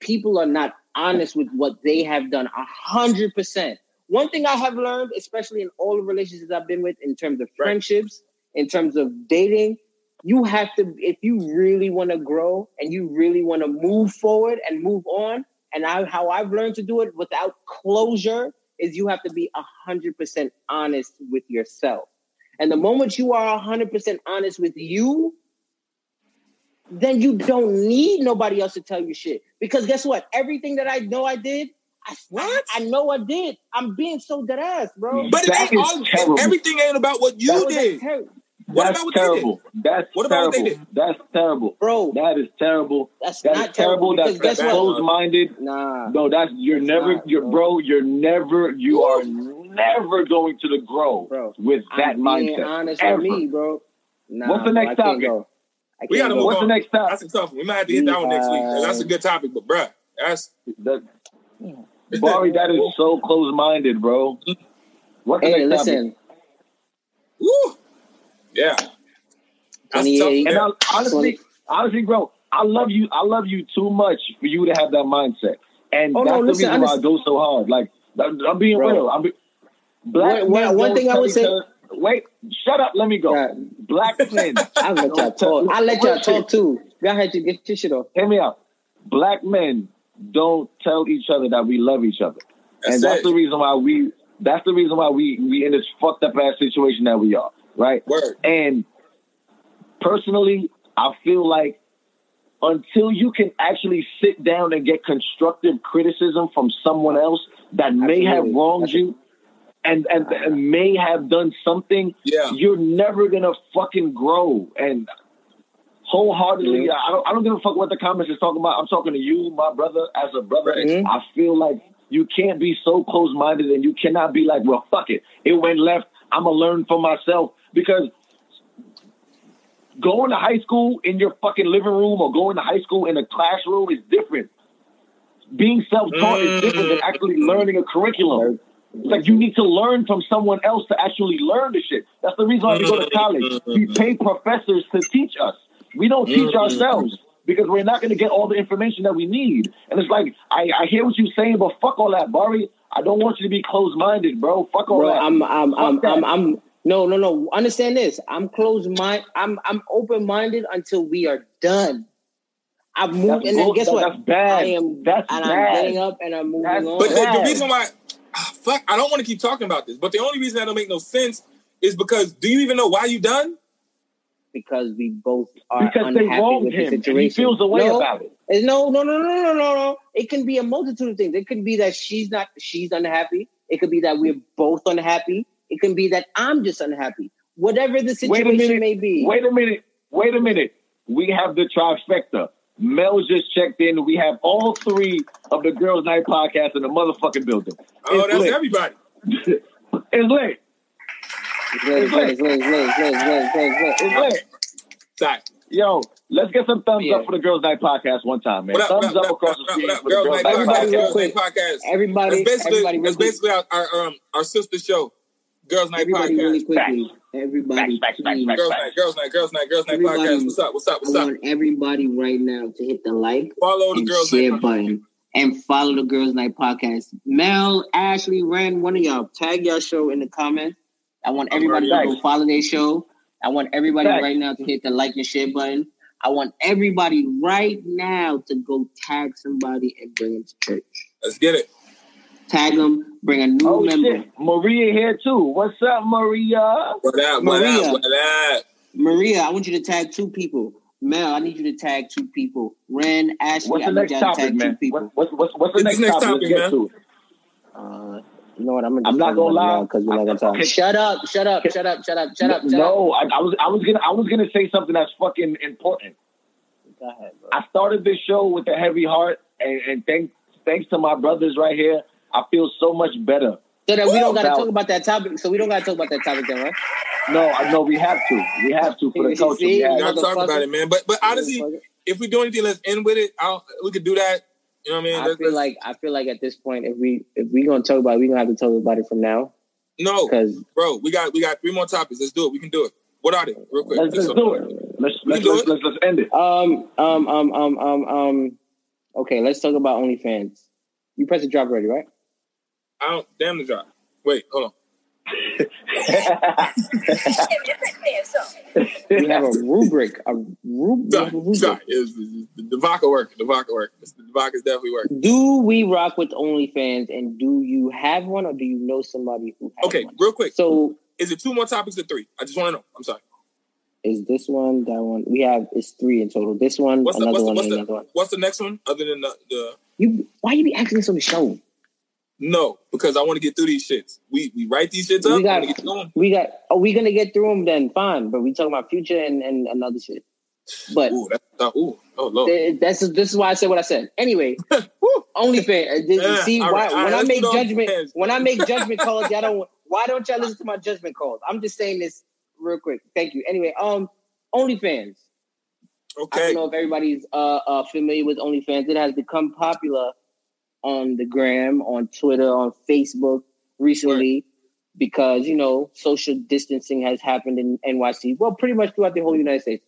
Speaker 3: people are not honest with what they have done. A hundred percent. One thing I have learned, especially in all the relationships I've been with, in terms of friendships, in terms of dating, you have to, if you really want to grow and you really want to move forward and move on, and I, how I've learned to do it without closure is you have to be a hundred percent honest with yourself. And the moment you are a hundred percent honest with you, then you don't need nobody else to tell you shit. Because guess what? Everything that I know I did, I,
Speaker 2: What?
Speaker 3: I, I know I did. I'm being so dead ass, bro.
Speaker 2: but it
Speaker 4: That
Speaker 2: ain't
Speaker 4: is
Speaker 2: all.
Speaker 4: terrible.
Speaker 2: Everything ain't about what you
Speaker 3: That
Speaker 2: did.
Speaker 3: ter-
Speaker 2: What
Speaker 4: That's
Speaker 2: about what they did?
Speaker 4: terrible. That's
Speaker 2: What about what they
Speaker 4: terrible.
Speaker 2: did?
Speaker 4: That's terrible.
Speaker 3: bro.
Speaker 4: That is terrible.
Speaker 3: That's
Speaker 4: That is
Speaker 3: not terrible.
Speaker 4: That's, that's closed-minded.
Speaker 3: Nah.
Speaker 4: No, that's you're
Speaker 3: That's
Speaker 4: never,
Speaker 3: not,
Speaker 4: you're
Speaker 3: bro.
Speaker 4: bro. You're never, you are never going to the grow
Speaker 3: Bro,
Speaker 4: with that
Speaker 3: I'm being
Speaker 4: mindset.
Speaker 3: honest
Speaker 4: ever.
Speaker 3: with me, bro. Nah,
Speaker 4: What's the next
Speaker 3: I can't
Speaker 4: topic?
Speaker 3: Go. I
Speaker 2: We
Speaker 3: can't
Speaker 2: gotta move
Speaker 4: What's the
Speaker 2: on.
Speaker 4: next topic?
Speaker 2: That's a tough one. We might have to hit that one next week. That's a good topic, but bruh, that's
Speaker 4: That, Bari, that is so close-minded, bro. What's the
Speaker 3: Hey,
Speaker 4: next topic?
Speaker 3: listen.
Speaker 2: woo. Yeah. That's tough.
Speaker 3: 28.
Speaker 4: And. I, honestly, honestly, bro, I love you. I love you too much for you to have that mindset, and
Speaker 3: Oh,
Speaker 4: that's
Speaker 3: no,
Speaker 4: the
Speaker 3: listen,
Speaker 4: reason why I
Speaker 3: honest-
Speaker 4: go so hard. Like I'm I'm being
Speaker 3: Bro.
Speaker 4: real. I'm be, black
Speaker 3: One- one-
Speaker 4: men
Speaker 3: one thing I would say-
Speaker 4: other- Wait, shut up. Let me go.
Speaker 3: Yeah.
Speaker 4: Black [LAUGHS] men.
Speaker 3: I'll let y'all
Speaker 4: don't tell-
Speaker 3: talk. I'll let y'all talk too. Go ahead, you get your shit off.
Speaker 4: Hear me out. Black men don't tell each other that we love each other,
Speaker 2: That's
Speaker 4: and that's
Speaker 2: it.
Speaker 4: the reason why we. That's the reason why we we in this fucked up ass situation that we are. Right.
Speaker 2: Word.
Speaker 4: And personally, I feel like until you can actually sit down and get constructive criticism from someone else that may have wronged
Speaker 3: That's-
Speaker 4: you and, and, and may have done something,
Speaker 2: Yeah.
Speaker 4: you're never gonna fucking grow. And wholeheartedly,
Speaker 3: Mhm.
Speaker 4: I don't I don't give a fuck what the comments is talking about. I'm talking to you, my brother, as a brother.
Speaker 3: Mhm.
Speaker 4: I feel like you can't be so close minded and you cannot be like, well, fuck it. It went left. I'm gonna learn for myself because going to high school in your fucking living room or going to high school in a classroom is different. Being self-taught is different than actually learning a curriculum. It's like you need to learn from someone else to actually learn the shit. That's the reason why we go to college. We pay professors to teach us. We don't teach mm-hmm. ourselves because we're not going to get all the information that we need. And it's like I, I hear what you're saying, but fuck all that, Barry. I don't want you to be closed-minded, bro. Fuck all
Speaker 3: Bro,
Speaker 4: that.
Speaker 3: I'm I'm I'm,
Speaker 4: that.
Speaker 3: I'm I'm no no no. Understand this. I'm closed mind. I'm I'm open minded until we are done. I've moved,
Speaker 4: That's
Speaker 3: and then guess
Speaker 4: that-
Speaker 3: what?
Speaker 4: That's bad.
Speaker 3: I am,
Speaker 4: That's
Speaker 3: and
Speaker 4: bad.
Speaker 3: I'm getting up and I'm moving
Speaker 4: That's
Speaker 3: on.
Speaker 2: But the, the reason why Ah, fuck, I don't want to keep talking about this, but the only reason that don't make no sense is because do you even know why you done?
Speaker 3: Because we both are
Speaker 4: Because they
Speaker 3: unhappy
Speaker 4: wronged
Speaker 3: with the
Speaker 4: him. And
Speaker 3: situation.
Speaker 4: he feels a way
Speaker 3: no,
Speaker 4: about it.
Speaker 3: No, no, no, no, no, no, no. It can be a multitude of things. It could be that she's not, she's unhappy. It could be that we're both unhappy. It can be that I'm just unhappy. Whatever the
Speaker 4: Wait a
Speaker 3: situation
Speaker 4: minute.
Speaker 3: may be.
Speaker 4: Wait a minute. Wait a minute. We have the trifecta. Mel just checked in. We have all three of the Girls Night podcast in the motherfucking building.
Speaker 2: Oh,
Speaker 4: It's
Speaker 2: that's
Speaker 4: lit.
Speaker 2: everybody.
Speaker 4: it's [LAUGHS] lit.
Speaker 3: It's lit, it's lit, it's lit, it's lit, it's lit, it's lit, it's lit, it's lit.
Speaker 4: It's lit.
Speaker 2: Sorry.
Speaker 4: Yo, let's get some thumbs
Speaker 3: Yeah.
Speaker 4: up for the Girls Night podcast one time, man.
Speaker 2: What up,
Speaker 4: thumbs
Speaker 2: what
Speaker 4: up
Speaker 2: up,
Speaker 4: across
Speaker 2: what
Speaker 4: the
Speaker 2: up,
Speaker 4: street
Speaker 2: what up,
Speaker 4: for the
Speaker 2: Girls
Speaker 4: Girls
Speaker 2: Night
Speaker 4: Night
Speaker 3: Everybody
Speaker 2: Podcast.
Speaker 3: real
Speaker 2: Girls
Speaker 3: quick.
Speaker 2: Podcast.
Speaker 3: Everybody,
Speaker 2: That's basically
Speaker 3: everybody, real
Speaker 2: that's basically our, our um our sister show, Girls Night
Speaker 3: Everybody,
Speaker 2: Podcast.
Speaker 3: really quickly. Everybody,
Speaker 4: Facts, facts, facts,
Speaker 3: please.
Speaker 4: facts.
Speaker 2: Girls Night, Girls Night, Girls Night, Girls Night
Speaker 3: Everybody-
Speaker 2: Podcast. What's up? What's up?
Speaker 3: I
Speaker 2: What's up?
Speaker 3: want everybody right now to hit the like
Speaker 2: Follow the
Speaker 3: and
Speaker 2: Girls
Speaker 3: share
Speaker 2: Night. Podcast.
Speaker 3: button and follow the Girls Night podcast. Mel, Ashley, Ren, one of y'all tag y'all show in the comments. I want everybody to go follow their show. I want everybody
Speaker 4: Thanks.
Speaker 3: right now to hit the like and share button. I want everybody right now to go tag somebody and bring them to church.
Speaker 2: Let's get it.
Speaker 3: Tag them, bring a new
Speaker 4: Oh
Speaker 3: member.
Speaker 4: shit, Maria here too. What's up, Maria?
Speaker 2: What up? What
Speaker 3: Maria.
Speaker 2: up? What up?
Speaker 3: Maria, I want you to tag two people. Mel, I need you to tag two people. Ren, Ashley,
Speaker 4: What's
Speaker 3: I
Speaker 4: the
Speaker 3: need
Speaker 4: next
Speaker 3: y'all to
Speaker 4: topic,
Speaker 3: tag two people.
Speaker 4: What, what's, what's, what's the next,
Speaker 2: next
Speaker 4: topic?
Speaker 2: topic, man?
Speaker 4: to.
Speaker 3: Uh, you know what? I'm gonna.
Speaker 4: I'm not gonna lie.
Speaker 3: because we're not gonna talk.
Speaker 4: Okay.
Speaker 3: Shut up! Shut up! Shut up! Shut up! Shut up! Shut up!
Speaker 4: no, I, I was I was gonna I was gonna say something that's fucking important.
Speaker 3: Go ahead, bro.
Speaker 4: I started this show with a heavy heart, and, and thanks thanks to my brothers right here, I feel so much better.
Speaker 3: So that we don't gotta talk about that topic. So we don't gotta talk about that topic then, right?
Speaker 4: No, I know we have to. We have to for the
Speaker 3: You
Speaker 4: culture.
Speaker 3: see?
Speaker 4: We have
Speaker 2: We
Speaker 4: to.
Speaker 2: gotta talk about it, man. But but honestly, if we do anything, let's end with it. I'll, we could do that. You know what I mean?
Speaker 3: I
Speaker 2: Let's-
Speaker 3: feel
Speaker 2: let's-
Speaker 3: like I feel like at this point, if we if we gonna talk about it, we gonna have to talk about it from now
Speaker 2: no,
Speaker 3: because
Speaker 2: bro. We got we got three more topics. Let's do it. We can do it. What are they? Real quick.
Speaker 4: Let's just do it. Let's let's,
Speaker 2: do
Speaker 4: let's,
Speaker 2: it.
Speaker 4: let's let's end it.
Speaker 3: um um um um um um. Okay, let's talk about OnlyFans. You press the drop already, right?
Speaker 2: I don't. Damn the drop. Wait, hold on.
Speaker 3: We have a rubric. A rub- we have a
Speaker 2: Sorry,
Speaker 3: rubric.
Speaker 2: sorry. It was, the, the vodka work. The vodka work. The vodka is definitely working.
Speaker 3: Do we rock with OnlyFans, and do you have one, or do you know somebody who has
Speaker 2: Okay,
Speaker 3: one?
Speaker 2: real quick.
Speaker 3: So
Speaker 2: Is it two more topics or three? I just want to know. I'm sorry.
Speaker 3: is this one that one? We have it's three in total. This one,
Speaker 2: What's the
Speaker 3: another
Speaker 2: what's the,
Speaker 3: one,
Speaker 2: what's
Speaker 3: and
Speaker 2: the,
Speaker 3: another one.
Speaker 2: what's the next one other than the, the
Speaker 3: You why you be asking this on the show?
Speaker 2: No? Because I want to get through these shits. We we write these shits
Speaker 3: We
Speaker 2: up. We
Speaker 3: got-
Speaker 2: get.
Speaker 3: We got. Are we gonna get through them? Then fine. But we talking about future and and another shit. But
Speaker 2: Ooh, that's uh, ooh. Oh lord.
Speaker 3: th- that's this is why I said what I said. Anyway, [LAUGHS] OnlyFans. uh, did-
Speaker 2: Yeah,
Speaker 3: see why
Speaker 2: right,
Speaker 3: when I make judgment
Speaker 2: OnlyFans. [LAUGHS]
Speaker 3: when I make judgment calls, y'all don't. Why don't y'all listen to my judgment calls? I'm just saying this real quick. Thank you. Anyway, um, OnlyFans.
Speaker 2: Okay.
Speaker 3: I don't know if everybody's uh, uh, familiar with OnlyFans. It has become popular on the gram, on Twitter, on Facebook recently because you know social distancing has happened in NYC. Well, pretty much throughout the whole United States.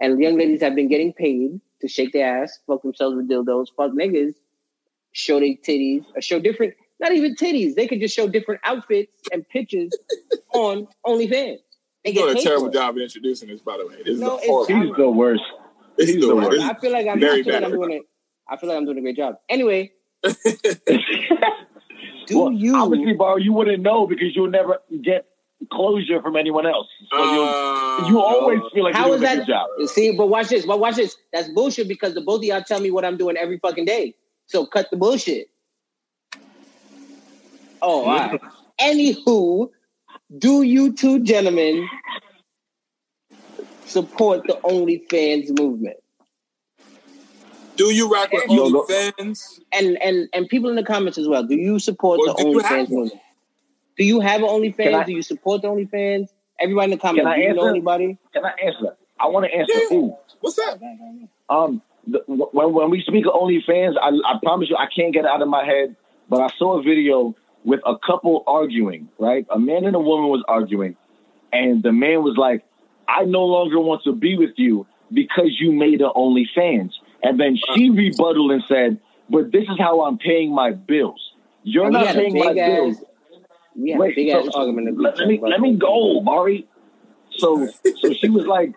Speaker 3: And young ladies have been getting paid to shake their ass, fuck themselves with dildos, fuck niggas, show their titties, or show different, not even titties. They could just show different outfits and pictures [LAUGHS] on OnlyFans. They
Speaker 2: You're doing a terrible job of introducing this, by the way. This
Speaker 3: No,
Speaker 2: is
Speaker 3: it's-
Speaker 2: horrible.
Speaker 4: He's the worst. He's
Speaker 2: the
Speaker 4: the
Speaker 2: worst.
Speaker 4: worst.
Speaker 3: I feel like I'm, I
Speaker 2: Very
Speaker 3: feel like
Speaker 2: bad.
Speaker 3: I'm doing it. I feel like I'm doing a great job. Anyway, [LAUGHS] do
Speaker 4: well,
Speaker 3: you?
Speaker 4: obviously, Bar, you wouldn't know because you'll never get closure from anyone else. So you
Speaker 2: Uh,
Speaker 4: you always feel like
Speaker 3: How
Speaker 4: you're
Speaker 3: is
Speaker 4: a
Speaker 3: that?
Speaker 4: good job.
Speaker 3: See, but watch this. But watch this. That's bullshit because the both of y'all tell me what I'm doing every fucking day. So cut the bullshit. Oh, all right. [LAUGHS] Anywho, do you two gentlemen support the OnlyFans movement?
Speaker 2: Do you rock with
Speaker 4: Yo, go-
Speaker 2: OnlyFans?
Speaker 3: And and and people in the comments as well. Do you support
Speaker 2: Well,
Speaker 3: the
Speaker 2: do you
Speaker 3: OnlyFans
Speaker 2: one?
Speaker 3: movement? Do you have an
Speaker 4: Can
Speaker 3: OnlyFans?
Speaker 4: I-
Speaker 3: do you support the OnlyFans? Everybody in the comments.
Speaker 4: Can I
Speaker 3: do you know anybody?
Speaker 4: Can I answer? I want to answer.
Speaker 2: Yeah.
Speaker 4: Ooh.
Speaker 2: What's that?
Speaker 4: Um, the, when when we speak of OnlyFans, I, I promise you, I can't get it out of my head. But I saw a video with a couple arguing. Right, a man and a woman was arguing, and the man was like, "I no longer want to be with you because you made an OnlyFans." And then she rebutted and said, "But this is how I'm paying my bills. You're not paying my
Speaker 3: ass-
Speaker 4: bills."
Speaker 3: We had big
Speaker 4: so-
Speaker 3: ass
Speaker 4: so
Speaker 3: argument.
Speaker 4: Let, let me let me go, Mari. So so she was like,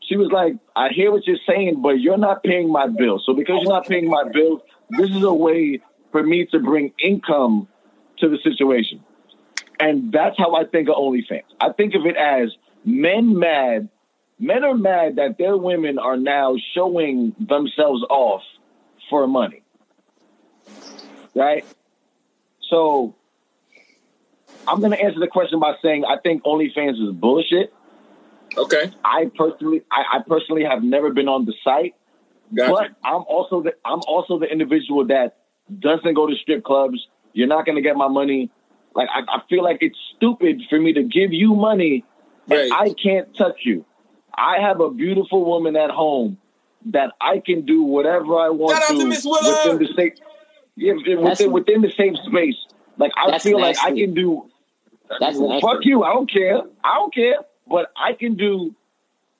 Speaker 4: she was like, I hear what you're saying, but you're not paying my bills. So because you're not paying my bills, this is a way for me to bring income to the situation. And that's how I think of OnlyFans. I think of it as men mad. Men are mad that their women are now showing themselves off for money. Right? So I'm going to answer the question by saying I think OnlyFans is bullshit.
Speaker 2: Okay.
Speaker 4: I personally, I, I personally have never been on the site,
Speaker 2: Gotcha.
Speaker 4: but I'm also the I'm also the individual that doesn't go to strip clubs. You're not going to get my money. Like I, I feel like it's stupid for me to give you money and
Speaker 2: Right.
Speaker 4: I can't touch you. I have a beautiful woman at home that I can do whatever I want
Speaker 2: Shout out
Speaker 4: to,
Speaker 2: to
Speaker 4: within the safe, yeah, within,
Speaker 3: That's-
Speaker 4: within the safe space. Like I feel like I can do.
Speaker 3: That's
Speaker 4: well, fuck you. I don't care. I don't care. But I can do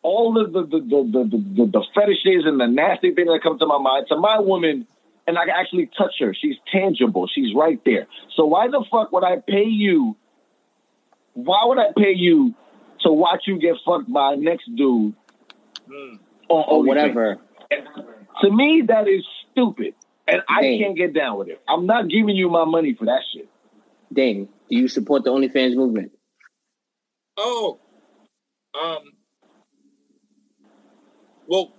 Speaker 4: all of the the the the, the, the, the fetishes and the nasty things that come to my mind to my woman, and I can actually touch her. She's tangible. She's right there. So why the fuck would I pay you? Why would I pay you to watch you get fucked by a next dude
Speaker 2: Mm.
Speaker 4: on
Speaker 3: or whatever.
Speaker 4: To me, that is stupid, and I
Speaker 3: Dang.
Speaker 4: can't get down with it. I'm not giving you my money for that shit.
Speaker 3: Dang, do you support the OnlyFans movement?
Speaker 2: Oh, um, well,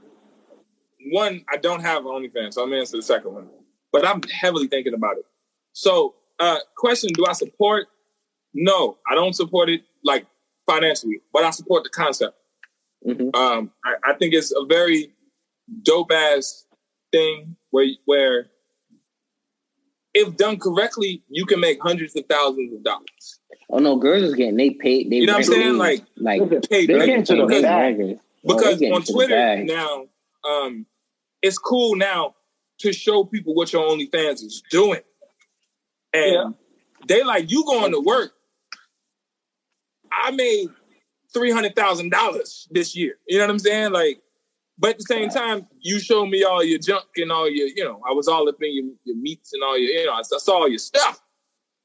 Speaker 2: one, I don't have OnlyFans, so I'm gonna answer the second one, but I'm heavily thinking about it. So, uh, question: Do I support? No, I don't support it like financially, but I support the concept.
Speaker 3: hmm
Speaker 2: Um, I, I think it's a very dope ass thing where where if done correctly, you can make hundreds of thousands of dollars.
Speaker 3: Oh no, girls is getting they paid. They
Speaker 2: You know what I'm saying? Like,
Speaker 3: like
Speaker 2: Paid
Speaker 4: They're
Speaker 2: big.
Speaker 4: getting to the
Speaker 3: they
Speaker 4: bag.
Speaker 3: braggers. Oh,
Speaker 2: because on Twitter now, um, it's cool now to show people what your OnlyFans is doing, and
Speaker 4: Yeah.
Speaker 2: they like you going to work. I made three hundred thousand dollars this year. You know what I'm saying? Like, but at the same time, you show me all your junk and all your, you know, I was all up in your, your meats and all your, you know, I saw all your stuff.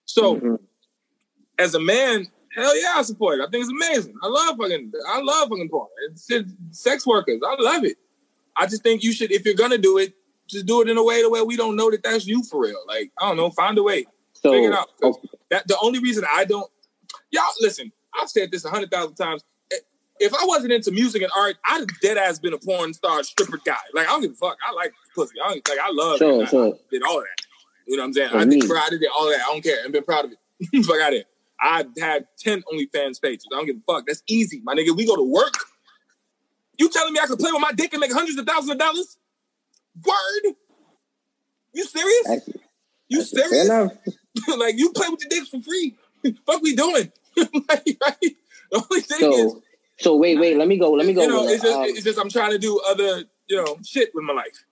Speaker 2: So
Speaker 3: Mhm.
Speaker 2: as a man, hell yeah, I support it. I think it's amazing. I love fucking, I love fucking porn. It's, it's sex workers. I love it. I just think you should, if you're gonna do it, just do it in a way the way we don't know that that's you for real. Like I don't know, find a way,
Speaker 3: So
Speaker 2: figure it out. 'Cause
Speaker 3: oh,
Speaker 2: That the only reason I don't, y'all listen. I've said this a hundred thousand times. Eh, if I wasn't into music and art, I'd have dead ass been a porn star stripper guy. Like I don't give a fuck. I like pussy. I don't, like I love
Speaker 3: Sure,
Speaker 2: it.
Speaker 3: Sure.
Speaker 2: I did all of that. You know what I'm saying?
Speaker 3: For
Speaker 2: I did
Speaker 3: me.
Speaker 2: proud of it, all that. I don't care. I've been proud of it. [LAUGHS] fuck out of it. I had 10 OnlyFans pages. I don't give a fuck. That's easy, my nigga. We go to work. You telling me I could play with my dick and make hundreds of thousands of dollars? Word? You serious?
Speaker 3: that's,
Speaker 2: You
Speaker 3: that's
Speaker 2: serious? [LAUGHS] like you play with your dicks for free. [LAUGHS] fuck we doing? [LAUGHS] like, right? The only thing is,
Speaker 3: So so wait wait let me go let me go.
Speaker 2: you know, it's just,
Speaker 3: Um,
Speaker 2: it's just I'm trying to do other, you know, shit with my life.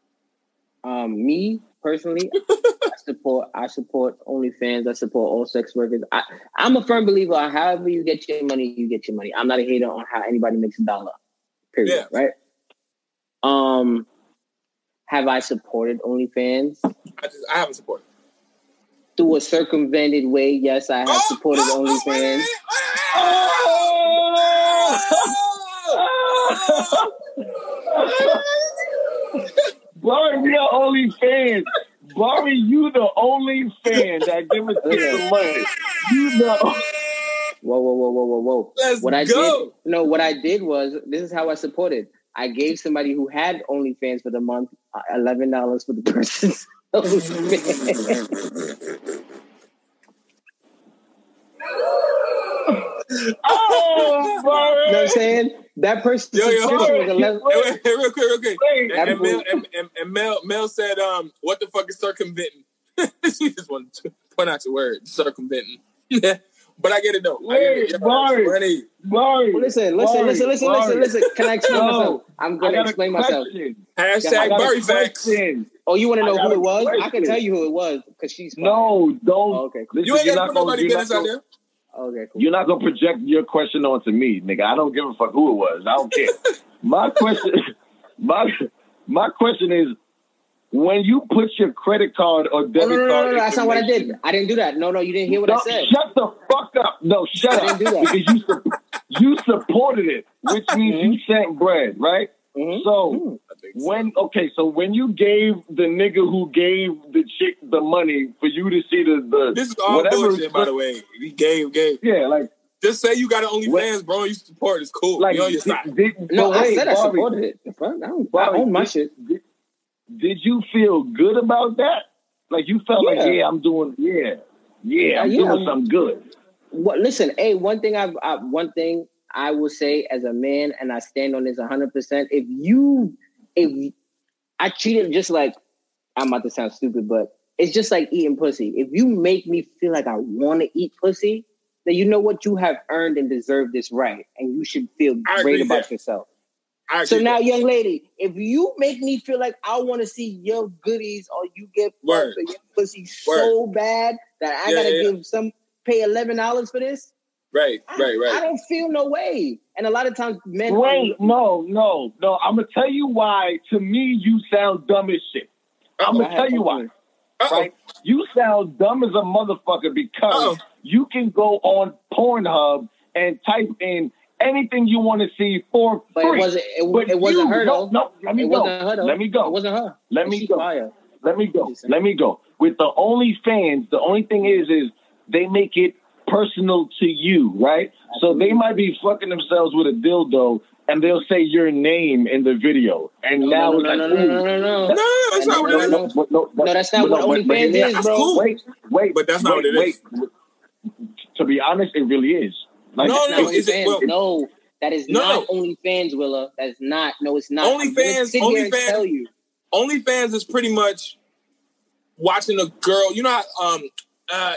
Speaker 3: um, me personally, [LAUGHS] I support I support OnlyFans. I support all sex workers. I, I'm a firm believer. on However you get your money, you get your money. I'm not a hater on how anybody makes a dollar. Period.
Speaker 2: Yeah.
Speaker 3: Right. Um, have I supported OnlyFans
Speaker 2: I just I haven't supported.
Speaker 3: Through a circumvented way? Yes, I have
Speaker 2: Oh,
Speaker 3: supported
Speaker 2: oh, oh,
Speaker 3: OnlyFans.
Speaker 2: wait.
Speaker 4: Barry, we are only fans. Barry, you the only fan that give us the money. You know.
Speaker 3: Whoa, whoa, whoa, whoa, whoa, whoa.
Speaker 2: Let's
Speaker 3: what I
Speaker 2: go.
Speaker 3: did, no, what I did was this is how I supported. I gave somebody who had OnlyFans for the month uh, eleven dollars for the person's OnlyFans.
Speaker 4: Oh,
Speaker 3: You know what I'm saying? That person's
Speaker 2: Yo, yo,
Speaker 3: subscription
Speaker 2: hold
Speaker 3: was
Speaker 2: on.
Speaker 3: eleven.
Speaker 2: Hey, wait, hey, real quick, real quick.
Speaker 4: Wait,
Speaker 2: And, and, Mel, and, and, and Mel, Mel said, um, what the fuck is circumventing? [LAUGHS] she just wanted to point out your word, circumventing. [LAUGHS] but I get it though. I get it.
Speaker 4: Wait,
Speaker 2: Yeah,
Speaker 4: Barry.
Speaker 2: funny.
Speaker 4: Barry,
Speaker 3: Well, listen, listen,
Speaker 4: Barry,
Speaker 3: listen, listen, listen,
Speaker 4: Barry.
Speaker 3: listen. Can I explain
Speaker 4: No.
Speaker 3: myself? I'm going to
Speaker 4: got a
Speaker 3: explain myself.
Speaker 2: Hashtag
Speaker 4: I got a
Speaker 2: Barry facts.
Speaker 4: question.
Speaker 3: Oh, you want to know who it was? I can tell you who it was because she's fine.
Speaker 4: No, don't.
Speaker 3: Oh, okay, cool.
Speaker 4: Listen,
Speaker 2: You ain't
Speaker 4: you're
Speaker 2: got
Speaker 4: not
Speaker 2: to put
Speaker 4: gonna-
Speaker 2: nobody business out there.
Speaker 3: Okay, cool.
Speaker 4: You're not gonna project your question onto me, nigga. I don't give a fuck who it was. I don't care. my [LAUGHS] question, my my question is, when you put your credit card or
Speaker 3: Oh,
Speaker 4: debit
Speaker 3: no, no, no,
Speaker 4: card,
Speaker 3: no, no, that's not what I did. I didn't do that. No, no, you didn't hear what I said.
Speaker 4: Shut the fuck up. No, shut
Speaker 3: I
Speaker 4: up.
Speaker 3: didn't do that.
Speaker 4: Because you su- you supported it, which means you sent bread, right?
Speaker 3: Mhm.
Speaker 4: So
Speaker 2: I so.
Speaker 4: when okay, so when you gave the nigga who gave the chick the money for you to see the the
Speaker 2: this is all
Speaker 4: whatever
Speaker 2: bullshit, by the way. He gave, gave.
Speaker 4: yeah, like
Speaker 2: Just say you got an OnlyFans, bro. You support. It's cool.
Speaker 4: like
Speaker 2: you on your
Speaker 4: did,
Speaker 2: side.
Speaker 4: did,
Speaker 3: No,
Speaker 4: but
Speaker 3: I
Speaker 4: wait,
Speaker 3: said I supported it. I, don't, I
Speaker 4: Bobby,
Speaker 3: own my
Speaker 4: did-
Speaker 3: shit.
Speaker 4: Did, did you feel good about that? Like you felt
Speaker 3: Yeah.
Speaker 4: like yeah, I'm doing yeah, yeah, I'm
Speaker 3: Yeah,
Speaker 4: doing
Speaker 3: I'm-
Speaker 4: something good.
Speaker 3: What? Listen, hey, one thing I, I one thing I will say as a man, and I stand on this hundred percent. If you, if I treat it just like I'm about to sound stupid, but it's just like eating pussy. If you make me feel like I want to eat pussy, then you know what you have earned and deserved this right, and you should feel great about
Speaker 2: that.
Speaker 3: yourself. So now,
Speaker 2: with
Speaker 3: young lady, if you make me feel like I want to see your goodies or you get
Speaker 2: Word.
Speaker 3: your pussy so bad that I
Speaker 2: Yeah,
Speaker 3: gotta
Speaker 2: yeah.
Speaker 3: give some pay eleven dollars for this,
Speaker 2: that. Right,
Speaker 3: I-
Speaker 2: right,
Speaker 3: I
Speaker 2: right.
Speaker 3: don't feel no way. And a lot of times, men.
Speaker 4: Wait, no, no, no. I'm gonna tell you why. To me, you sound dumb as shit. I'm gonna tell you why.
Speaker 2: Uh-oh.
Speaker 4: Right? You sound dumb as a motherfucker because
Speaker 2: Uh-oh.
Speaker 4: you can go on Pornhub and type in anything you want to see for
Speaker 3: But
Speaker 4: free.
Speaker 3: it wasn't. It,
Speaker 4: But
Speaker 3: it wasn't
Speaker 4: you-
Speaker 3: her
Speaker 4: no,
Speaker 3: though.
Speaker 4: no, let me
Speaker 3: it
Speaker 4: go.
Speaker 3: wasn't her.
Speaker 4: Let me go.
Speaker 3: It wasn't her.
Speaker 4: Let me go.
Speaker 3: Fire.
Speaker 4: Let me go. Let me go. With the OnlyFans, the only thing is, is they make it personal to you, right? So they might be fucking themselves with a dildo, and they'll say your name in the video, and now
Speaker 3: no,
Speaker 4: it's
Speaker 3: no,
Speaker 4: like,
Speaker 3: no, no, no, no, no.
Speaker 2: No, no, that's not what
Speaker 3: no,
Speaker 2: it is.
Speaker 3: no.
Speaker 4: But no, but-
Speaker 3: No, that's not what
Speaker 4: no, but- but
Speaker 3: OnlyFans is, bro.
Speaker 4: Wait, wait,
Speaker 2: But that's not what it is.
Speaker 4: To be honest, it really is. Like,
Speaker 2: No,
Speaker 3: That's
Speaker 2: no,
Speaker 3: not
Speaker 2: is it-
Speaker 3: OnlyFans.
Speaker 2: well-
Speaker 3: no, that is
Speaker 2: No,
Speaker 3: not OnlyFans, Willa. That is not. No, it's not. I'm gonna
Speaker 2: OnlyFans-
Speaker 3: sit here and
Speaker 2: OnlyFans-
Speaker 3: tell you.
Speaker 2: OnlyFans is pretty much watching a girl. You know, how, um, uh,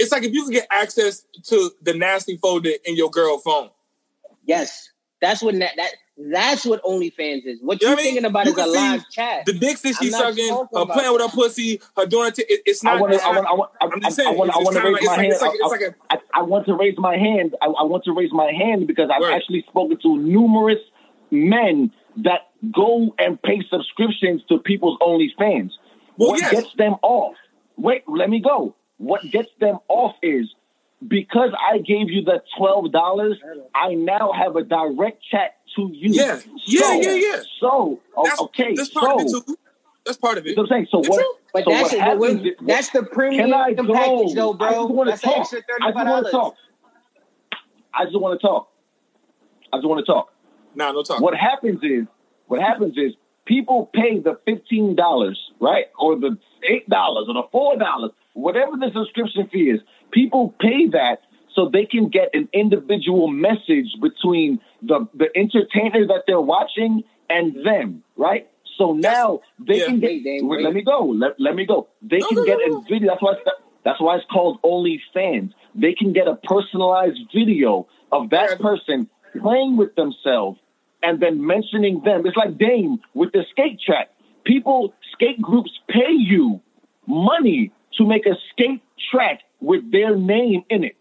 Speaker 2: it's like if you could get access to the nasty folder in your girl phone.
Speaker 3: Yes, that's what that, that that's what OnlyFans is. What
Speaker 2: You
Speaker 3: you're
Speaker 2: know what I mean?
Speaker 3: thinking about
Speaker 2: You
Speaker 3: is a live chat.
Speaker 2: The dicks that she's sucking, her playing with her pussy, her doing it. It- It's not.
Speaker 4: I want to. I want. I want. I,
Speaker 2: I'm just saying.
Speaker 4: I want. I want to raise my hand.
Speaker 2: It's like, like a,
Speaker 4: I, I want to raise my hand. I, I want to raise my hand because I've
Speaker 2: Word.
Speaker 4: actually spoken to numerous men that go and pay subscriptions to people's OnlyFans.
Speaker 2: Well,
Speaker 4: what
Speaker 2: yes.
Speaker 4: gets them off? Wait, let me go. What gets them off is because I gave you the twelve dollars. I now have a direct chat to you.
Speaker 2: Yeah. Yeah,
Speaker 4: So-
Speaker 2: yeah, yeah.
Speaker 4: So o-
Speaker 2: that's,
Speaker 4: okay,
Speaker 2: that's part
Speaker 4: so
Speaker 2: of it too. That's part of
Speaker 4: you
Speaker 2: it.
Speaker 4: know what I'm saying. So
Speaker 2: It's
Speaker 4: what?
Speaker 2: true.
Speaker 3: But
Speaker 4: so
Speaker 3: that's
Speaker 4: what
Speaker 3: it.
Speaker 4: happens?
Speaker 3: But that's the premium
Speaker 4: Can I go?
Speaker 3: package, though,
Speaker 4: I
Speaker 3: bro.
Speaker 4: just want to talk. I just want to talk. I just want to talk. I just want to talk.
Speaker 2: Nah, no talk.
Speaker 4: What happens is, what happens is, people pay the fifteen dollars, right, or the eight dollars, or the four dollars, whatever the subscription fee is. People pay that so they can get an individual message between the the entertainer that they're watching and them, right? So now they
Speaker 2: yeah.
Speaker 4: can get.
Speaker 3: Wait.
Speaker 4: Let me go. Let, let me go. They can get a video. That's why. That's why it's called OnlyFans. They can get a personalized video of that person playing with themselves and then mentioning them. It's like Dame with the skate track. People, skate groups pay you money to make a skate track with their name in it.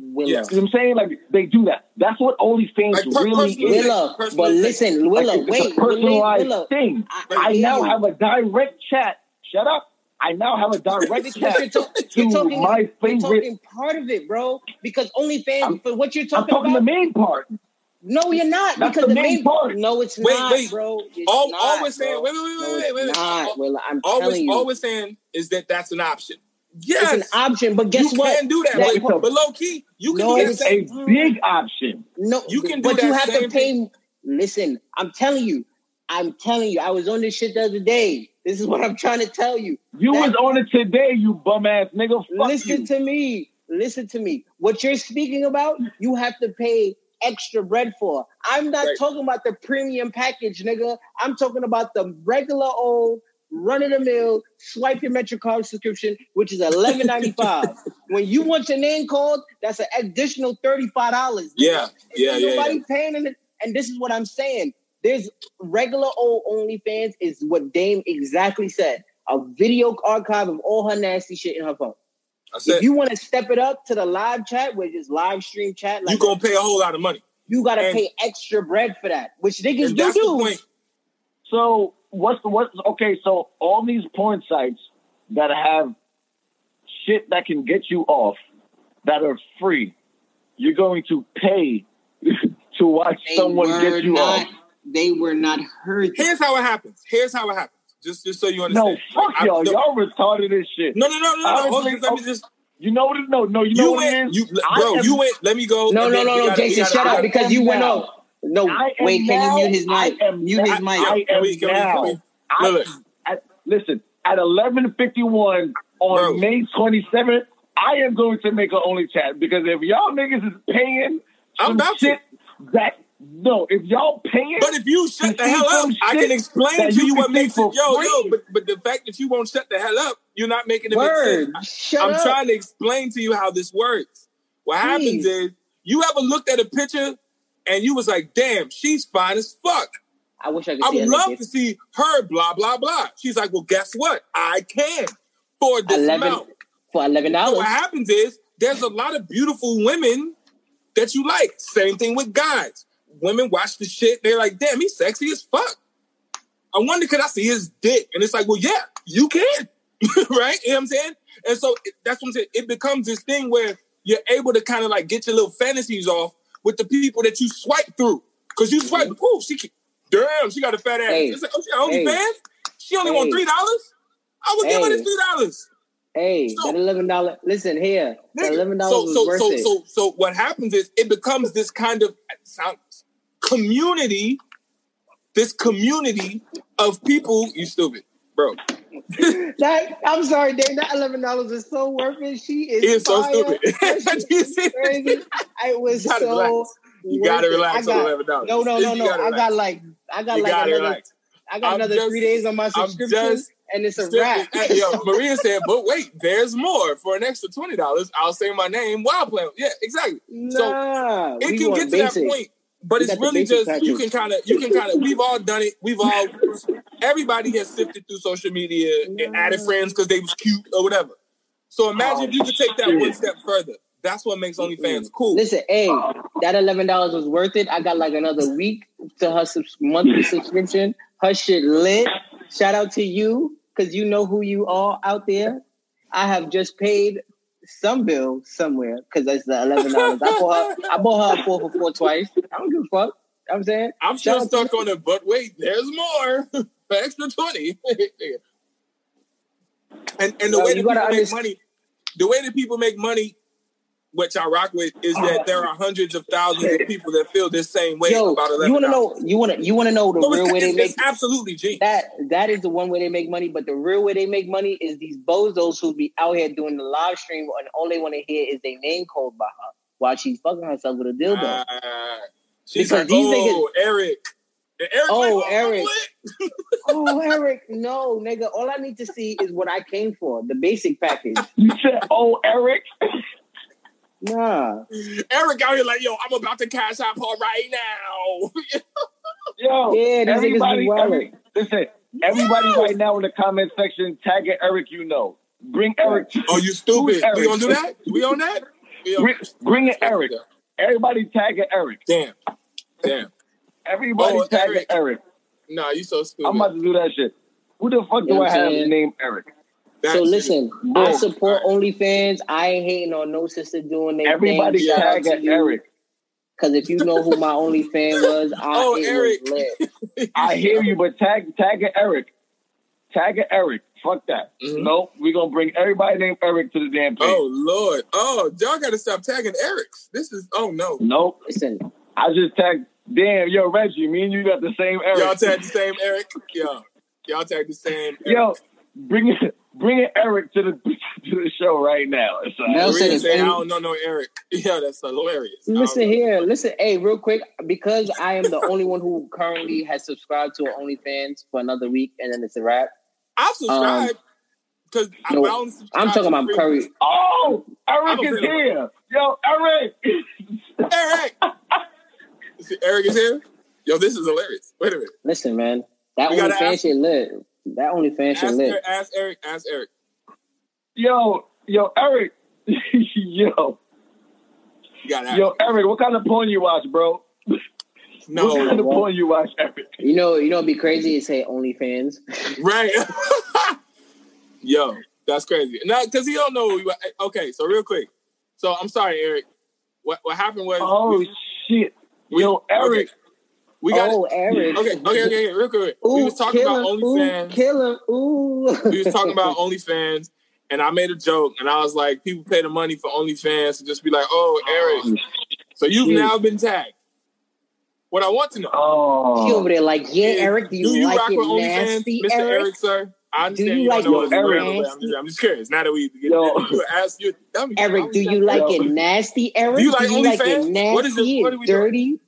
Speaker 3: Willa.
Speaker 2: Yeah.
Speaker 4: You know what I'm saying? Like they do that. That's what OnlyFans
Speaker 2: Like, per-
Speaker 4: really is.
Speaker 3: Willa, but
Speaker 2: thing.
Speaker 3: listen,
Speaker 4: Like,
Speaker 3: Willa,
Speaker 4: it's
Speaker 3: wait,
Speaker 4: a personalized
Speaker 3: Willa,
Speaker 4: thing.
Speaker 3: I-
Speaker 4: I,
Speaker 3: I
Speaker 4: now have a direct chat. Shut up. I now have a [LAUGHS] direct
Speaker 3: Because you're,
Speaker 4: chat
Speaker 3: you're talking,
Speaker 4: my
Speaker 3: you're
Speaker 4: favorite.
Speaker 3: talking part of it, bro. Because OnlyFans,
Speaker 4: I'm-
Speaker 3: for what you're
Speaker 4: I'm
Speaker 3: talking
Speaker 4: talking
Speaker 3: about,
Speaker 4: the main part.
Speaker 3: No, you're not.
Speaker 4: That's
Speaker 3: because
Speaker 4: the
Speaker 3: the
Speaker 4: main
Speaker 3: main
Speaker 4: part.
Speaker 3: No, it's
Speaker 2: Wait,
Speaker 3: not,
Speaker 2: wait.
Speaker 3: bro. It's
Speaker 2: All,
Speaker 3: not,
Speaker 2: all we're saying,
Speaker 3: bro.
Speaker 2: wait, wait, wait,
Speaker 3: no,
Speaker 2: wait,
Speaker 3: it's
Speaker 2: wait, wait.
Speaker 3: not,
Speaker 2: All,
Speaker 3: Willa. I'm
Speaker 2: all,
Speaker 3: telling
Speaker 2: we're,
Speaker 3: you,
Speaker 2: all we're saying is that that's an option.
Speaker 3: it's an option. But guess
Speaker 2: you
Speaker 3: what?
Speaker 2: can do that,
Speaker 3: That-
Speaker 2: but, but low key, you can
Speaker 3: No,
Speaker 2: do that
Speaker 4: It's
Speaker 2: same.
Speaker 4: a big option.
Speaker 3: No,
Speaker 2: You can do
Speaker 3: but you
Speaker 2: that
Speaker 3: have to
Speaker 2: same
Speaker 3: pay. Listen, I'm telling you, I'm telling you. I was on this shit the other day. This is what I'm trying to tell you.
Speaker 4: You
Speaker 3: That-
Speaker 4: was on it today, you bum ass nigga. Fuck
Speaker 3: Listen
Speaker 4: you.
Speaker 3: to me. Listen to me. What you're speaking about, you have to pay extra bread for. I'm not
Speaker 2: Right.
Speaker 3: talking about the premium package, nigga. I'm talking about the regular old run of the mill swipe your MetroCard subscription, which is eleven ninety five. [LAUGHS] when you want your name called, that's an additional thirty five dollars.
Speaker 2: Yeah, yeah, yeah,
Speaker 3: Nobody paying it. And this is what I'm saying. There's regular old OnlyFans is what Dame exactly said. A video archive of all her nasty shit in her phone.
Speaker 2: I said
Speaker 3: If you want to step it up to the live chat, which is live stream chat, like
Speaker 2: you gonna pay a whole lot of money.
Speaker 3: you gotta
Speaker 2: and-
Speaker 3: pay extra bread for that, which niggas
Speaker 2: And
Speaker 3: do
Speaker 2: that's the
Speaker 3: do.
Speaker 2: point.
Speaker 4: So what's the what's okay? So all these porn sites that have shit that can get you off that are free, you're going to pay [LAUGHS] to watch
Speaker 3: They
Speaker 4: someone get you
Speaker 3: not,
Speaker 4: off.
Speaker 3: they were not heard.
Speaker 2: Here's how it happens. Here's how it happens. Just just so you understand.
Speaker 4: No, fuck
Speaker 2: I-
Speaker 4: y'all.
Speaker 2: no,
Speaker 4: Y'all retarded as shit.
Speaker 2: no, no, no, no, no. Hold
Speaker 4: Honestly,
Speaker 2: on, let me just.
Speaker 4: You know what it no, no, you know
Speaker 2: You
Speaker 4: what it
Speaker 2: went,
Speaker 4: is?
Speaker 2: you, bro.
Speaker 4: am-
Speaker 2: You went. Let me go.
Speaker 3: No, no, no, no,
Speaker 2: gotta-
Speaker 3: Jason,
Speaker 2: gotta-
Speaker 3: shut
Speaker 2: I-
Speaker 3: up because you went
Speaker 4: now-
Speaker 3: off. No,
Speaker 4: I am
Speaker 3: wait, can you mute his
Speaker 4: I
Speaker 3: mic?
Speaker 4: am
Speaker 3: Mute his
Speaker 4: now-
Speaker 3: mic.
Speaker 4: I
Speaker 2: Can
Speaker 4: am
Speaker 2: we- can we- can
Speaker 4: now.
Speaker 2: we-
Speaker 4: I,
Speaker 2: Look.
Speaker 4: I- listen, at eleven fifty one on
Speaker 2: Bro.
Speaker 4: May twenty seventh, I am going to make an only chat because if y'all niggas is paying
Speaker 2: I'm
Speaker 4: some
Speaker 2: about to.
Speaker 4: shit that no, if y'all paying
Speaker 2: But if you shut the hell up, I can explain to
Speaker 4: you
Speaker 2: you what makes it. Yo,
Speaker 4: free.
Speaker 2: yo, but but the fact that you won't shut the hell up, you're not making it make
Speaker 3: Word.
Speaker 2: sense.
Speaker 3: Shut
Speaker 2: I'm
Speaker 3: up.
Speaker 2: trying to explain to you how this works. What happens is you ever looked at a picture and you was like, "Damn, she's fine as fuck."
Speaker 3: I wish I could
Speaker 2: I would
Speaker 3: it
Speaker 2: love to see her. Blah blah blah. She's like, "Well, guess what? I can for this
Speaker 3: 11
Speaker 2: amount."
Speaker 3: for eleven
Speaker 2: So what happens is there's a lot of beautiful women that you like. Same thing with guys. Women watch the shit. They're like, damn, he's sexy as fuck. I wonder, could I see his dick? And it's like, well, yeah, you can. [LAUGHS] right? You know what I'm saying? And so it- that's what I'm saying. It becomes this thing where you're able to kind of like get your little fantasies off with the people that you swipe through. Because you swipe, oh, she can, damn, she got a fat ass.
Speaker 3: Hey.
Speaker 2: It's like, oh, she got
Speaker 3: Hey.
Speaker 2: OnlyFans? She only want $3? I would give her
Speaker 3: Hey.
Speaker 2: this $3.
Speaker 3: Hey,
Speaker 2: So-
Speaker 3: that eleven dollar. Listen here, that eleven
Speaker 2: so,
Speaker 3: dollars was
Speaker 2: so,
Speaker 3: worth
Speaker 2: so,
Speaker 3: it.
Speaker 2: so, so, what happens is it becomes this kind of sound community, this community of people. You stupid, bro. [LAUGHS]
Speaker 3: that I'm sorry, Dave. That eleven dollars is so worth it. She is.
Speaker 2: Is so stupid. [LAUGHS]
Speaker 3: That shit [LAUGHS]
Speaker 2: You see?
Speaker 3: crazy. It was
Speaker 2: You
Speaker 3: so.
Speaker 2: relax. You gotta relax
Speaker 3: I
Speaker 2: on eleven dollars.
Speaker 3: no, no, no, no. I got like, I got
Speaker 2: you
Speaker 3: like another.
Speaker 2: relax.
Speaker 3: I got
Speaker 2: I'm
Speaker 3: another
Speaker 2: just-
Speaker 3: three days on my subscription, and it's a wrap.
Speaker 2: Uh, yo, Maria said, but wait, there's more. For an extra twenty dollars, I'll say my name while playing. Yeah, exactly. So
Speaker 3: nah,
Speaker 2: it can get to
Speaker 3: basic.
Speaker 2: that point, but it's really just you can kind of you can kind of we've all done it. We've all everybody has sifted through social media and added friends because they was cute or whatever. So imagine if oh, you could take that one step further. That's what makes OnlyFans cool.
Speaker 3: Listen, hey, that eleven dollars was worth it. I got like another week to her subs- monthly subscription. Her shit lit. Shout out to you because you know who you are out there. I have just paid some bill somewhere because that's the eleven dollars. I bought her. I bought her a four for four twice. I don't give a fuck. I'm saying
Speaker 2: I'm still stuck on it, but wait, there's more. [LAUGHS] For extra 20. [LAUGHS] and and the
Speaker 3: Yo,
Speaker 2: way
Speaker 3: you
Speaker 2: that people make money, the way that people make money, which I rock with, is that there are hundreds of thousands of people that feel this same way
Speaker 3: yo,
Speaker 2: about
Speaker 3: you want to know? You want to? You want to know the
Speaker 2: No,
Speaker 3: real
Speaker 2: it's,
Speaker 3: way they
Speaker 2: it's,
Speaker 3: make
Speaker 2: absolutely genius.
Speaker 3: that that is the one way they make money. But the real way they make money is these bozos who be out here doing the live stream and all they want to hear is their name called by her while she's fucking herself with a dildo.
Speaker 2: Ah, she's
Speaker 3: Because
Speaker 2: like,
Speaker 3: these
Speaker 2: oh, Eric. And Eric's
Speaker 3: Oh,
Speaker 2: like, I'm
Speaker 3: Eric. [LAUGHS] oh, Eric, no, nigga. All I need to see is what I came for, the basic package. [LAUGHS]
Speaker 4: You said, "Oh, Eric." [LAUGHS]
Speaker 3: Nah,
Speaker 2: Eric out here like, yo, I'm about to cash out her right now. [LAUGHS]
Speaker 4: Yo,
Speaker 3: Yeah, these niggas be
Speaker 4: everybody,
Speaker 3: wildin'.
Speaker 4: every, listen, everybody right now in the comment section, tag it Eric. You know, bring oh, Eric.
Speaker 2: oh, you stupid.
Speaker 4: Eric?
Speaker 2: We gonna do that? We on that? We on-
Speaker 4: Bring, bring it, Eric. Everybody tag it Eric.
Speaker 2: Damn. Damn.
Speaker 4: Everybody
Speaker 2: Oh,
Speaker 4: tag
Speaker 2: Eric.
Speaker 4: it Eric.
Speaker 2: Nah, you so stupid.
Speaker 4: I'm about to do that shit. Who the fuck
Speaker 3: You
Speaker 4: do
Speaker 3: know
Speaker 4: I
Speaker 3: what
Speaker 4: have
Speaker 3: saying?
Speaker 4: named Eric?
Speaker 2: That
Speaker 3: so listen,
Speaker 2: is-
Speaker 3: I
Speaker 4: Bro.
Speaker 3: support OnlyFans. I ain't hating on no sister doing their
Speaker 4: Everybody
Speaker 3: thing. Shout out
Speaker 4: tag
Speaker 3: to you.
Speaker 4: Eric.
Speaker 3: Cause if you know who my OnlyFans was, [LAUGHS] I
Speaker 2: Oh,
Speaker 3: it
Speaker 2: Eric.
Speaker 3: was lit. [LAUGHS]
Speaker 4: I hear you, but tag tag it Eric. Tag it Eric. Fuck that.
Speaker 2: Mhm.
Speaker 4: Nope. We're gonna bring everybody named Eric to the damn page.
Speaker 2: Oh Lord. Oh, y'all gotta stop tagging Eric's. This is oh no.
Speaker 4: Nope.
Speaker 3: Listen,
Speaker 4: I just tagged damn, yo, Reggie, me and you got the same Eric.
Speaker 2: Y'all tag the same Eric? Yo. Y'all tag the same Eric.
Speaker 4: Yo, bring it bring it Eric to the [LAUGHS] to the show right now. It's, uh,
Speaker 3: Nelson,
Speaker 2: Maria
Speaker 3: if
Speaker 2: say, I don't know no Eric. [LAUGHS] Yeah, that's hilarious. I don't
Speaker 3: listen
Speaker 2: know.
Speaker 3: here, listen. Hey, real quick, because I am the only one who currently has subscribed to OnlyFans for another week, and then it's a wrap.
Speaker 2: I'll subscribe because
Speaker 3: no,
Speaker 2: I don't subscribe
Speaker 3: I'm talking about
Speaker 2: free-
Speaker 3: Curry.
Speaker 4: Oh, Eric is here. Yo, Eric.
Speaker 2: Eric. [LAUGHS] See, Eric is here. Yo, this is hilarious. Wait a minute.
Speaker 3: Listen, man, that
Speaker 2: We gotta
Speaker 3: OnlyFans shit lit. That OnlyFans shit
Speaker 2: Ask,
Speaker 3: lit.
Speaker 2: Eric, ask Eric. Ask Eric.
Speaker 4: yo, yo, Eric. [LAUGHS] yo,
Speaker 2: You gotta ask.
Speaker 4: yo, Eric, what kind of porn you watch, bro? [LAUGHS]
Speaker 2: no,
Speaker 4: what kind of
Speaker 3: what?
Speaker 4: porn you watch, Eric?
Speaker 3: You know, you know, it'd be crazy to say OnlyFans. [LAUGHS]
Speaker 2: right? Yo, that's crazy. No, because he don't know. Who you, okay, so real quick. So I'm sorry, Eric. What what happened was
Speaker 4: Oh
Speaker 2: we-
Speaker 4: shit.
Speaker 2: we-
Speaker 4: Yo, Eric.
Speaker 2: okay. We got
Speaker 3: oh. Eric.
Speaker 2: Okay, okay, okay, okay, real quick.
Speaker 3: Ooh,
Speaker 2: we was talking about
Speaker 3: him.
Speaker 2: OnlyFans.
Speaker 3: Ooh, kill him. Ooh.
Speaker 2: we was talking about OnlyFans, and I made a joke, and I was like, people pay the money for OnlyFans to just be like, oh, Eric. Oh, so you've
Speaker 4: shit.
Speaker 2: now been tagged. What I want to know. Oh.
Speaker 3: He
Speaker 4: Oh,
Speaker 3: over there like, yeah, Eric, do you, like
Speaker 2: rock
Speaker 3: it
Speaker 2: with OnlyFans,
Speaker 3: nasty,
Speaker 2: Mr.
Speaker 3: Eric?
Speaker 2: Eric, sir? I understand
Speaker 3: you
Speaker 2: you,
Speaker 3: like
Speaker 2: don't know
Speaker 4: it
Speaker 2: it's real,
Speaker 4: Eric?
Speaker 2: I'm just, I'm just curious. Now that we get
Speaker 4: Yo.
Speaker 2: you ask you, tell me,
Speaker 3: Eric, do you like it nasty, Eric?
Speaker 2: Do you like
Speaker 3: it
Speaker 2: OnlyFans?
Speaker 3: nasty
Speaker 2: What is it-
Speaker 3: and
Speaker 2: what are we doing?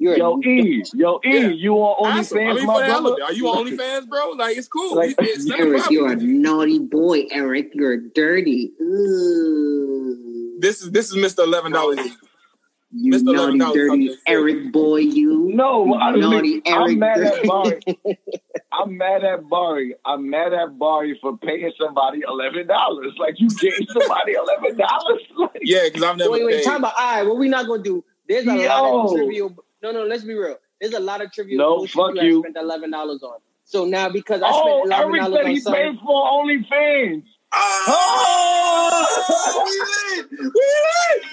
Speaker 3: Dirty? You're
Speaker 4: yo, E, yo, E,
Speaker 2: Yeah.
Speaker 4: you on
Speaker 2: Ask. I
Speaker 4: OnlyFans,
Speaker 2: mean,
Speaker 4: my
Speaker 2: for the hell
Speaker 4: brother?
Speaker 2: Are you on OnlyFans, bro? Like, it's cool.
Speaker 4: Like,
Speaker 2: it's not
Speaker 3: Eric,
Speaker 2: problem.
Speaker 3: you're a naughty boy, Eric. You're dirty. Ooh.
Speaker 2: This is this is Mr. Eleven Dollars.
Speaker 3: You
Speaker 2: Mr.
Speaker 3: naughty,
Speaker 2: $11
Speaker 3: dirty. Eric boy, you.
Speaker 4: No,
Speaker 3: You
Speaker 4: I
Speaker 3: naughty Eric.
Speaker 4: I'm mad at. Barry. [LAUGHS] I'm mad at Barry. I'm mad at Barry for paying somebody eleven dollars. Like you gave somebody eleven dollars. [LAUGHS] Like,
Speaker 2: Yeah, because I've never
Speaker 3: wait, wait,
Speaker 2: paid.
Speaker 3: time about. All right, what we not gonna do? There's a lot of trivial. No, no, let's be real. There's a lot of trivial
Speaker 4: No, fuck
Speaker 3: you,
Speaker 4: you.
Speaker 3: have spent eleven dollars on. So now because I
Speaker 4: oh,
Speaker 3: spent eleven dollars
Speaker 4: said
Speaker 3: on
Speaker 4: he
Speaker 3: something,
Speaker 4: paid for OnlyFans.
Speaker 2: Oh, we lit! We lit! We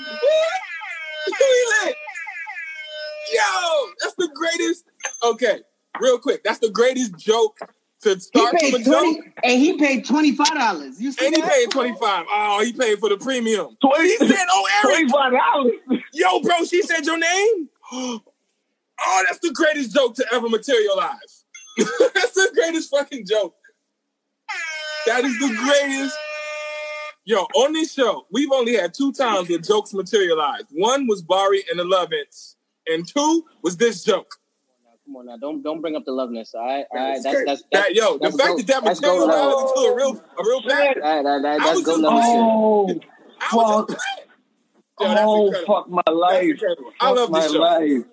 Speaker 2: lit! We lit! Yo, that's the greatest. Okay, real quick, that's the greatest joke to start from a
Speaker 3: paid
Speaker 2: joke.
Speaker 3: and he paid twenty five dollars. You see
Speaker 2: And he paid twenty five. Oh, he paid for the premium.
Speaker 4: Twenty.
Speaker 2: He said, "Oh, Eric,
Speaker 4: Twenty-five dollars.
Speaker 2: yo, bro." She said your name. Oh, that's the greatest joke to ever materialize. [LAUGHS] that's the greatest fucking joke. That is the greatest. Yo, on this show, we've only had two times where jokes materialized. One was Barry and the Lovins, and two was this joke.
Speaker 3: Come on now, don't don't bring up the loveness. All right, all right.
Speaker 2: That's
Speaker 3: That's
Speaker 2: crazy.
Speaker 3: that's,
Speaker 2: That,
Speaker 3: that's
Speaker 2: yo, the
Speaker 3: that's
Speaker 2: fact
Speaker 3: go-
Speaker 2: that that
Speaker 3: that's go
Speaker 2: materialized into a real, a real fact.
Speaker 3: That, that, that,
Speaker 2: I
Speaker 3: that's
Speaker 2: was
Speaker 3: go
Speaker 2: just-
Speaker 3: level shit.
Speaker 4: Oh,
Speaker 2: I was
Speaker 4: fuck.
Speaker 2: just, yo,
Speaker 4: oh, fuck my life.
Speaker 2: incredible. I love
Speaker 4: my
Speaker 2: this show.
Speaker 4: life.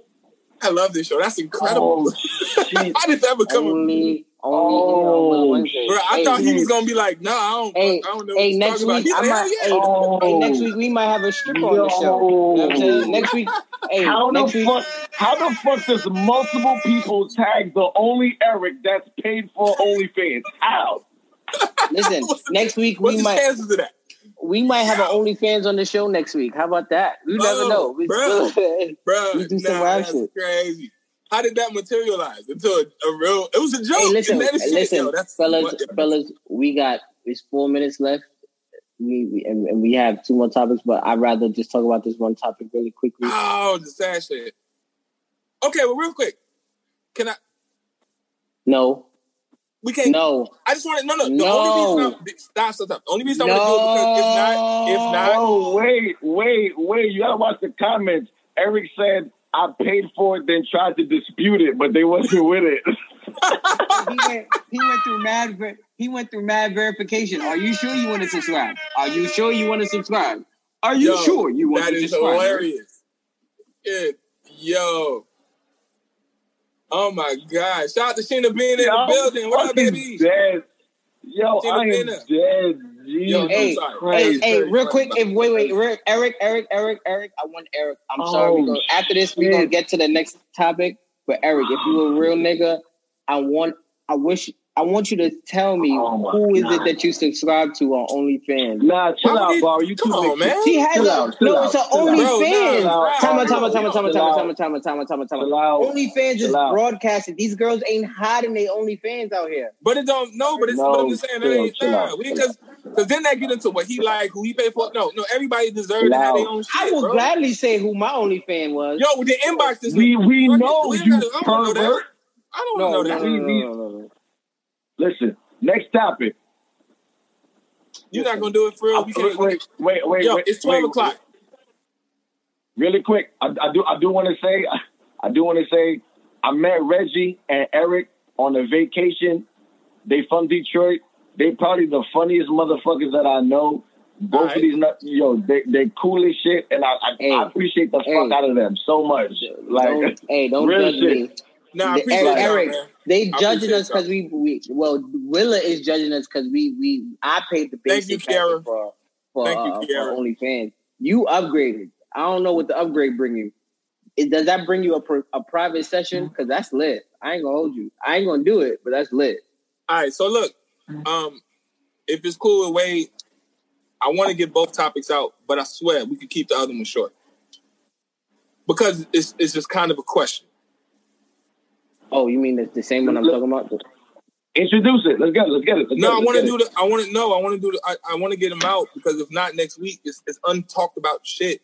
Speaker 2: I love this show. That's incredible.
Speaker 4: Oh, [LAUGHS] shit.
Speaker 2: How did that become a
Speaker 3: Only, only
Speaker 4: Oh,
Speaker 3: on
Speaker 2: Bro, I
Speaker 3: hey,
Speaker 2: thought he was gonna be like, "No, I don't,
Speaker 3: Hey,
Speaker 2: I don't know."
Speaker 3: hey,
Speaker 2: what
Speaker 3: next week,
Speaker 2: about.
Speaker 3: I
Speaker 2: He's like,
Speaker 3: might-
Speaker 2: "Hell yeah!"
Speaker 4: Oh,
Speaker 3: hey, next week we might have a stripper on the show. You know what I'm saying? Next week, hey,
Speaker 4: How the
Speaker 3: week,
Speaker 4: fuck? How the fuck does multiple people tag the only Eric that's paid for OnlyFans? How?
Speaker 3: listen, [LAUGHS]
Speaker 2: What's the-
Speaker 3: next week
Speaker 2: What's
Speaker 3: we
Speaker 2: the
Speaker 3: might
Speaker 2: chances of that?
Speaker 3: We might have an OnlyFans on the show next week. How about that? You never
Speaker 2: Oh,
Speaker 3: know. We,
Speaker 2: bruh. [LAUGHS] Bro,
Speaker 3: We do some
Speaker 2: nah,
Speaker 3: wild
Speaker 2: that's
Speaker 3: shit.
Speaker 2: crazy. How did that materialize into a, a real? It was a joke.
Speaker 3: hey, listen, listen,
Speaker 2: yo,
Speaker 3: fellas, fellas, we got it's four minutes left. We, we and, and we have two more topics, but I'd rather just talk about this one topic really quickly.
Speaker 2: Oh, the sad shit. Okay, well, real quick, can I?
Speaker 3: No,
Speaker 2: We can't.
Speaker 3: no,
Speaker 2: I just want to. No, no. The
Speaker 3: No.
Speaker 2: only reason. I'm, stop, stop, stop. The only reason I want to do it because if not, if not,
Speaker 4: Oh wait, wait, wait! You gotta watch the comments. Eric said I paid for it, then tried to dispute it, but they wasn't with it. [LAUGHS]
Speaker 3: he went he went through mad ver- he went through mad verification. Are you sure you want to subscribe? Are you sure you want to subscribe? Are you
Speaker 2: Yo,
Speaker 3: sure you want to
Speaker 2: is
Speaker 3: subscribe?
Speaker 2: hilarious. It, yo. Oh my God! Shout out to Sheena being in the building. What up,
Speaker 4: fucking
Speaker 2: baby?
Speaker 4: Dead. Yo,
Speaker 2: Tina
Speaker 4: I am
Speaker 2: Bina.
Speaker 4: dead.
Speaker 2: Yo,
Speaker 4: Jesus
Speaker 2: I'm
Speaker 3: Hey,
Speaker 2: sorry.
Speaker 3: Hey,
Speaker 4: Christ.
Speaker 3: hey, real
Speaker 2: funny,
Speaker 3: quick,
Speaker 2: but-
Speaker 3: if wait, wait, [LAUGHS] Rick, Eric, Eric, Eric, Eric, I want Eric. I'm oh, sorry. We
Speaker 4: Oh,
Speaker 3: go, after this, we're gonna get to the next topic. But Eric, if you a real ah. nigga, I want, I wish, I want you to tell me
Speaker 4: Oh my
Speaker 3: who is
Speaker 4: God.
Speaker 3: it that you subscribe to on OnlyFans.
Speaker 4: Nah, chill out,
Speaker 2: he-
Speaker 4: Bar. You
Speaker 2: Come
Speaker 4: too
Speaker 2: on, man.
Speaker 3: She has
Speaker 4: Chill
Speaker 3: a
Speaker 4: out,
Speaker 3: no.
Speaker 4: out,
Speaker 3: It's a
Speaker 4: chill out.
Speaker 2: Bro,
Speaker 3: OnlyFans.
Speaker 2: nah,
Speaker 3: Tama,
Speaker 2: bro,
Speaker 3: tama, tama,
Speaker 2: yo,
Speaker 3: tama,
Speaker 4: chill
Speaker 3: tama,
Speaker 4: out.
Speaker 3: tama, tama, tama, tama, tama.
Speaker 4: Chill out.
Speaker 3: OnlyFans is
Speaker 4: Chill
Speaker 3: broadcasted. These girls ain't hiding their OnlyFans out here.
Speaker 2: But it don't. No, but it's.
Speaker 4: No,
Speaker 2: but I'm just saying that
Speaker 4: chill,
Speaker 2: ain't
Speaker 4: chill
Speaker 2: nah.
Speaker 4: out,
Speaker 2: We
Speaker 4: chill
Speaker 2: because because then that get into what he like, who he pay for. No, no. Everybody deserves
Speaker 4: Chill
Speaker 2: to have their own shit,
Speaker 3: I will
Speaker 2: bro.
Speaker 3: gladly say who my OnlyFans was.
Speaker 2: Yo, with the inbox this
Speaker 4: We we know
Speaker 2: We ain't
Speaker 4: you
Speaker 2: gotta- I don't wanna know that.
Speaker 4: pervert.
Speaker 2: I don't
Speaker 3: no, no, no,
Speaker 2: know
Speaker 3: no,
Speaker 2: that.
Speaker 4: Listen, next topic.
Speaker 2: You're not gonna do it for real. We
Speaker 4: wait,
Speaker 2: can't.
Speaker 4: wait, wait, wait.
Speaker 2: Yo,
Speaker 4: wait,
Speaker 2: it's twelve
Speaker 4: wait.
Speaker 2: o'clock.
Speaker 4: Really quick, I, I do I do want to say I do want to say I met Reggie and Eric on a vacation. They from Detroit. They probably the funniest motherfuckers that I know. Both
Speaker 2: Alright.
Speaker 4: of these, nut- yo, they they cool as shit, and I I,
Speaker 3: Hey.
Speaker 4: I appreciate the
Speaker 3: Hey.
Speaker 4: fuck out of them so much. Like,
Speaker 3: don't, hey, don't [LAUGHS]
Speaker 4: real
Speaker 3: judge
Speaker 4: shit.
Speaker 3: me.
Speaker 2: Nah, I
Speaker 3: The-
Speaker 2: appreciate
Speaker 3: Eric, Eric,
Speaker 2: man.
Speaker 3: they
Speaker 2: I
Speaker 3: judging us because we, we well Willa is judging us because we we I paid the
Speaker 2: Thank you,
Speaker 3: basic for for,
Speaker 2: Thank you,
Speaker 3: uh, for OnlyFans. You upgraded. I don't know what the upgrade bring you. It, does that bring you a pr- a private session? Because that's lit. I ain't gonna hold you. I ain't gonna do it, but that's lit.
Speaker 2: All right, so look, um, if it's cool with Wade, I want to get both topics out, but I swear we could keep the other one short because it's it's just kind of a question.
Speaker 3: Oh, you mean the, the same one I'm
Speaker 4: Look-
Speaker 3: talking about?
Speaker 4: Introduce it. Let's get it. Let's get it. Let's
Speaker 2: No,
Speaker 4: get
Speaker 2: I want to do the. I want to no. I want to do the. I, I want to get him out because if not next week, it's, it's untalked about shit,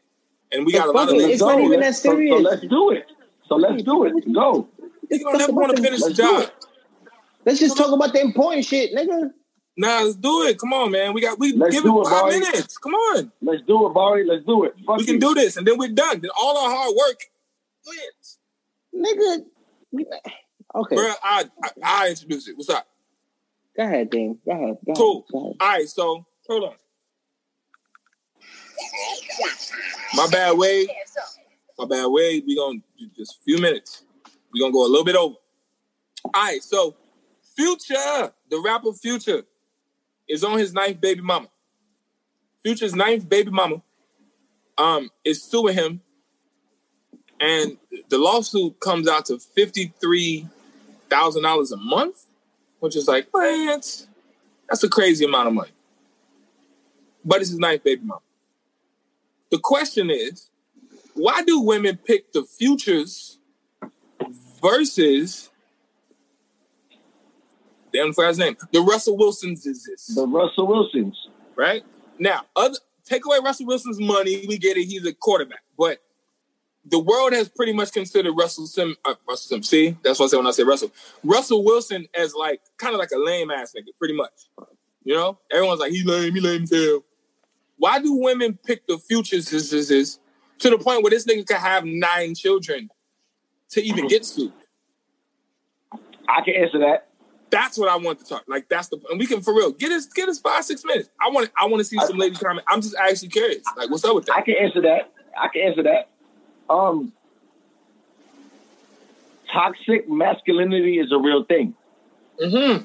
Speaker 2: and we got a lot of
Speaker 3: fuck it. It's not even
Speaker 4: Let's-
Speaker 3: that serious.
Speaker 4: So, let's do it. So let's do it. Go.
Speaker 2: Nigga don't never want to finish the
Speaker 4: Let's do
Speaker 2: job.
Speaker 3: Let's just talk about the important shit, nigga.
Speaker 2: Nah, let's do it. Come on, man. We got we
Speaker 4: Let's
Speaker 2: give
Speaker 4: do
Speaker 2: it
Speaker 4: it,
Speaker 2: five
Speaker 4: Barry.
Speaker 2: minutes. Come on,
Speaker 4: Let's do it, Barry. Let's do it. Fuck
Speaker 2: we can do this, and then we're done. Then all our hard work wins.
Speaker 3: Nigga. Okay.
Speaker 2: Bro, I, I I introduce it. What's up?
Speaker 3: Go ahead, Dame. Go ahead. Go
Speaker 2: Cool.
Speaker 3: Ahead. Go ahead.
Speaker 2: All right, so hold on. My bad, Wade. My bad, Wade. We gonna do just a few minutes. We gonna go a little bit over. All right, so Future, the rapper Future, is on his ninth baby mama. Future's ninth baby mama, um, is suing him, and the lawsuit comes out to fifty three thousand dollars a month, which is like, man, that's that's a crazy amount of money. But it's his ninth baby mama. The question is, why do women pick the futures versus damn for his name, the Russell Wilsons is this
Speaker 4: The Russell Wilsons.
Speaker 2: right? Now, other take away Russell Wilson's money, we get it. He's a quarterback, but the world has pretty much considered Russell Sim. Uh, Russell Sim. See, that's what I say when I say Russell. Russell Wilson as like kind of like a lame ass nigga, pretty much. You know, everyone's like he lame, he lame hell. Why do women pick the futures is, is, is, to the point where this nigga could have nine children to even get sued?
Speaker 4: I can answer that.
Speaker 2: That's what I want to talk. Like that's the and we can for real get us get us five six minutes. I want I want to see some ladies comment. I'm just actually curious. Like what's up with that?
Speaker 4: I can answer that. I can answer that. Um, toxic masculinity is a real thing,
Speaker 2: Mm-hmm.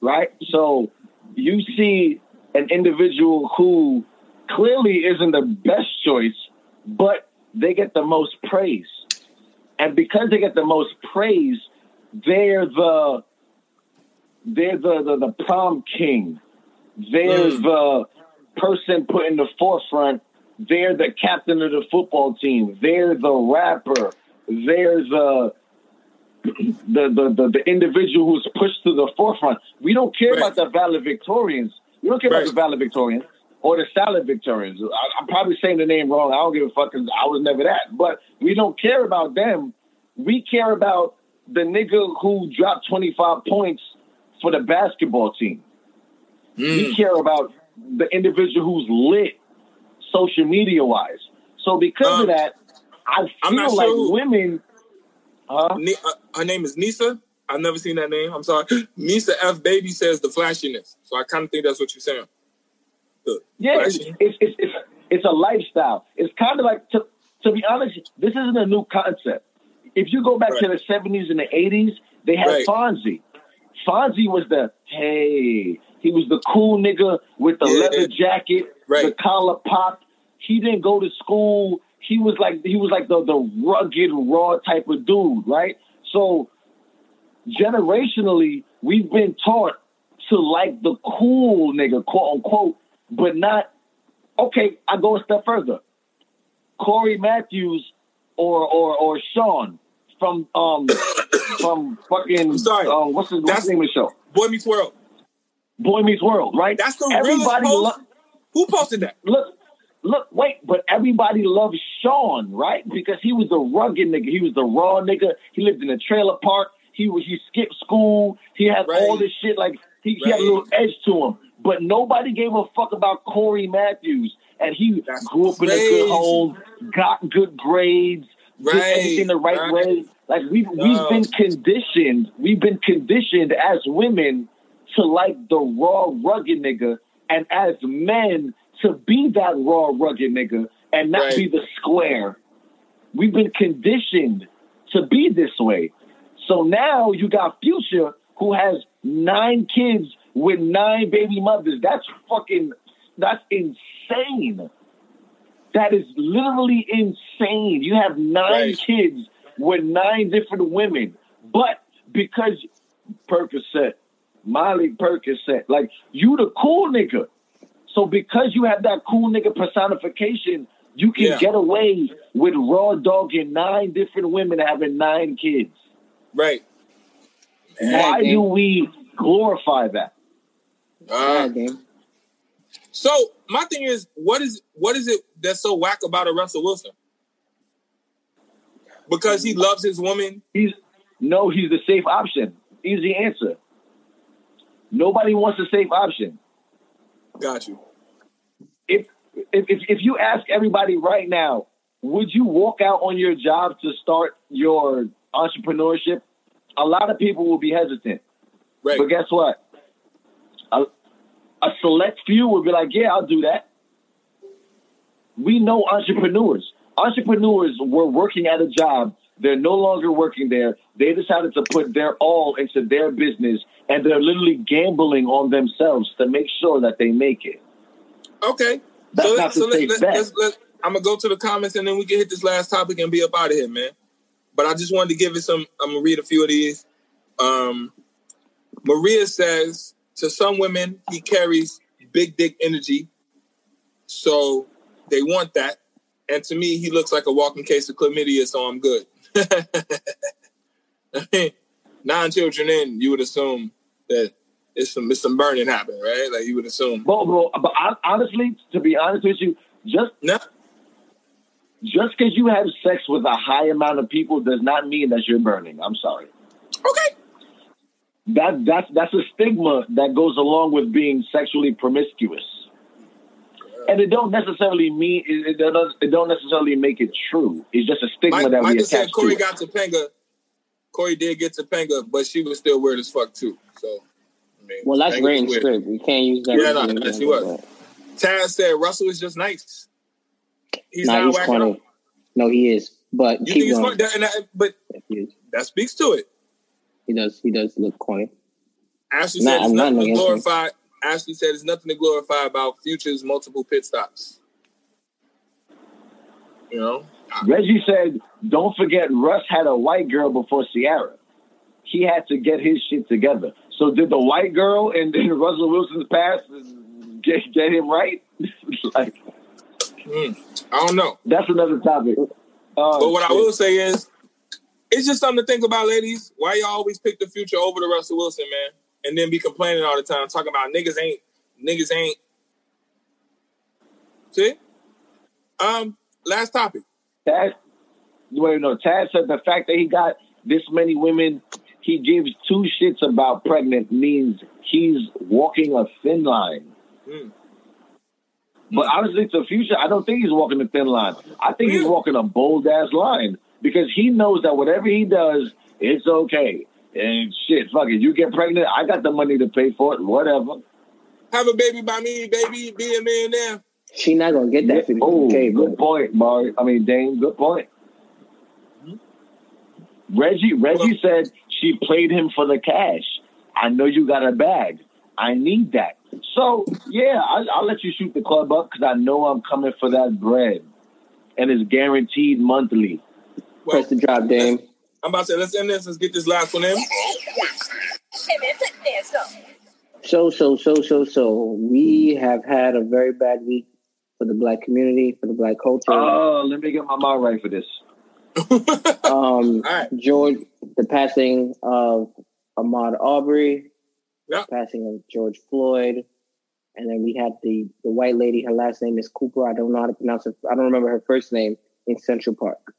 Speaker 4: right? So you see an individual who clearly isn't the best choice, but they get the most praise. And because they get the most praise, they're the they're the the, the prom king. They're
Speaker 2: Mm.
Speaker 4: the person put in the forefront. They're the captain of the football team. They're the rapper. They're the [CLEARS THROAT] the the, the, the individual who's pushed to the forefront. We don't care
Speaker 2: Right.
Speaker 4: about the valedictorians. We don't care
Speaker 2: Right.
Speaker 4: about the valedictorians or the salad victorians. I, I'm probably saying the name wrong. I don't give a fuck because I was never that. But we don't care about them. We care about the nigga who dropped 25 points for the basketball team. We
Speaker 2: Mm.
Speaker 4: care about the individual who's lit social media wise. So because
Speaker 2: Um,
Speaker 4: of that, I
Speaker 2: I'm not
Speaker 4: feel like
Speaker 2: sure
Speaker 4: women. Huh?
Speaker 2: Ni- uh, her name is Nisa. I've never seen that name. I'm sorry. [GASPS] Nisa F Baby says the flashiness. So I kind of think that's what you're saying. The
Speaker 4: Yeah, it's it's it's, it's, a lifestyle. It's kind of like to to be honest, this isn't a new concept. If you go back to the seventies and the eighties, they had
Speaker 2: Right.
Speaker 4: Fonzie. Fonzie was the hey, he was the cool nigga with the
Speaker 2: Yeah.
Speaker 4: leather jacket,
Speaker 2: Right.
Speaker 4: the collar popped. He didn't go to school. He was like he was like the the rugged, raw type of dude, right? So generationally, we've been taught to like the cool nigga, quote unquote, but not okay, I go a step further. Cory Matthews or or or Shawn from um [COUGHS] from fucking
Speaker 2: I'm sorry.
Speaker 4: um what's his, what's name of the show?
Speaker 2: Boy Meets World.
Speaker 4: Boy Meets World, right?
Speaker 2: That's the
Speaker 4: everybody
Speaker 2: realest
Speaker 4: lo-
Speaker 2: Who posted that?
Speaker 4: look look wait, but everybody loves Shawn, right? Because he was a rugged nigga, he was a raw nigga. He lived in a trailer park. He was he skipped school. He had
Speaker 2: Right.
Speaker 4: all this shit like he, he had a little edge to him. But nobody gave a fuck about Cory Matthews. And he
Speaker 2: That's
Speaker 4: grew up in a good home, got good grades, did
Speaker 2: Right,
Speaker 4: everything the right,
Speaker 2: right.
Speaker 4: way. Like we've
Speaker 2: No.
Speaker 4: we've been conditioned, we've been conditioned as women to like the raw rugged nigga, and as men to be that raw rugged nigga and not
Speaker 2: Right.
Speaker 4: be the square. We've been conditioned to be this way. So now you got Future who has nine kids with nine baby mothers. That's fucking that's insane. That is literally insane. You have nine
Speaker 2: Right.
Speaker 4: kids with nine different women. But because Percocet, Molly Percocet, like you the cool nigga. So because you have that cool nigga personification, you can
Speaker 2: Yeah.
Speaker 4: get away with raw dogging nine different women having nine kids.
Speaker 2: Right.
Speaker 4: Why do we glorify that?
Speaker 2: Uh, so my thing is, what is what is it that's so whack about a Russell Wilson? Because he loves his woman.
Speaker 4: He's no, he's the safe option. Easy answer. Nobody wants a safe option.
Speaker 2: Got you.
Speaker 4: If if if, if you ask everybody right now, would you walk out on your job to start your entrepreneurship? A lot of people will be hesitant.
Speaker 2: Right.
Speaker 4: But guess what? A, a select few will be like, yeah, I'll do that. We know entrepreneurs. Entrepreneurs were working at a job. They're no longer working there. They decided to put their all into their business and they're literally gambling on themselves to make sure that they make it.
Speaker 2: Okay.
Speaker 4: That's
Speaker 2: so
Speaker 4: not
Speaker 2: so
Speaker 4: to
Speaker 2: let, let's, let's, I'm gonna go to the comments and then we can hit this last topic and be up out of here, man. But I just wanted to give it some. I'm gonna read a few of these. Um, Maria says to some women he carries big dick energy, so they want that. And to me, he looks like a walking case of chlamydia, so I'm good. I [LAUGHS] mean, nine children in, you would assume that it's some it's some burning happening, right? Like you would assume.
Speaker 4: But, but, but honestly, to be honest with you, just
Speaker 2: No.
Speaker 4: just because you have sex with a high amount of people does not mean that you're burning. I'm sorry.
Speaker 2: Okay.
Speaker 4: That that's that's a stigma that goes along with being sexually promiscuous, and it don't necessarily mean it, it don't it don't necessarily make it true. It's just a stigma
Speaker 2: Mike,
Speaker 4: that we
Speaker 2: Micah
Speaker 4: attach
Speaker 2: said Cory
Speaker 4: to. it.
Speaker 2: got Topanga. Cory did get Topanga, but she was still weird as fuck too. So, I mean,
Speaker 3: Well, that's
Speaker 2: Topanga's
Speaker 3: written
Speaker 2: weird.
Speaker 3: We can't use that.
Speaker 2: Yeah, no, no, she was. Taz said Russell is just nice. He's
Speaker 3: nah,
Speaker 2: not
Speaker 3: he's
Speaker 2: whacking
Speaker 3: corny.
Speaker 2: up.
Speaker 3: No, he is. But
Speaker 2: You
Speaker 3: keep
Speaker 2: think he's
Speaker 3: going.
Speaker 2: funny? That, that, but
Speaker 3: Yes,
Speaker 2: that speaks to it.
Speaker 3: he does. He does look corny.
Speaker 2: Ashley
Speaker 3: Nah,
Speaker 2: said it's
Speaker 3: I'm not
Speaker 2: nothing to
Speaker 3: against him.
Speaker 2: glorify. Ashley said it's nothing to glorify about Future's multiple pit stops. You know,
Speaker 4: Reggie said, "Don't forget, Russ had a white girl before Ciara. He had to get his shit together. So did the white girl in, in Russell Wilson's past get get him right? [LAUGHS] like
Speaker 2: Mm, I don't know.
Speaker 4: that's another topic. Oh,
Speaker 2: But what I will say is, it's just something to think about, ladies. Why y'all always pick the future over the Russell Wilson, man? And then be complaining all the time, talking about niggas ain't, niggas ain't. See? Um, last topic.
Speaker 4: Taz, wait, no, Taz said the fact that he got this many women, he gives two shits about pregnant means he's walking a thin line.
Speaker 2: Mm.
Speaker 4: But honestly, to future, I don't think he's walking a thin line. I think he's walking a bold ass line because he knows that whatever he does, it's okay. And shit, fuck it. You get pregnant, I got the money to pay for it. Whatever.
Speaker 2: Have a baby by me, baby. Be a millionaire.
Speaker 3: She not gonna get that fifty
Speaker 4: Oh,
Speaker 3: k,
Speaker 4: good
Speaker 3: but
Speaker 4: point, Mari. I mean, Dane, good point. Hmm? Reggie, Reggie said she played him for the cash. I know you got a bag. I need that. So yeah, I, I'll let you shoot the club up because I know I'm coming for that bread, and it's guaranteed monthly.
Speaker 2: Well,
Speaker 3: press the drop, Dame.
Speaker 2: I'm about to say, let's end this. Let's get this last one in.
Speaker 3: So, so, so, so, so, we have had a very bad week for the black community, for the black culture.
Speaker 4: Oh, let me get my mind right for this. [LAUGHS]
Speaker 3: um,
Speaker 2: right.
Speaker 3: George, the passing of Ahmaud Arbery,
Speaker 2: Yeah.
Speaker 3: passing of George Floyd, and then we had the the white lady. Her last name is Cooper. I don't know how to pronounce it. I don't remember her first name in Central Park.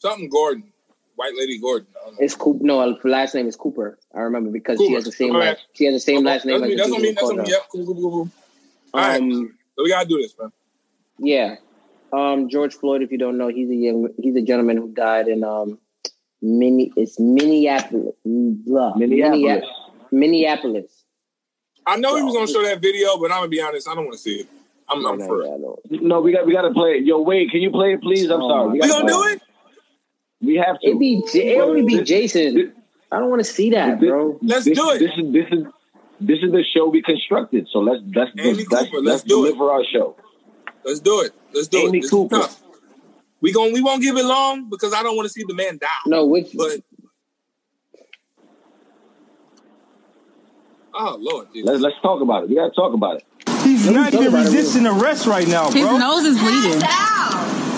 Speaker 2: Something Gordon. White lady Gordon. I don't know.
Speaker 3: It's Cooper. No, her last name is Cooper. I remember because she has the same
Speaker 2: All right.
Speaker 3: last. She has the same last name.
Speaker 2: That's,
Speaker 3: as
Speaker 2: me,
Speaker 3: the
Speaker 2: that's what I mean. That's what I mean. Yep. Cool, cool, cool, cool. All right.
Speaker 3: Um,
Speaker 2: So we gotta do this, man.
Speaker 3: Yeah. Um, George Floyd, if you don't know, he's a young, he's a gentleman who died in um, mini, it's Minneapolis, blah,
Speaker 4: Minneapolis.
Speaker 3: Minneapolis.
Speaker 2: I know he was gonna show that video, but I'm gonna be honest. I don't want to see it. I'm, I'm
Speaker 3: No,
Speaker 2: for
Speaker 3: no,
Speaker 2: it.
Speaker 3: no, no.
Speaker 4: No, we got we got to play it. Yo, wait, can you play it, please? I'm
Speaker 3: Oh,
Speaker 4: sorry.
Speaker 3: my
Speaker 2: We
Speaker 4: gotta
Speaker 2: gonna
Speaker 4: play
Speaker 2: do it?
Speaker 4: We have to.
Speaker 3: It be, J- it only be
Speaker 4: This-
Speaker 3: Jason.
Speaker 4: this-
Speaker 3: I don't want to see that,
Speaker 4: this-
Speaker 3: bro.
Speaker 2: Let's
Speaker 4: this,
Speaker 2: do it.
Speaker 4: This is this is this is the show we constructed. So let's let's
Speaker 2: Amy
Speaker 4: let's,
Speaker 2: Cooper, let's
Speaker 4: let's
Speaker 2: do it.
Speaker 4: deliver our show.
Speaker 2: Let's do it. Let's do
Speaker 4: Amy
Speaker 2: it. This is
Speaker 4: Cooper.
Speaker 2: tough. We gon' we won't give it long because I don't want to see the man die.
Speaker 3: No, which
Speaker 2: But oh lord, Jesus.
Speaker 4: Let's let's talk about it. We gotta talk about it.
Speaker 8: He's
Speaker 3: Let
Speaker 8: not even resisting arrest right now,
Speaker 9: His
Speaker 8: bro.
Speaker 9: nose is bleeding.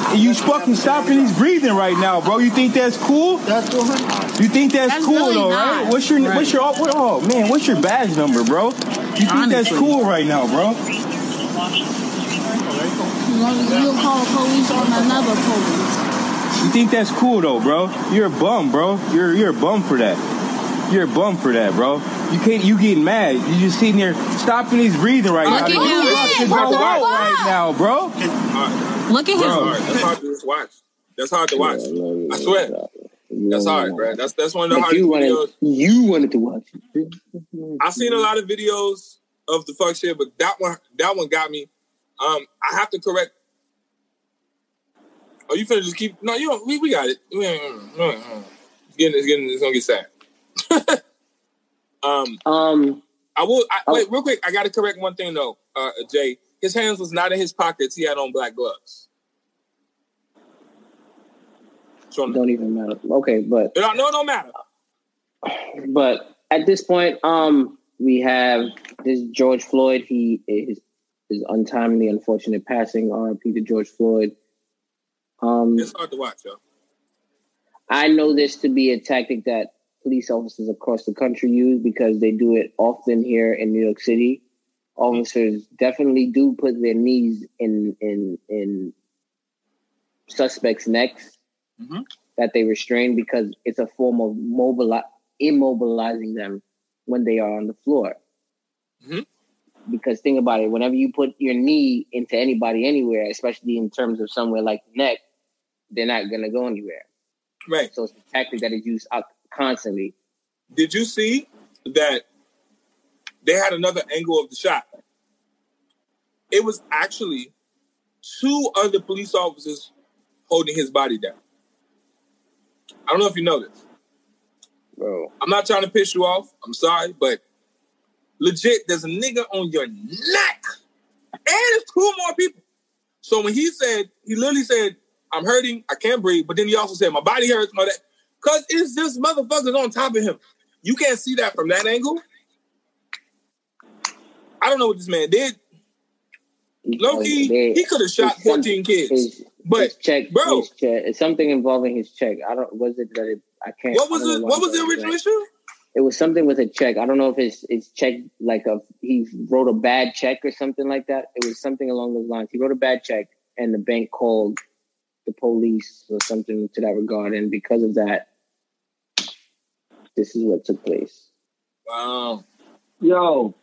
Speaker 8: And you fucking stopping his breathing right now, bro. You think that's cool?
Speaker 7: That's 100.
Speaker 8: You think that's,
Speaker 9: That's
Speaker 8: cool
Speaker 9: really
Speaker 8: though,
Speaker 9: not.
Speaker 8: right? What's your
Speaker 5: Right.
Speaker 8: what's your oh, what, oh man, what's your badge number, bro? You think that's
Speaker 9: Honestly.
Speaker 8: cool right now, bro?
Speaker 9: You'll call police on another police.
Speaker 8: You think that's cool though, bro? You're a bum, bro. You're you're a bum for that. You're a bum for that, bro. You can't. You getting mad? You just sitting there stopping his breathing right now.
Speaker 9: Look at
Speaker 8: You
Speaker 9: him.
Speaker 8: about to
Speaker 9: What
Speaker 8: go
Speaker 9: the
Speaker 8: out right now, bro.
Speaker 9: Look at
Speaker 8: Bro.
Speaker 9: him.
Speaker 2: That's hard to just watch. That's hard to watch. I swear. That's hard, bro. That's that's one of the
Speaker 3: Like
Speaker 2: hardest
Speaker 3: you wanted,
Speaker 2: videos.
Speaker 3: you wanted to watch.
Speaker 2: I've seen a lot of videos of the fuck shit, but that one that one got me. Um, I have to correct. Oh, you finna just keep? No, you don't. We, we got it. We- mm. It's getting, it's getting, it's gonna get sad. [LAUGHS] um,
Speaker 3: Um,
Speaker 2: I will. I. Wait, real quick. I got to correct one thing though, uh, Jay. His hands was not in his pockets. He had on black gloves. So,
Speaker 3: don't even matter. Okay, but
Speaker 2: no, it don't matter.
Speaker 3: but at this point, um, we have this George Floyd. He is his untimely, unfortunate passing. R.I.P. to George Floyd. Um,
Speaker 2: It's hard to watch, yo.
Speaker 3: I know this to be a tactic that police officers across the country use because they do it often here in New York City. Officers definitely do put their knees in in in suspects' necks
Speaker 2: Mhm.
Speaker 3: that they restrain because it's a form of mobili- immobilizing them when they are on the floor.
Speaker 2: Mhm.
Speaker 3: Because think about it, whenever you put your knee into anybody anywhere, especially in terms of somewhere like the neck, they're not gonna go anywhere.
Speaker 2: Right.
Speaker 3: So it's a tactic that is used out constantly.
Speaker 2: Did you see that they had another angle of the shot? It was actually two other police officers holding his body down. I don't know if you know this. I'm not trying to piss you off. I'm sorry, but legit, there's a nigga on your neck, and there's two more people. So when he said, he literally said, "I'm hurting, I can't breathe," but then he also said, "My body hurts," my that, cause it's just motherfuckers on top of him. You can't see that from that angle. I don't know what this man did. Low key,
Speaker 3: They-
Speaker 2: he could have shot
Speaker 3: his
Speaker 2: 14 kids.
Speaker 3: His,
Speaker 2: But,
Speaker 3: his check,
Speaker 2: bro-
Speaker 3: his check, it's something involving his check. I don't. Was it that it? I can't.
Speaker 2: What was it? What was the original issue?
Speaker 3: It was something with a check. I don't know if his his check like a he wrote a bad check or something like that. It was something along those lines. He wrote a bad check, and the bank called the police or something to that regard, and because of that, this is what took place.
Speaker 2: Wow,
Speaker 4: Yo,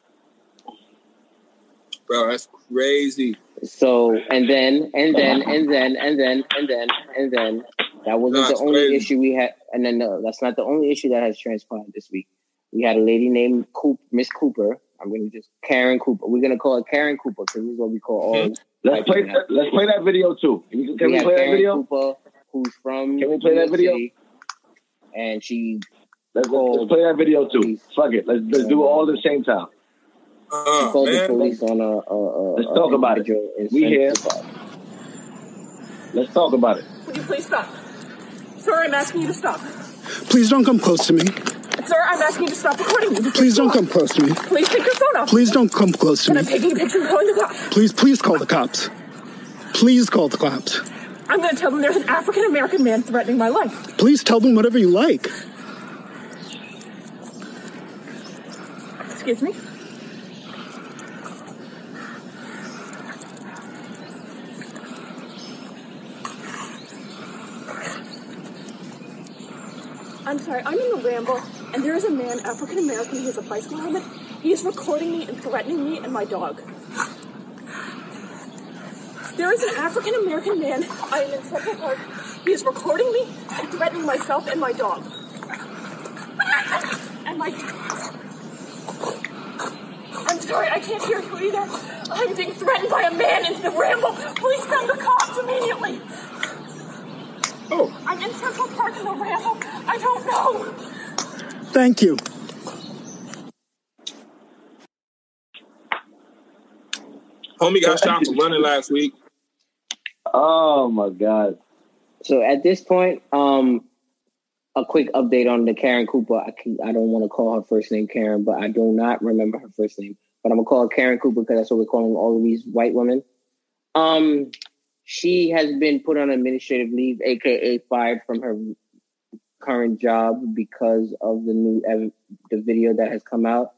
Speaker 2: bro, that's crazy.
Speaker 3: So and then and then and then and then and then and then that wasn't
Speaker 2: That's
Speaker 3: the only
Speaker 2: crazy.
Speaker 3: issue we had. And then no, that's not the only issue that has transpired this week. We had a lady named Coop, Miss Cooper. I'm going to just Karen Cooper. We're going to call her Karen Cooper because this is what we call all.
Speaker 2: Mhm.
Speaker 4: let's play that, let's play that video too. Can we, can we
Speaker 3: have
Speaker 4: play that video?
Speaker 3: Cooper, who's from
Speaker 4: Can we play
Speaker 3: New
Speaker 4: that video?
Speaker 3: City, and she
Speaker 4: Let's, let's, let's play that video too. Fuck it. Let's let's do it all at the same time.
Speaker 2: Oh,
Speaker 3: called the police on a. a, a
Speaker 4: Let's
Speaker 3: a
Speaker 4: talk about it.
Speaker 3: individual
Speaker 4: We here. Let's talk about it.
Speaker 10: Would you please stop? Sir, I'm asking you to stop.
Speaker 7: Please don't come close to me.
Speaker 10: Sir, I'm asking you to stop recording me.
Speaker 7: Please don't come close to me.
Speaker 10: Please take your phone off.
Speaker 7: Please don't come close to
Speaker 10: And I'm
Speaker 7: me.
Speaker 10: taking a picture and calling the cops.
Speaker 7: Please, please call the cops. Please call the cops.
Speaker 10: I'm going to tell them there's an African American man threatening my life.
Speaker 7: Please tell them whatever you like.
Speaker 10: Excuse me? I'm sorry, I'm in the Ramble, and there is a man, African American, he has a bicycle helmet. He is recording me and threatening me and my dog. There is an African American man, I am in Central Park. He is recording me and threatening myself and my dog. And my. I'm sorry, I can't hear you either. I'm being threatened by a man in the Ramble. Please send the cops immediately.
Speaker 2: Oh,
Speaker 10: I'm in Central Park in the Ramble. I don't know.
Speaker 7: Thank you.
Speaker 2: homie got shot for running last week.
Speaker 4: Oh my god.
Speaker 3: So at this point, um, a quick update on the Karen Cooper. I can, I don't want to call her first name Karen, but I do not remember her first name. But I'm gonna call her Karen Cooper because that's what we're calling all of these white women. Um, she has been put on administrative leave, aka fired from her current job because of the new ev- the video that has come out.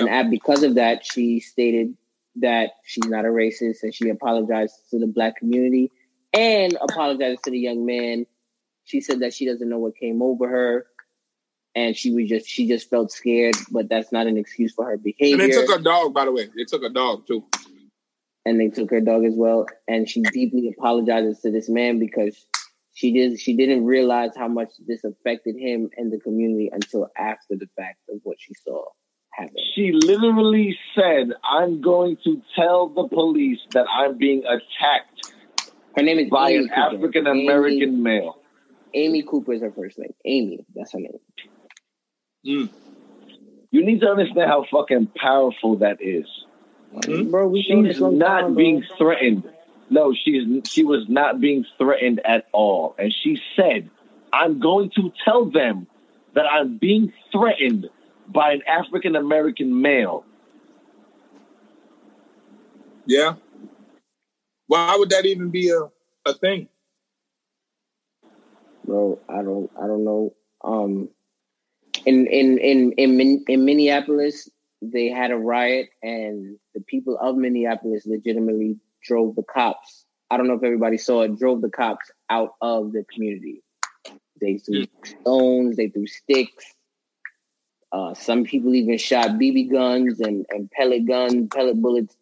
Speaker 3: And at, because of that, she stated that she's not a racist and she apologized to the black community and apologized to the young man. She said that she doesn't know what came over her and she was just she just felt scared, but that's not an excuse for her behavior.
Speaker 2: And they took her dog, by the way. They took a dog too.
Speaker 3: and they took her dog as well. And she deeply apologizes to this man because she did she didn't realize how much this affected him and the community until after the fact of what she saw happen.
Speaker 4: She literally said, "I'm going to tell the police that I'm being attacked."
Speaker 3: Her name is
Speaker 4: by
Speaker 3: Amy
Speaker 4: an African American male.
Speaker 3: Amy Cooper is her first name. Amy, that's her name.
Speaker 2: Mm.
Speaker 4: You need to understand how fucking powerful that is.
Speaker 3: Bro, we know
Speaker 4: She's not
Speaker 3: time, bro.
Speaker 4: being threatened. No, she's she was not being threatened at all. And she said, I'm going to tell them that I'm being threatened by an African American male.
Speaker 2: Yeah. Why would that even be a, a thing?
Speaker 3: bro. I don't, I don't know. Um, in in in in in Minneapolis, they had a riot, and the people of Minneapolis legitimately drove the cops. I don't know if everybody saw it. Drove the cops out of the community. They threw stones. They threw sticks. Uh, some people even shot BB guns and, and pellet guns, pellet bullets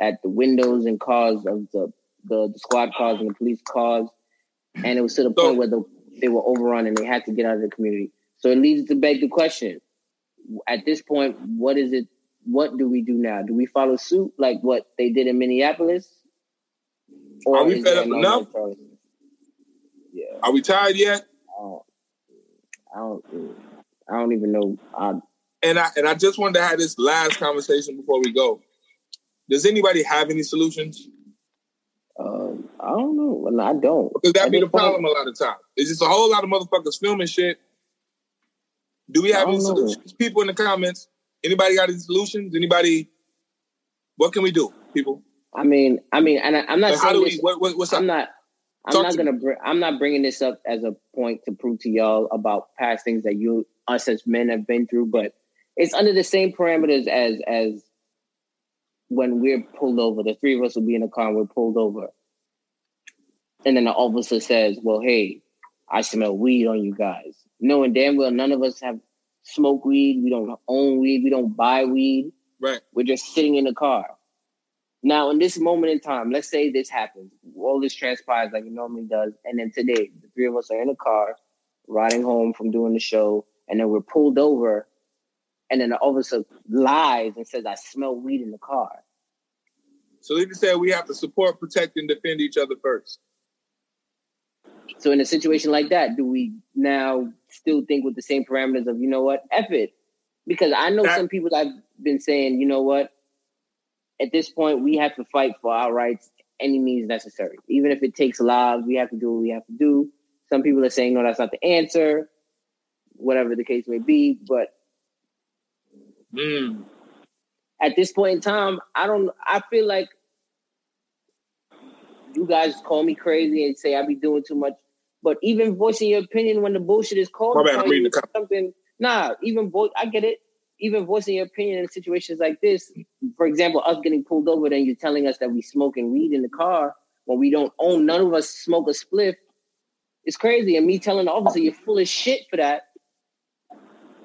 Speaker 3: at the windows and cars of the, the, the squad cars and the police cars. And it was to the point where the, they were overrun and they had to get out of the community. So it leads to beg the question: At this point, what is it? What do we do now? Do we follow suit like what they did in Minneapolis?
Speaker 2: Are we fed up enough?
Speaker 3: Yeah,
Speaker 2: Are we tired yet?
Speaker 3: I don't, I don't, I don't even know. I,
Speaker 2: And I and I just wanted to have this last conversation before we go. Does anybody have any solutions?
Speaker 3: um, I don't know. No, I don't.
Speaker 2: Because that
Speaker 3: At
Speaker 2: be the problem a lot of times. It's just a whole lot of motherfuckers filming shit. Do we have any
Speaker 3: know.
Speaker 2: solutions? People in the comments. Anybody got any solutions? Anybody? What can we do, people?
Speaker 3: I mean, I mean, and I, I'm not
Speaker 2: how
Speaker 3: saying
Speaker 2: do we?
Speaker 3: this.
Speaker 2: What, what, what's?
Speaker 3: I'm not. I'm
Speaker 2: Talk
Speaker 3: not
Speaker 2: to
Speaker 3: gonna. Br- I'm not bringing this up as a point to prove to y'all about past things that you, us as men, have been through. But it's under the same parameters as as when we're pulled over. The three of us will be in a car and we're pulled over, and then the officer says, "Well, hey, I smell weed on you guys," knowing damn well none of us have smoked weed. We don't own weed. We don't buy weed.
Speaker 2: Right.
Speaker 3: We're just sitting in the car. Now, in this moment in time, let's say this happens, all this transpires like it normally does, and then today, the three of us are in a car, riding home from doing the show, and then we're pulled over, and then the officer lies and says, "I smell weed in the car."
Speaker 2: So they just said we have to support, protect, and defend each other first.
Speaker 3: So, in a situation like that, do we now still think with the same parameters of, you know what, F it? Because I know some people I've been saying, you know what, at this point, we have to fight for our rights any means necessary. Even if it takes lives, we have to do what we have to do. Some people are saying, no, that's not the answer, whatever the case may be. But
Speaker 2: Mm.
Speaker 3: at this point in time, I don't, I feel like you guys call me crazy and say I be doing too much. But even voicing your opinion when the bullshit is called
Speaker 2: bad, I'm reading
Speaker 3: you
Speaker 2: the
Speaker 3: something, nah, even voice, I get it. Even voicing your opinion in situations like this, for example, us getting pulled over, then you're telling us that we smoke and weed in the car when we don't own, none of us smoke a spliff. It's crazy. And me telling the officer you're full of shit for that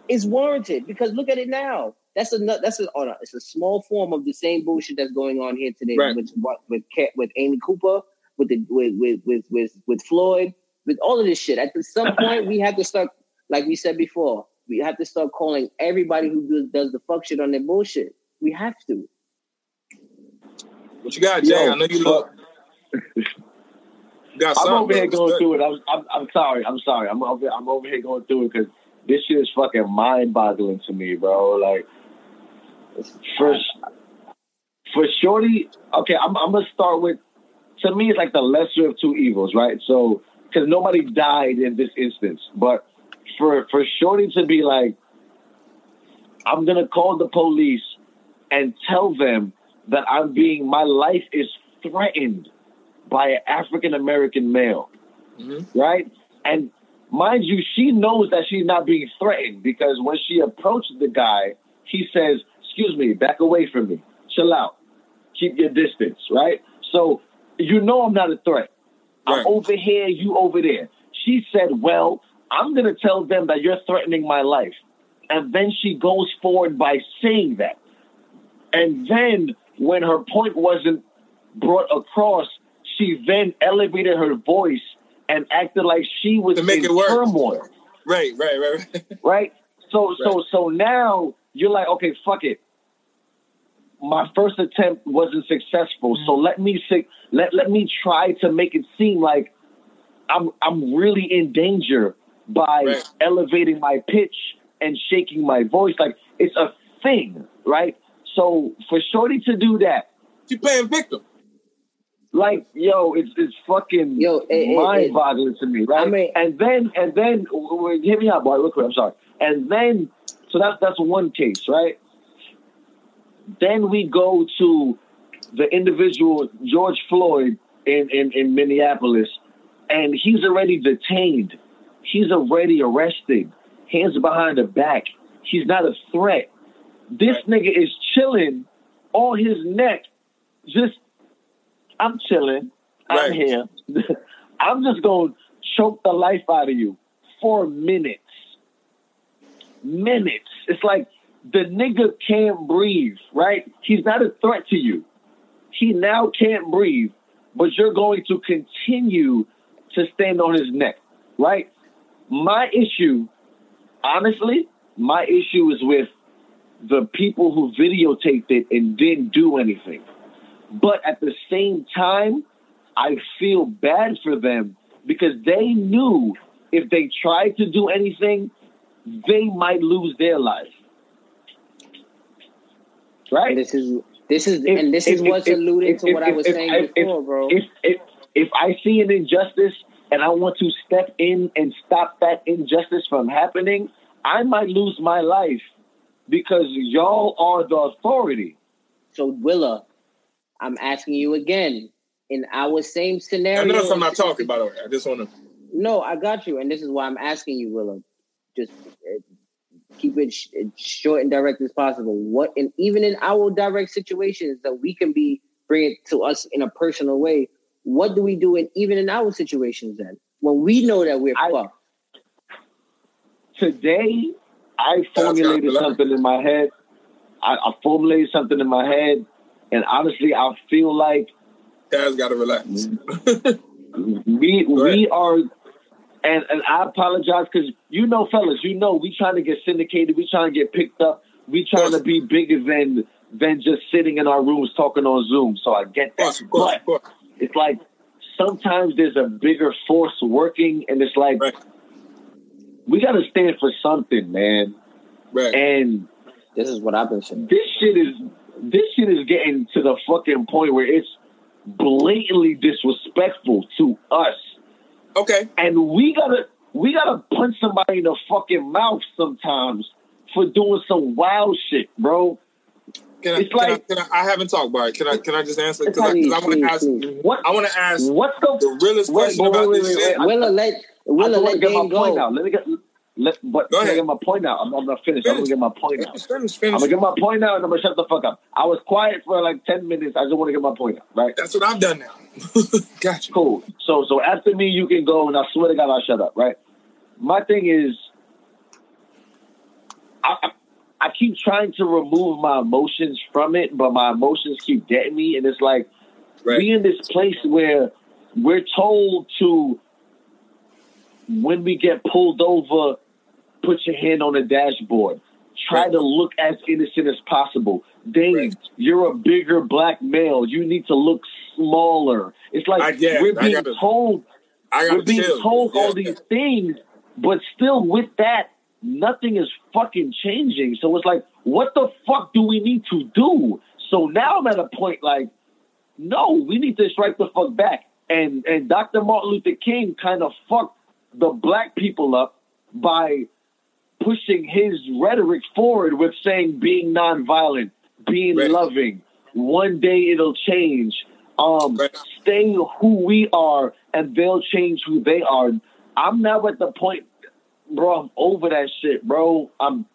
Speaker 3: is warranted because look at it now. That's a that's a oh no, it's a small form of the same bullshit that's going on here today
Speaker 2: Right.
Speaker 3: with with with, with Amy Cooper, with the with with with with with Floyd, with all of this shit. At some point, we have to start, like we said before, we have to start calling everybody who does, does the fuck shit on their bullshit. We have to.
Speaker 2: What you got, Jay?
Speaker 4: Yo,
Speaker 2: I know you look. Got
Speaker 4: I'm over here going through it. I'm, I'm, I'm sorry. I'm sorry. I'm over, I'm over here going through it because this shit is fucking mind boggling to me, bro. Like, for for Shorty, okay, I'm, I'm gonna start with. To me, it's like the lesser of two evils, right? So, because nobody died in this instance, but for for Shorty to be like, I'm gonna call the police and tell them that I'm being my life is threatened by an African American male,
Speaker 2: Mhm.
Speaker 4: right? And mind you, she knows that she's not being threatened because when she approached the guy, he says, "Excuse me, back away from me, chill out, keep your distance." Right. So you know I'm not a threat. I'm over here, you over there. She said, "Well, I'm gonna tell them that you're threatening my life," and then she goes forward by saying that. And then when her point wasn't brought across, she then elevated her voice and acted like she was
Speaker 2: To make
Speaker 4: in
Speaker 2: it worse.
Speaker 4: turmoil.
Speaker 2: Right, right, right, right. [LAUGHS]
Speaker 4: Right? So so so now you're like, okay, fuck it. My first attempt wasn't successful, so
Speaker 2: Mm-hmm.
Speaker 4: let me let let me try to make it seem like I'm I'm really in danger by
Speaker 2: Right.
Speaker 4: elevating my pitch and shaking my voice. Like it's a thing, right? So for Shorty to do that,
Speaker 2: She playing victim.
Speaker 4: like yo, it's it's fucking
Speaker 3: Yo, it- it-
Speaker 4: mind boggling to me, right?
Speaker 3: I mean-
Speaker 4: and then and then w- w- hear me out, boy, real quick. I'm sorry. And then so that's that's one case, right? Then we go to the individual George Floyd in, in, in Minneapolis, and he's already detained. He's already arrested. Hands behind the back. He's not a threat. This nigga is chilling on his neck. Just, I'm chilling. I'm
Speaker 2: Right.
Speaker 4: here. [LAUGHS] I'm just going to choke the life out of you for minutes. Minutes. It's like the nigga can't breathe, right? He's not a threat to you. He now can't breathe, but you're going to continue to stand on his neck, right? My issue, honestly, my issue is with the people who videotaped it and didn't do anything. But at the same time, I feel bad for them because they knew if they tried to do anything, they might lose their life. Right?
Speaker 3: This is this is
Speaker 4: If-
Speaker 3: and this
Speaker 4: if-
Speaker 3: is what's
Speaker 4: if-
Speaker 3: alluding to what I was saying before, bro.
Speaker 4: If, if if I see an injustice and I want to step in and stop that injustice from happening, I might lose my life because y'all are the authority.
Speaker 3: So Willa, I'm asking you again. In our same scenario.
Speaker 2: I
Speaker 3: scenario,
Speaker 2: notice I'm not talking, by the way. I just want to.
Speaker 3: No, I got you, and this is why I'm asking you, Willa. Just uh, keep it sh- short and direct as possible. What, and even in our direct situations that we can be bring it to us in a personal way. What do we do in even in our situations then when we know that we're
Speaker 4: I-
Speaker 3: fucked?
Speaker 4: Today, I formulated something in my head. I, I formulated something in my head, and honestly, I feel like
Speaker 2: Taz got to relax. [LAUGHS]
Speaker 4: we
Speaker 2: Go
Speaker 4: we are and and I apologize because you know, fellas, you know, we trying to get syndicated, we trying to get picked up, we trying to be bigger than than just sitting in our rooms talking on Zoom. So I get
Speaker 2: Of course,
Speaker 4: that,
Speaker 2: of course,
Speaker 4: but
Speaker 2: of course.
Speaker 4: It's like sometimes there's a bigger force working, and it's like
Speaker 2: Right.
Speaker 4: we got to stand for something, man.
Speaker 2: Right.
Speaker 4: And
Speaker 3: This is what I've been saying.
Speaker 4: this shit is this shit is getting to the fucking point where it's blatantly disrespectful to us.
Speaker 2: Okay.
Speaker 4: And we gotta we gotta punch somebody in the fucking mouth sometimes for doing some wild shit, bro.
Speaker 2: Can I,
Speaker 4: It's
Speaker 2: can,
Speaker 4: like-
Speaker 2: I, can I? I haven't talked, Bart. Can I? Can I just answer? Because I, I want to ask.
Speaker 4: What
Speaker 2: I want to ask
Speaker 4: what's the
Speaker 2: the realest
Speaker 4: Wait,
Speaker 2: question
Speaker 4: wait,
Speaker 2: about
Speaker 4: wait,
Speaker 2: this
Speaker 4: wait,
Speaker 2: shit.
Speaker 3: Willa let
Speaker 4: I
Speaker 3: Willa
Speaker 4: just want
Speaker 3: let
Speaker 4: to get my
Speaker 3: Dame
Speaker 4: point out. Let me get let but
Speaker 2: Go ahead.
Speaker 4: get my point out. I'm, I'm not finished. I'm gonna get my point out.
Speaker 2: Finish, finish,
Speaker 4: I'm gonna get my point out and I'm gonna shut the fuck up. I was quiet for like ten minutes. I just want to get my point out, right?
Speaker 2: That's what I've done now. [LAUGHS] gotcha.
Speaker 4: Cool. So so after me, you can go, and I swear to God, I'll shut up. Right. My thing is, I, I I keep trying to remove my emotions from it, but my emotions keep getting me, and it's like
Speaker 2: Right.
Speaker 4: we in this place where we're told to when we get pulled over, put your hand on the dashboard. Try
Speaker 2: Right.
Speaker 4: to look as innocent as possible. Dave,
Speaker 2: Right.
Speaker 4: you're a bigger black male. You need to look smaller. It's like
Speaker 2: yeah,
Speaker 4: we're being
Speaker 2: gotta-
Speaker 4: told
Speaker 2: I
Speaker 4: we're being
Speaker 2: chill.
Speaker 4: told
Speaker 2: Yeah.
Speaker 4: all these things, but still with that, nothing is fucking changing. So it's like, what the fuck do we need to do? So now I'm at a point like, no, we need to strike the fuck back. And and Dr. Martin Luther King kind of fucked the black people up by pushing his rhetoric forward with saying being nonviolent, being
Speaker 2: Right.
Speaker 4: loving. One day it'll change. Um,
Speaker 2: Right.
Speaker 4: staying who we are, and they'll change who they are. I'm now at the point, bro. I'm over that shit, bro. I'm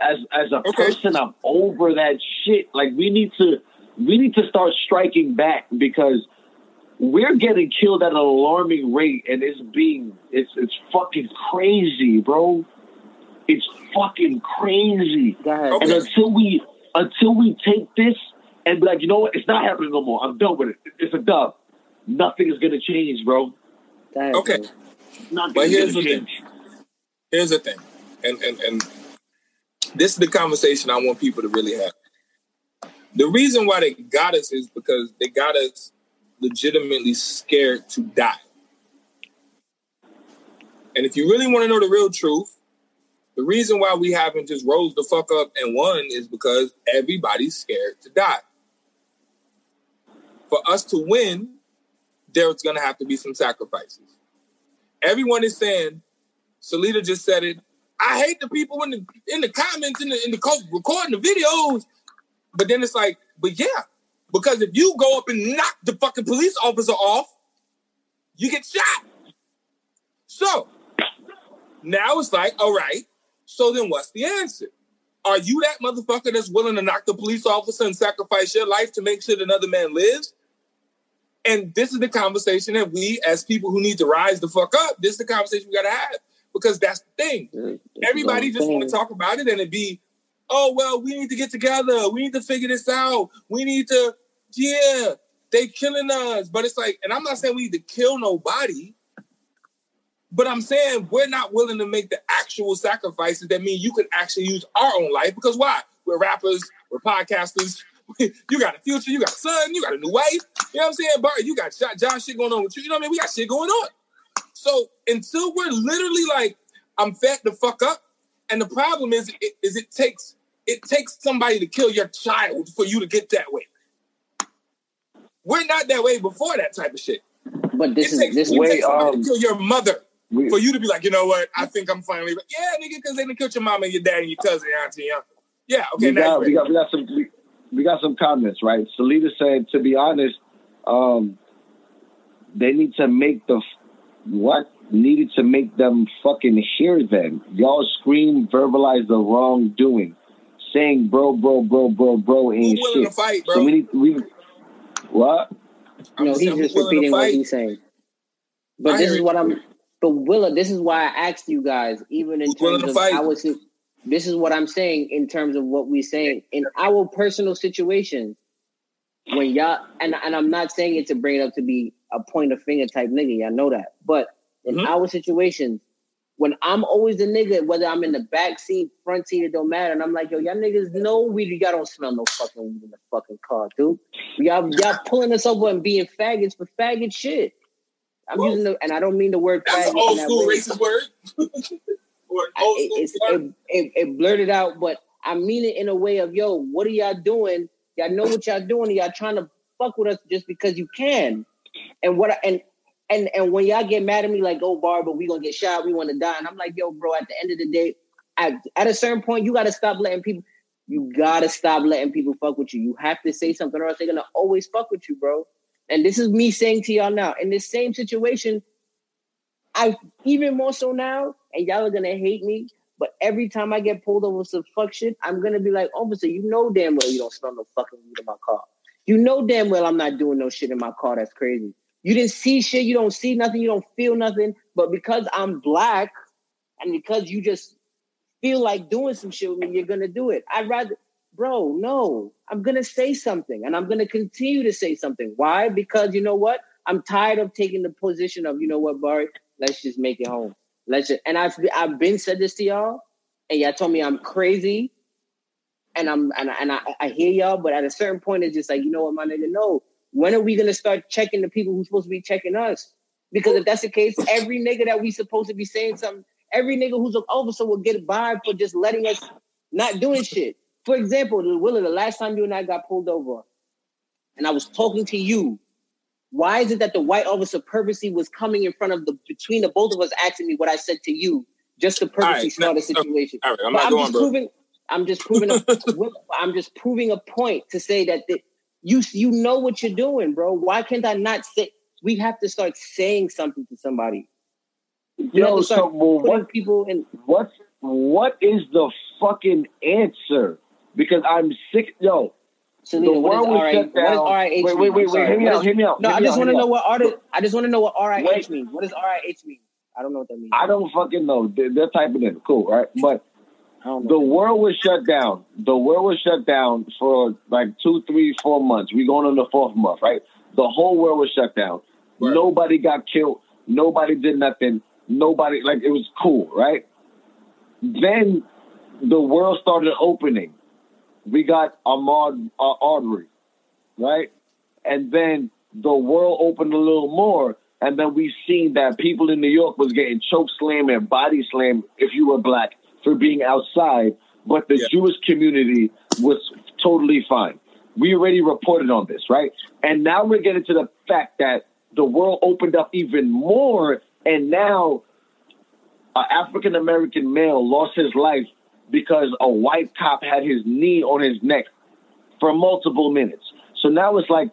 Speaker 4: as as a person, I'm over that shit. Like we need to we need to start striking back because we're getting killed at an alarming rate, and it's being it's it's fucking crazy, bro. It's fucking crazy.
Speaker 3: Okay.
Speaker 4: And until we until we take this and be like, you know what, it's not happening no more. I'm done with it. It's a dub. Nothing is gonna change, bro.
Speaker 2: Okay.
Speaker 4: Nothing
Speaker 2: But here's
Speaker 4: gonna
Speaker 2: the thing. Here's the thing. And and and this is the conversation I want people to really have. The reason why they got us is because they got us legitimately scared to die. And if you really want to know the real truth, the reason why we haven't just rose the fuck up and won is because everybody's scared to die. For us to win, there's gonna have to be some sacrifices. Everyone is saying, Salita just said it. I hate the people in the in the comments in the in the co- recording the videos. But then it's like, but yeah, because if you go up and knock the fucking police officer off, you get shot. So now it's like, all right, so then what's the answer? Are you that motherfucker that's willing to knock the police officer and sacrifice your life to make sure that another man lives? And this is the conversation that we, as people who need to rise the fuck up, this is the conversation we gotta have because that's the thing. Everybody just want to talk about it and it be, oh well, we need to get together. We need to figure this out. We need to, yeah, they killing us. But it's like, and I'm not saying we need to kill nobody, but I'm saying we're not willing to make the actual sacrifices that mean you can actually use our own life. Because why? We're rappers, we're podcasters. [LAUGHS] you got a future, you got a son, you got a new wife. You know what I'm saying? Bart, you got John shit going on with you. You know what I mean? We got shit going on. So until we're literally like, I'm fed the fuck up, and the problem is, it, is it takes it takes somebody to kill your child for you to get that way. We're not that way before that type of shit.
Speaker 3: But this
Speaker 2: it
Speaker 3: is
Speaker 2: takes,
Speaker 3: this
Speaker 2: it
Speaker 3: is
Speaker 2: takes somebody
Speaker 4: um,
Speaker 2: to kill your mother
Speaker 4: we-
Speaker 2: for you to be like, you know what? I think I'm finally, Like, yeah, nigga, because they didn't killed your mom and your dad and your cousin, your auntie, and uncle. Yeah, okay,
Speaker 4: we
Speaker 2: now
Speaker 4: got, we got we got some we, we got some comments, right? Salita said, to be honest, um, they need to make the what needed to make them fucking hear them. Y'all scream, verbalize the wrongdoing, saying bro, bro, bro, bro, bro ain't
Speaker 2: willing
Speaker 4: shit.
Speaker 2: to fight, bro?
Speaker 4: So we need we what?
Speaker 2: I'm
Speaker 3: no, he's just
Speaker 2: who's willing to
Speaker 3: repeating what he's saying. But
Speaker 2: I
Speaker 3: this is
Speaker 2: you.
Speaker 3: what I'm. But Willa, this is why I asked you guys, even in
Speaker 2: Who's willing
Speaker 3: terms of
Speaker 2: fight?
Speaker 3: our. si- This is what I'm saying in terms of what we're saying in our personal situations. When y'all and and I'm not saying it to bring it up to be a point of finger type nigga, I know that. But in
Speaker 2: Mhm.
Speaker 3: our situations, when I'm always the nigga, whether I'm in the back seat, front seat, it don't matter. And I'm like, yo, y'all niggas know weed. Y'all don't smell no fucking weed in the fucking car, dude. Y'all, y'all pulling us over and being faggots for faggot shit. I'm
Speaker 2: Well,
Speaker 3: using the, and I don't mean the word
Speaker 2: That's
Speaker 3: faggot
Speaker 2: an old school racist word. [LAUGHS] or old
Speaker 3: it,
Speaker 2: school
Speaker 3: it's,
Speaker 2: word.
Speaker 3: it, it, it blurted out, but I mean it in a way of, yo, what are y'all doing? Y'all know what y'all doing. Y'all trying to fuck with us just because you can. And what I, and and and when y'all get mad at me like, oh, Barbara, we gonna get shot, we want to die, and I'm like, yo, bro, at the end of the day, at, at a certain point, you gotta stop letting people. You gotta stop letting people fuck with you. You have to say something, or else they're gonna always fuck with you, bro. And this is me saying to y'all now, in this same situation, I even more so now, and y'all are gonna hate me. But every time I get pulled over some fuck shit, I'm gonna be like, officer, you know damn well you don't smell no fucking weed in my car. You know damn well I'm not doing no shit in my car that's crazy. You didn't see shit, you don't see nothing, you don't feel nothing. But because I'm black, and because you just feel like doing some shit with me, you're gonna do it. I'd rather, bro, no, I'm gonna say something, and I'm gonna continue to say something. Why? Because you know what? I'm tired of taking the position of, you know what, Barry, let's just make it home. Let's just, and I've I've been said this to y'all, and y'all told me I'm crazy, and I'm and I, and I, I hear y'all, but at a certain point, it's just like, you know what, my nigga, no. When are we gonna start checking the people who's supposed to be checking us? Because if that's the case, every nigga that we supposed to be saying something, every nigga who's an officer will get by for just letting us not doing shit. For example, Willa, the last time you and I got pulled over, and I was talking to you, why is it that the white officer purposely was coming in front of the between the both of us asking me what I said to you just to purposely
Speaker 2: right,
Speaker 3: start
Speaker 2: no,
Speaker 3: a situation?
Speaker 2: All right, I'm
Speaker 3: But
Speaker 2: not
Speaker 3: I'm
Speaker 2: going,
Speaker 3: just
Speaker 2: bro.
Speaker 3: proving. I'm just proving. A, [LAUGHS] I'm just proving a point to say that the, you you know what you're doing, bro. Why can't I not say? We have to start saying something to somebody. You
Speaker 4: Yo, so well, what
Speaker 3: people in.
Speaker 4: what's what is the fucking answer? Because I'm sick. Yo,
Speaker 3: Selena,
Speaker 4: the
Speaker 3: what is
Speaker 4: world was
Speaker 3: RI,
Speaker 4: shut
Speaker 3: what
Speaker 4: down.
Speaker 3: RIH
Speaker 4: Wait, wait, wait, wait. Hear me out.
Speaker 3: is-
Speaker 4: Hear me out.
Speaker 3: No, I just want to know what RIH. I just want to know what RIH means. What does RIH mean? I don't know what that means.
Speaker 4: I don't fucking know. They're, they're typing in. Cool, right? But
Speaker 3: I don't know.
Speaker 4: The world was shut down. The world was shut down for like two, three, four months. We going on the fourth month, right? The whole world was shut down.
Speaker 2: Right.
Speaker 4: Nobody got killed. Nobody did nothing. Nobody like it was cool, right? Then the world started opening. We got Ahmaud uh, Arbery, right? And then the world opened a little more, and then we seen that people in New York was getting choke slam and body slam if you were black for being outside, but the
Speaker 2: Yeah.
Speaker 4: Jewish community was totally fine. We already reported on this, right? And now we're getting to the fact that the world opened up even more, and now an African American male lost his life because a white cop had his knee on his neck for multiple minutes. So now it's like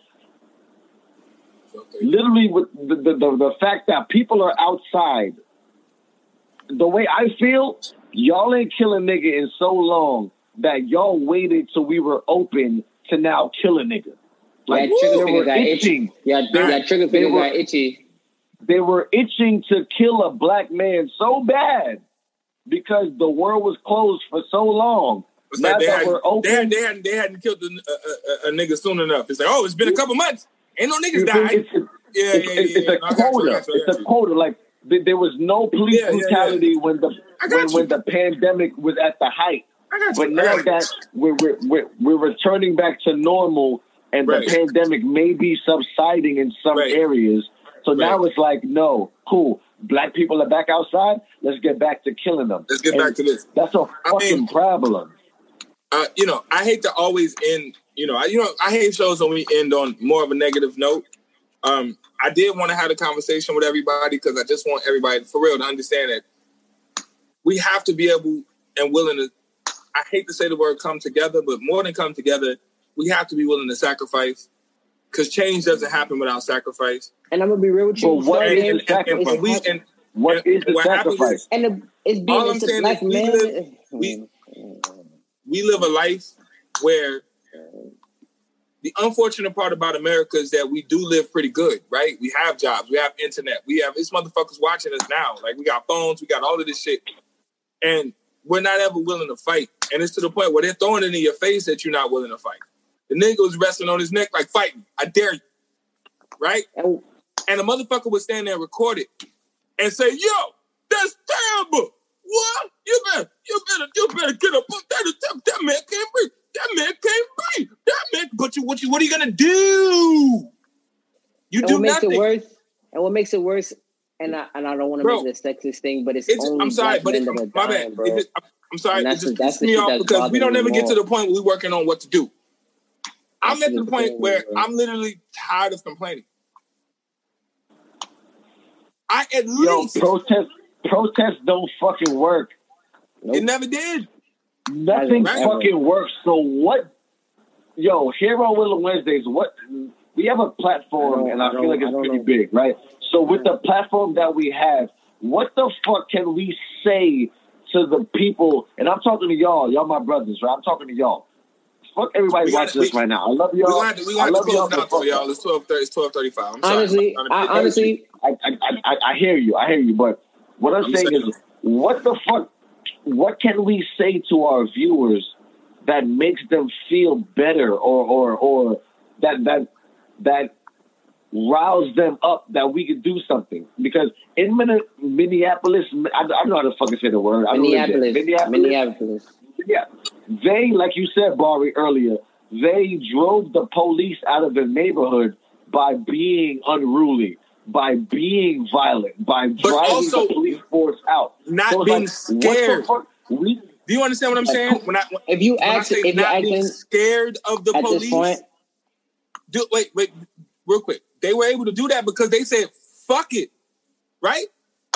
Speaker 4: literally with the, the, the, the fact that people are outside, the way I feel, y'all ain't kill a nigga in so long that y'all waited till we were open to now kill a nigga.
Speaker 3: yeah,
Speaker 4: Like
Speaker 3: trigger
Speaker 4: they
Speaker 3: finger
Speaker 4: were
Speaker 3: got itchy.
Speaker 4: itching.
Speaker 3: Yeah,
Speaker 2: Nah.
Speaker 3: yeah, trigger
Speaker 4: They
Speaker 3: finger
Speaker 4: were-
Speaker 3: got itchy.
Speaker 4: They were itching to kill a black man so bad because the world was closed for so long.
Speaker 2: It's
Speaker 4: Now
Speaker 2: like they,
Speaker 4: that
Speaker 2: had,
Speaker 4: we're open,
Speaker 2: they, hadn't, they, hadn't, they hadn't killed a, a, a, a nigga soon enough. It's like, oh, it's been a couple months. Ain't no niggas
Speaker 4: it's,
Speaker 2: died.
Speaker 4: it's,
Speaker 2: Yeah, yeah,
Speaker 4: it's,
Speaker 2: yeah.
Speaker 4: it's,
Speaker 2: yeah.
Speaker 4: it's
Speaker 2: No,
Speaker 4: a
Speaker 2: I got you, I
Speaker 4: quota.
Speaker 2: got you, I
Speaker 4: a
Speaker 2: you.
Speaker 4: quota. Like th- there was no police
Speaker 2: Yeah, yeah, yeah.
Speaker 4: brutality when the when, when the pandemic was at the height. But now that we're, we're we're we're returning back to normal, and
Speaker 2: Right.
Speaker 4: the pandemic may be subsiding in some
Speaker 2: Right.
Speaker 4: areas, so now it's like, no, cool. Black people are back outside. Let's get back to killing them.
Speaker 2: Let's get
Speaker 4: And
Speaker 2: back to this.
Speaker 4: That's a fucking
Speaker 2: mean-
Speaker 4: problem.
Speaker 2: uh, you know, I hate to always end. You know, I you know I hate shows when we end on more of a negative note. Um, I did want to have a conversation with everybody because I just want everybody for real to understand that we have to be able and willing to. I hate to say the word come together, but more than come together, we have to be willing to sacrifice because change doesn't happen without sacrifice.
Speaker 3: And I'm gonna be real with you.
Speaker 4: But what
Speaker 3: Sorry,
Speaker 4: is
Speaker 3: man.
Speaker 4: the sacrifice?
Speaker 2: and we and
Speaker 4: What the
Speaker 2: what
Speaker 4: sacrifice?
Speaker 2: is-
Speaker 3: And the, it's being
Speaker 2: All I'm saying
Speaker 3: black
Speaker 2: is we live- we- we live a life where the unfortunate part about America is that we do live pretty good, right? We have jobs, we have internet, we have these motherfuckers watching us now. Like we got phones, we got all of this shit, and we're not ever willing to fight. And it's to the point where they're throwing it in your face that you're not willing to fight. The nigga was resting on his neck like fighting. I dare you, right?
Speaker 3: And
Speaker 2: And the motherfucker would stand there and record it and say, "Yo, that's terrible. What? You better, you better, you better get up. That, that, that man can't breathe. That man can't breathe. That man. But you, what you, what are you gonna do? You
Speaker 3: and
Speaker 2: do
Speaker 3: what makes
Speaker 2: nothing.
Speaker 3: it worse, and what makes it worse, and I and I don't want to
Speaker 2: Bro,
Speaker 3: make it a sexist thing, but it's,
Speaker 2: It's,
Speaker 3: only
Speaker 2: I'm sorry, but
Speaker 3: men
Speaker 2: it, my
Speaker 3: dying,
Speaker 2: bad.
Speaker 3: bro.
Speaker 2: It- I'm, I'm sorry.
Speaker 3: And
Speaker 2: It
Speaker 3: that's
Speaker 2: just
Speaker 3: the- that's
Speaker 2: pisses me off because we don't ever get to the point where we're working on what to do. I'm
Speaker 3: That's
Speaker 2: at the
Speaker 3: the
Speaker 2: point where
Speaker 3: bro.
Speaker 2: I'm literally tired of complaining. I at
Speaker 4: Yo,
Speaker 2: least
Speaker 4: protest protests don't fucking work.
Speaker 2: it never did.
Speaker 4: Nothing
Speaker 2: Right.
Speaker 4: fucking works. So what? Yo, here on Willow Wednesdays, what we have a platform,
Speaker 3: I
Speaker 4: and I,
Speaker 3: I
Speaker 4: feel like it's pretty
Speaker 3: know.
Speaker 4: big, right? So with the platform that we have, what the fuck can we say to the people? And I'm talking to y'all, y'all my brothers, right? I'm talking to y'all. Fuck everybody watching this right now. I love y'all.
Speaker 2: gonna we
Speaker 4: I
Speaker 2: gonna have to
Speaker 4: love y'all.
Speaker 2: close it though, y'all. It's twelve thirty. It's twelve thirty five. I'm sorry.
Speaker 3: honestly,
Speaker 2: I'm trying
Speaker 3: I,
Speaker 2: to be
Speaker 3: honestly,
Speaker 4: I, I, I, I hear you. I hear you. But what I'm,
Speaker 2: I'm
Speaker 4: saying
Speaker 2: saying-
Speaker 4: is, what the fuck? What can we say to our viewers that makes them feel better, or or or that that that rouse them up that we could do something? Because in Min- Minneapolis, I, I don't know how to fucking say the word. I don't live there.
Speaker 3: Minneapolis, Minneapolis.
Speaker 4: yeah. They, like you said, Barry, earlier, they drove the police out of the neighborhood by being unruly, by being violent, by driving
Speaker 2: also
Speaker 4: the police force out.
Speaker 2: not
Speaker 4: So
Speaker 2: being
Speaker 4: like,
Speaker 2: scared.
Speaker 4: What the fuck? We,
Speaker 2: Do you understand what I'm
Speaker 4: Like,
Speaker 2: saying? When I when,
Speaker 3: If you
Speaker 2: when I say
Speaker 3: if you're
Speaker 2: not being
Speaker 3: acting
Speaker 2: scared of the police,
Speaker 3: point,
Speaker 2: do wait, wait, real quick. They were able to do that because they said, "Fuck it," right?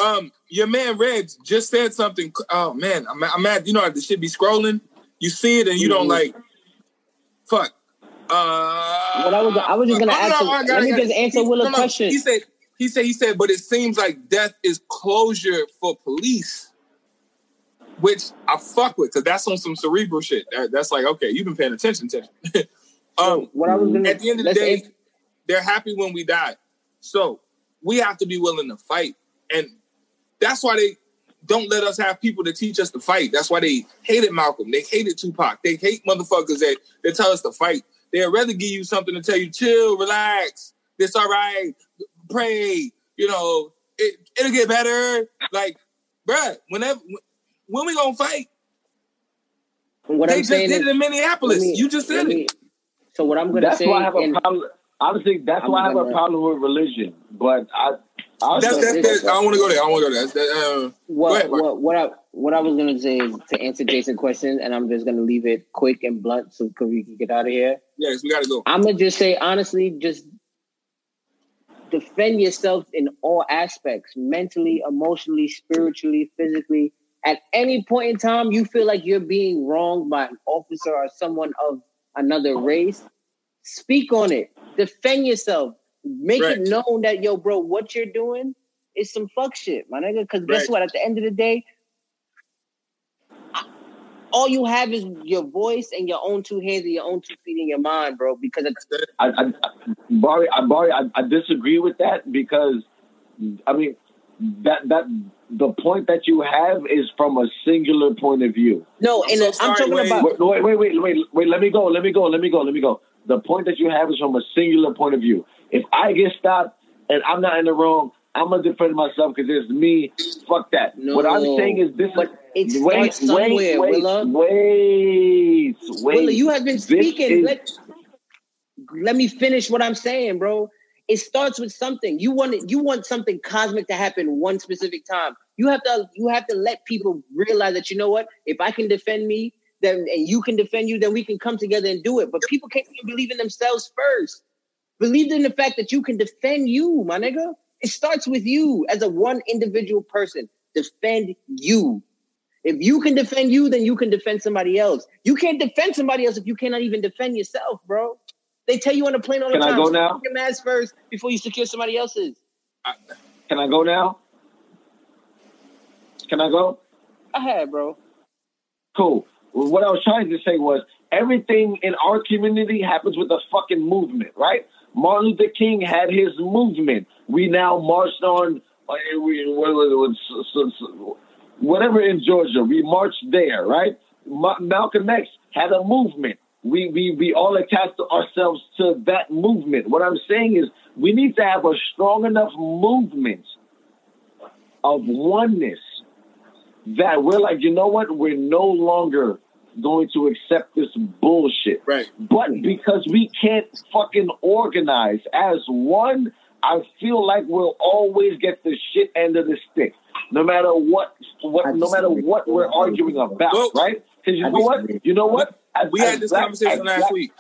Speaker 2: Um, your man Reg just said something. Oh man, I'm, I'm mad. You know, how the shit be scrolling. You see it and you don't
Speaker 3: Mhm.
Speaker 2: like. Fuck. Uh,
Speaker 3: But I was- I was just gonna
Speaker 2: oh,
Speaker 3: ask
Speaker 2: no,
Speaker 3: him-
Speaker 2: I
Speaker 3: let me
Speaker 2: got it.
Speaker 3: just answer
Speaker 2: He-
Speaker 3: Will a
Speaker 2: no, no,
Speaker 3: question.
Speaker 2: He said he said he said, but it seems like death is closure for police, which I fuck with because that's on some cerebral shit. That, that's like okay, you've been paying attention to. [LAUGHS] um,
Speaker 3: what I was gonna,
Speaker 2: at the end of the day,
Speaker 3: answer-
Speaker 2: they're happy when we die. So we have to be willing to fight. And that's why they don't let us have people to teach us to fight. That's why they hated Malcolm. They hated Tupac. They hate motherfuckers that, that tell us to fight. They'd rather give you something to tell you, chill, relax, it's all right, pray, you know, it, it'll get better. Like, bruh, whenever when we gonna fight?
Speaker 3: What
Speaker 2: they
Speaker 3: I'm
Speaker 2: just
Speaker 3: saying
Speaker 2: did
Speaker 3: is-
Speaker 2: it in Minneapolis.
Speaker 3: me-
Speaker 2: you just
Speaker 3: let
Speaker 2: said
Speaker 3: me-
Speaker 2: it.
Speaker 3: So what I'm gonna
Speaker 4: That's
Speaker 3: say,
Speaker 4: why I have a problem. Honestly, that's
Speaker 3: I'm
Speaker 4: why I have a
Speaker 3: gonna-
Speaker 4: problem with religion. But I, I
Speaker 2: That's, that's, that's, I don't want to go there. I don't want to go there. That's, that, uh, go
Speaker 3: what
Speaker 2: ahead,
Speaker 3: what what I what I was gonna say is to answer Jason's question, and I'm just gonna leave it quick and blunt so we can get out of here.
Speaker 2: Yes, we got to go.
Speaker 3: I'm gonna just say honestly, just defend yourself in all aspects, mentally, emotionally, spiritually, physically. At any point in time, you feel like you're being wronged by an officer or someone of another race. Speak on it. Defend yourself. Make
Speaker 2: Right.
Speaker 3: it known that yo, bro, what you're doing is some fuck shit, my nigga. Because guess
Speaker 2: Right.
Speaker 3: what? At the end of the day, all you have is your voice and your own two hands and your own two feet in your mind, bro. Because it's,
Speaker 4: I, I, Barry, I, Barry, I, I disagree with that because, I mean, that that the point that you have is from a singular point of view.
Speaker 3: no,
Speaker 2: I'm
Speaker 3: and
Speaker 2: so
Speaker 3: I'm talking
Speaker 2: Wayne.
Speaker 3: about
Speaker 4: Wait, wait, wait, wait, wait, wait. Let me go. Let me go. Let me go. Let me go. The point that you have is from a singular point of view. If I get stopped and I'm not in the wrong, I'm gonna defend myself because it's me. Fuck that.
Speaker 3: No,
Speaker 4: what I'm saying is this
Speaker 3: but it
Speaker 4: is wait,
Speaker 3: starts
Speaker 4: wait, wait,
Speaker 3: Willa.
Speaker 4: wait, wait.
Speaker 3: Willa, you have been speaking.
Speaker 4: is-
Speaker 3: Let, let me finish what I'm saying, bro. It starts with something. You want it, you want something cosmic to happen one specific time. You have to you have to let people realize that you know what? If I can defend me, then and you can defend you, then we can come together and do it. But people can't even believe in themselves first. Believe in the fact that you can defend you, my nigga. It starts with you as a one individual person. Defend you. If you can defend you, then you can defend somebody else. You can't defend somebody else if you cannot even defend yourself, bro. They tell you on the plane all the
Speaker 4: Can I go now?
Speaker 3: Your mask first before you secure somebody else's.
Speaker 4: Can I go now? Can I go?
Speaker 3: Go ahead, bro.
Speaker 4: Cool. Well, what I was trying to say was everything in our community happens with a fucking movement, right? Martin Luther King had his movement. We now marched on uh, we- what was it, was- so- so- whatever in Georgia. We marched there, right? Ma- Malcolm X had a movement. We, we we all attached ourselves to that movement. What I'm saying is we need to have a strong enough movement of oneness that we're like, you know what? We're no longer going to accept this bullshit.
Speaker 2: Right.
Speaker 4: But because we can't fucking organize as one, I feel like we'll always get the shit end of the stick. No matter what, what no matter what we're arguing about,
Speaker 2: Well,
Speaker 4: right? Because you
Speaker 3: I
Speaker 4: know what? You know what? As-
Speaker 2: We
Speaker 4: as
Speaker 2: had this
Speaker 4: black-
Speaker 2: conversation
Speaker 4: as
Speaker 2: last
Speaker 4: black-
Speaker 2: week.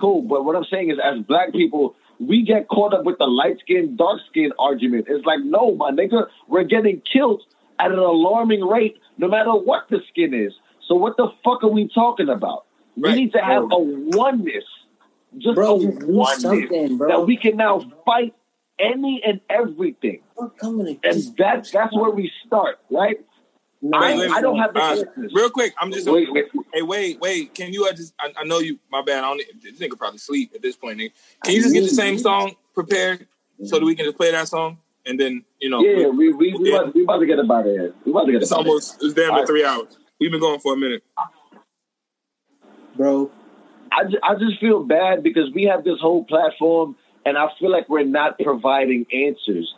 Speaker 4: Cool, but what I'm saying is, as black people, we get caught up with the light skin, dark skin argument. It's like, no, my nigga, we're getting killed at an alarming rate, no matter what the skin is. So what the fuck are we talking about? We need to have a oneness, just
Speaker 3: Bro,
Speaker 4: a
Speaker 3: just do
Speaker 4: oneness
Speaker 3: bro.
Speaker 4: that we can now fight any and everything,
Speaker 3: Fuck, I'm
Speaker 4: and
Speaker 3: just-
Speaker 4: that's that's where we start, right?
Speaker 3: No,
Speaker 4: I,
Speaker 2: Wait,
Speaker 4: I don't have the
Speaker 2: uh, real quick, I'm just
Speaker 4: Wait, wait.
Speaker 2: Hey, wait, wait. Can you uh, just? I, I know you. My bad. I don't. This nigga probably sleep at this point. Nigga. Can you just get the same song prepared so that we can just play that song and then you know?
Speaker 4: Yeah, we we we,
Speaker 2: Yeah.
Speaker 4: about, we about to get about it. We about to get
Speaker 2: It's
Speaker 4: about
Speaker 2: almost. It's damn near
Speaker 4: Alright.
Speaker 2: three hours. We've been going for a minute.
Speaker 3: bro.
Speaker 4: I, ju- I just feel bad because we have this whole platform and I feel like we're not providing answers.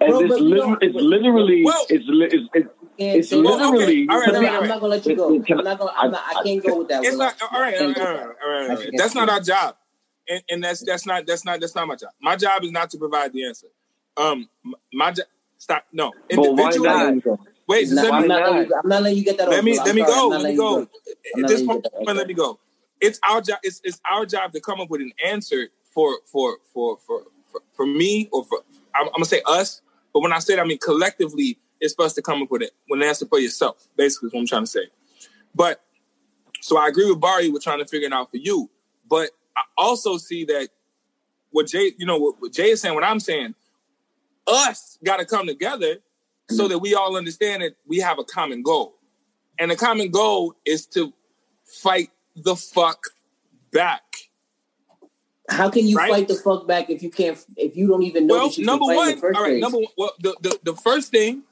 Speaker 4: And
Speaker 3: Bro,
Speaker 4: it's,
Speaker 3: but we
Speaker 4: it's literally,
Speaker 2: Well-
Speaker 4: it's, li- it's, it's, it's
Speaker 3: say that.
Speaker 4: literally,
Speaker 2: All right,
Speaker 3: No,
Speaker 2: all right,
Speaker 3: no,
Speaker 2: all
Speaker 3: I'm not gonna let you go. [LAUGHS]
Speaker 4: Can I-
Speaker 3: I'm not gonna. I'm not. I can't go with that.
Speaker 2: It's not all right.
Speaker 3: I
Speaker 2: All
Speaker 3: can't
Speaker 2: right,
Speaker 3: go
Speaker 2: all
Speaker 3: with
Speaker 2: right,
Speaker 3: that.
Speaker 2: all right, all
Speaker 3: I
Speaker 2: right.
Speaker 3: can't
Speaker 2: That's not our job, and, and that's that's not that's not that's not my job. My job is not to provide the answer. Um, my job. Stop. No,
Speaker 4: but
Speaker 2: individually. Wait,
Speaker 3: It's
Speaker 2: just
Speaker 3: not-
Speaker 2: let
Speaker 3: I'm
Speaker 2: me
Speaker 3: not letting
Speaker 4: not?
Speaker 3: you- I'm not letting you get that.
Speaker 2: let
Speaker 3: off,
Speaker 2: me let me
Speaker 3: sorry.
Speaker 2: go.
Speaker 3: I'm
Speaker 2: Let me
Speaker 3: letting you
Speaker 2: go.
Speaker 3: I'm
Speaker 2: At this point, let me go. It's our job. It's, it's our job to come up with an answer for for for for for, for me or for I'm, I'm gonna say us. But when I say that, I mean collectively, it's for us to come up with it. With an answer for yourself, basically, is what I'm trying to say. But so I agree with Barry with trying to figure it out for you. But I also see that what Jay, you know, what, what Jay is saying, what I'm saying, us got to come together so mm-hmm. that we all understand that we have a common goal. And the common goal is to fight the fuck back.
Speaker 11: How can you
Speaker 2: Right?
Speaker 11: fight the fuck back if you can't? If you don't even know
Speaker 2: Well, number
Speaker 11: can fight in
Speaker 2: one, all right, number one, well, the, the, the first thing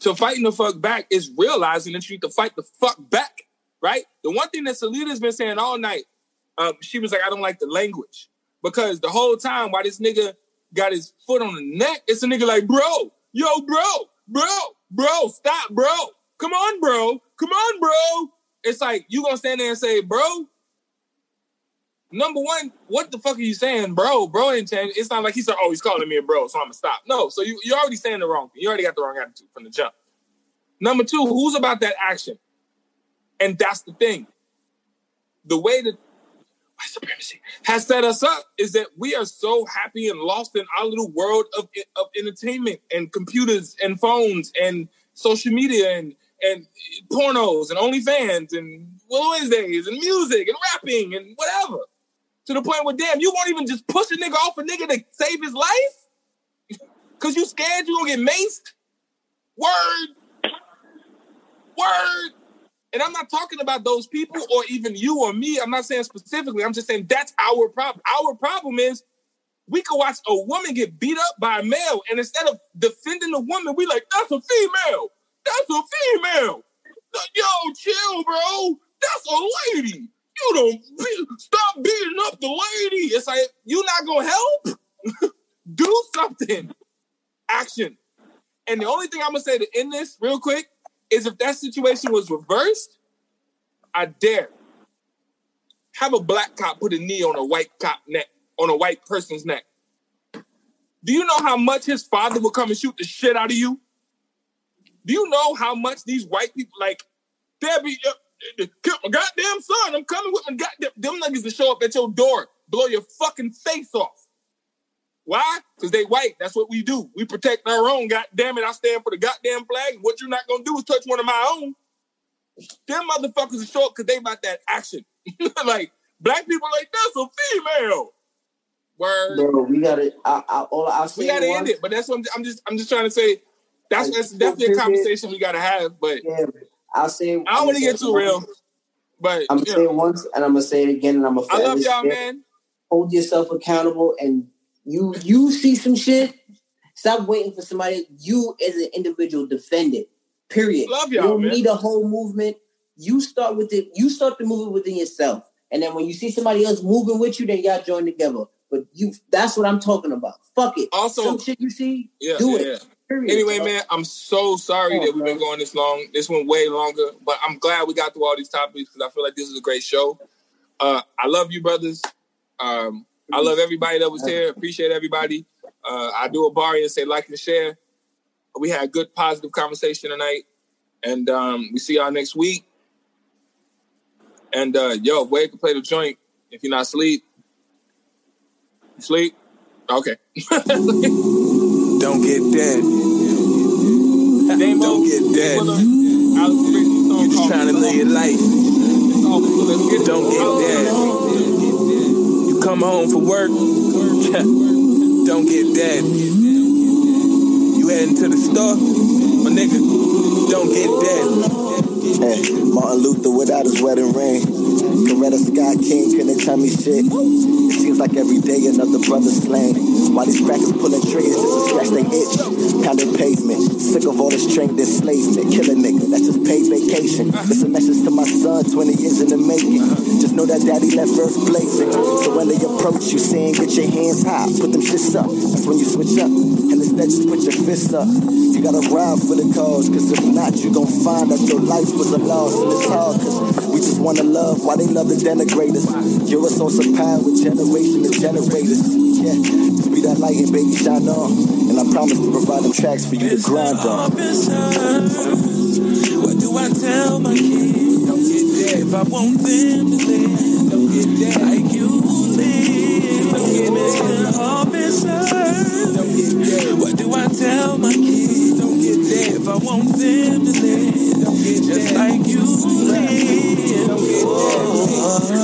Speaker 2: to fighting the fuck back is realizing that you need to fight the fuck back, right? The one thing that Salita's been saying all night, um, she was like, I don't like the language. Because the whole time while this nigga got his foot on the neck, it's a nigga like, bro, yo, bro, bro, bro, stop, bro. Come on, bro. Come on, bro. It's like, you gonna stand there and say, bro, number one, what the fuck are you saying, bro? Bro saying it's not like he said, oh, he's calling me a bro, so I'm gonna stop. No, so you you're already saying the wrong thing. You already got the wrong attitude from the jump. Number two, who's about that action? And that's the thing. The way that white supremacy has set us up is that we are so happy and lost in our little world of, of entertainment and computers and phones and social media and and pornos and OnlyFans and Wednesdays and music and rapping and whatever. To the point where damn, you won't even just push a nigga off a nigga to save his life? [LAUGHS] Cause you scared you gonna get maced? Word. Word. And I'm not talking about those people or even you or me. I'm not saying specifically. I'm just saying that's our problem. Our problem is we could watch a woman get beat up by a male, and instead of defending the woman, we like, that's a female. That's a female. Yo, chill, bro. That's a lady. You don't be, stop beating up the lady. It's like you not gonna help. [LAUGHS] Do something. Action. And the only thing I'm gonna say to end this real quick is if that situation was reversed, I dare have a black cop put a knee on a white cop neck, on a white person's neck. Do you know how much his father will come and shoot the shit out of you? Do you know how much these white people like? Debbie, uh, kill my goddamn son. I'm coming with my goddamn them niggas to show up at your door, blow your fucking face off. Why? Because they white. That's what we do. We protect our own. God damn it, I stand for the goddamn flag. And what you're not gonna do is touch one of my own. Them motherfuckers are show up because they about that action. [LAUGHS] like black people, like that's a female. Word.
Speaker 11: Bro, we gotta. I, I, all I'll say
Speaker 2: we gotta end it. But that's what I'm, I'm just. I'm just trying to say. That's
Speaker 11: Like,
Speaker 2: that's definitely a conversation we gotta have. But
Speaker 11: Yeah, I'll say.
Speaker 2: I don't want to get too real. But
Speaker 11: I'm gonna say it once, and I'm gonna say it again, and I'm gonna.
Speaker 2: I love y'all, man.
Speaker 11: Hold yourself accountable, and you you see some shit. Stop waiting for somebody. You as an individual defend it. Period.
Speaker 2: Love
Speaker 11: you
Speaker 2: y'all,
Speaker 11: don't
Speaker 2: man.
Speaker 11: need a whole movement. You start with it. You start the movement within yourself, and then when you see somebody else moving with you, then y'all join together. But you, that's what I'm talking about. Fuck it.
Speaker 2: Also-
Speaker 11: some shit you see,
Speaker 2: Yeah,
Speaker 11: do
Speaker 2: yeah,
Speaker 11: it.
Speaker 2: yeah.
Speaker 11: Period,
Speaker 2: Anyway,
Speaker 11: bro.
Speaker 2: man, I'm so sorry that we've been going this long. This went way longer, but I'm glad we got through all these topics because I feel like this is a great show. Uh, I love you, brothers. Um, I love everybody that was here. Appreciate everybody. Uh, I do a bar and say like and share. We had a good, positive conversation tonight, and um, we see y'all next week. And uh, yo, Wade can play the joint if you're not asleep. Sleep? Okay. [LAUGHS]
Speaker 12: Don't get dead. Don't get dead. You're just trying to live your life. Don't get dead. You come home for work. [LAUGHS] Don't get dead. You heading to the store, my nigga. Don't get dead.
Speaker 13: Hey, Martin Luther without his wedding ring. Coretta Scott King couldn't tell me shit. Like every day another brother slain. While these crackers pulling triggers just to scratch they itch. Pounding pavement, sick of all this trained enslavement. Kill a nigga, that's just paid vacation. It's a message to my son, 20 years in the making. Just know that daddy left first blazing. So when they approach you, saying get your hands high, put them shits up. That's when you switch up. And instead just put your fists up. You gotta ride for the cause, cause if not, you gon' find that your life was a loss. And it's hard, cause just wanna love while they love to denigrate us. You're a source of power with generation to generators. Yeah, just be that light and baby shine on. And I promise to provide them tracks for you to grind on.
Speaker 12: What do I tell my kids? Don't get dead. If I want them to live, don't get dead. Like you live, don't get dead. Officer, don't get dead. What do I tell my kids? Don't get dead. If I want them to live, just like you.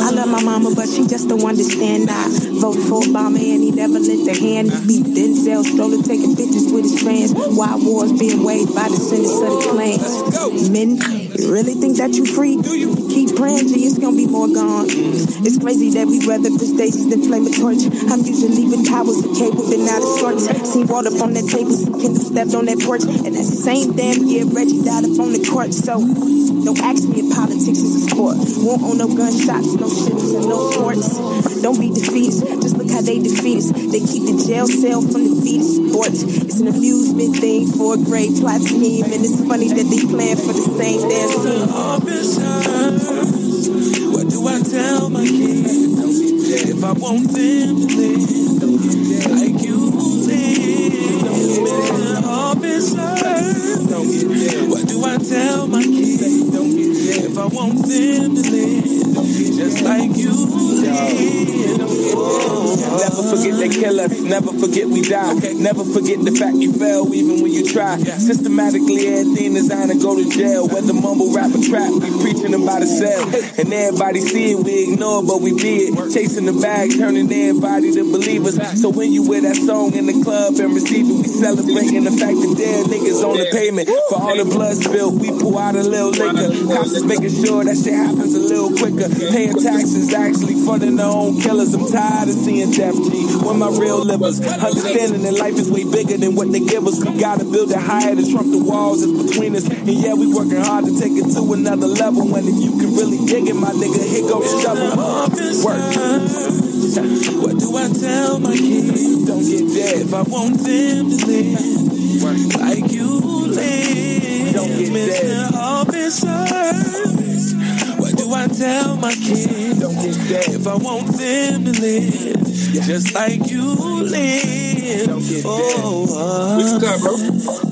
Speaker 14: I love my mama, but she just don't understand. I vote for Obama and he never lent a hand. Beat Denzel, stroller taking pictures with his friends. Why wars being waged by the sentence of the clans. Men, you really think that you free? Keep praying, G, it's gonna be more gone. It's crazy that we rather crustaceans than flame a torch. I'm usually with powers of cable, been out of sorts. Seen water up on that table, some Kendall stepped on that porch. And that same damn year, Reggie died up on the court. So don't ask me if politics is a sport. Won't own no gunshots, no ships, and no ports. Don't be look how they defeat us. They keep the jail cell from the sports. It's an amusement thing for a great plot scheme, and it's funny that they plan for the same damn team.
Speaker 12: What do I tell my kids if I want them to live like you live, Officer? What do I tell my kids if I want them to live just like you live?
Speaker 2: Never forget they kill us, never forget we die. Never forget the fact you fell even when you try. Systematically, everything is designed to go to jail. Whether mumble rap or trap, we preaching about a cell. And everybody see it, we ignore, but we be it. Chasing the bag, turning everybody to believers. So when you wear that song in the club and receive it, we celebrating the fact that dead niggas on the pavement. For all the blood spilled, we pull out a little liquor. Cops is making sure that shit happens a little quicker. Paying taxes, actually funding their own killers. I'm tired of seeing death G. When my real livers, understanding that life is way bigger than what they give us. We gotta build it higher to trump the walls that's between us. And yeah, we working hard to take it to another level. And if you can really dig it, my nigga, here go the shovel. Work.
Speaker 12: What do I tell my kids?
Speaker 2: Don't get dead.
Speaker 12: If I want them to live like you live,
Speaker 2: Don't get
Speaker 12: Mr.
Speaker 2: dead.
Speaker 12: Officer. What do I tell my kids?
Speaker 2: Don't get dead.
Speaker 12: If I want them to live just like you live.
Speaker 2: Don't get dead.
Speaker 12: Oh, uh,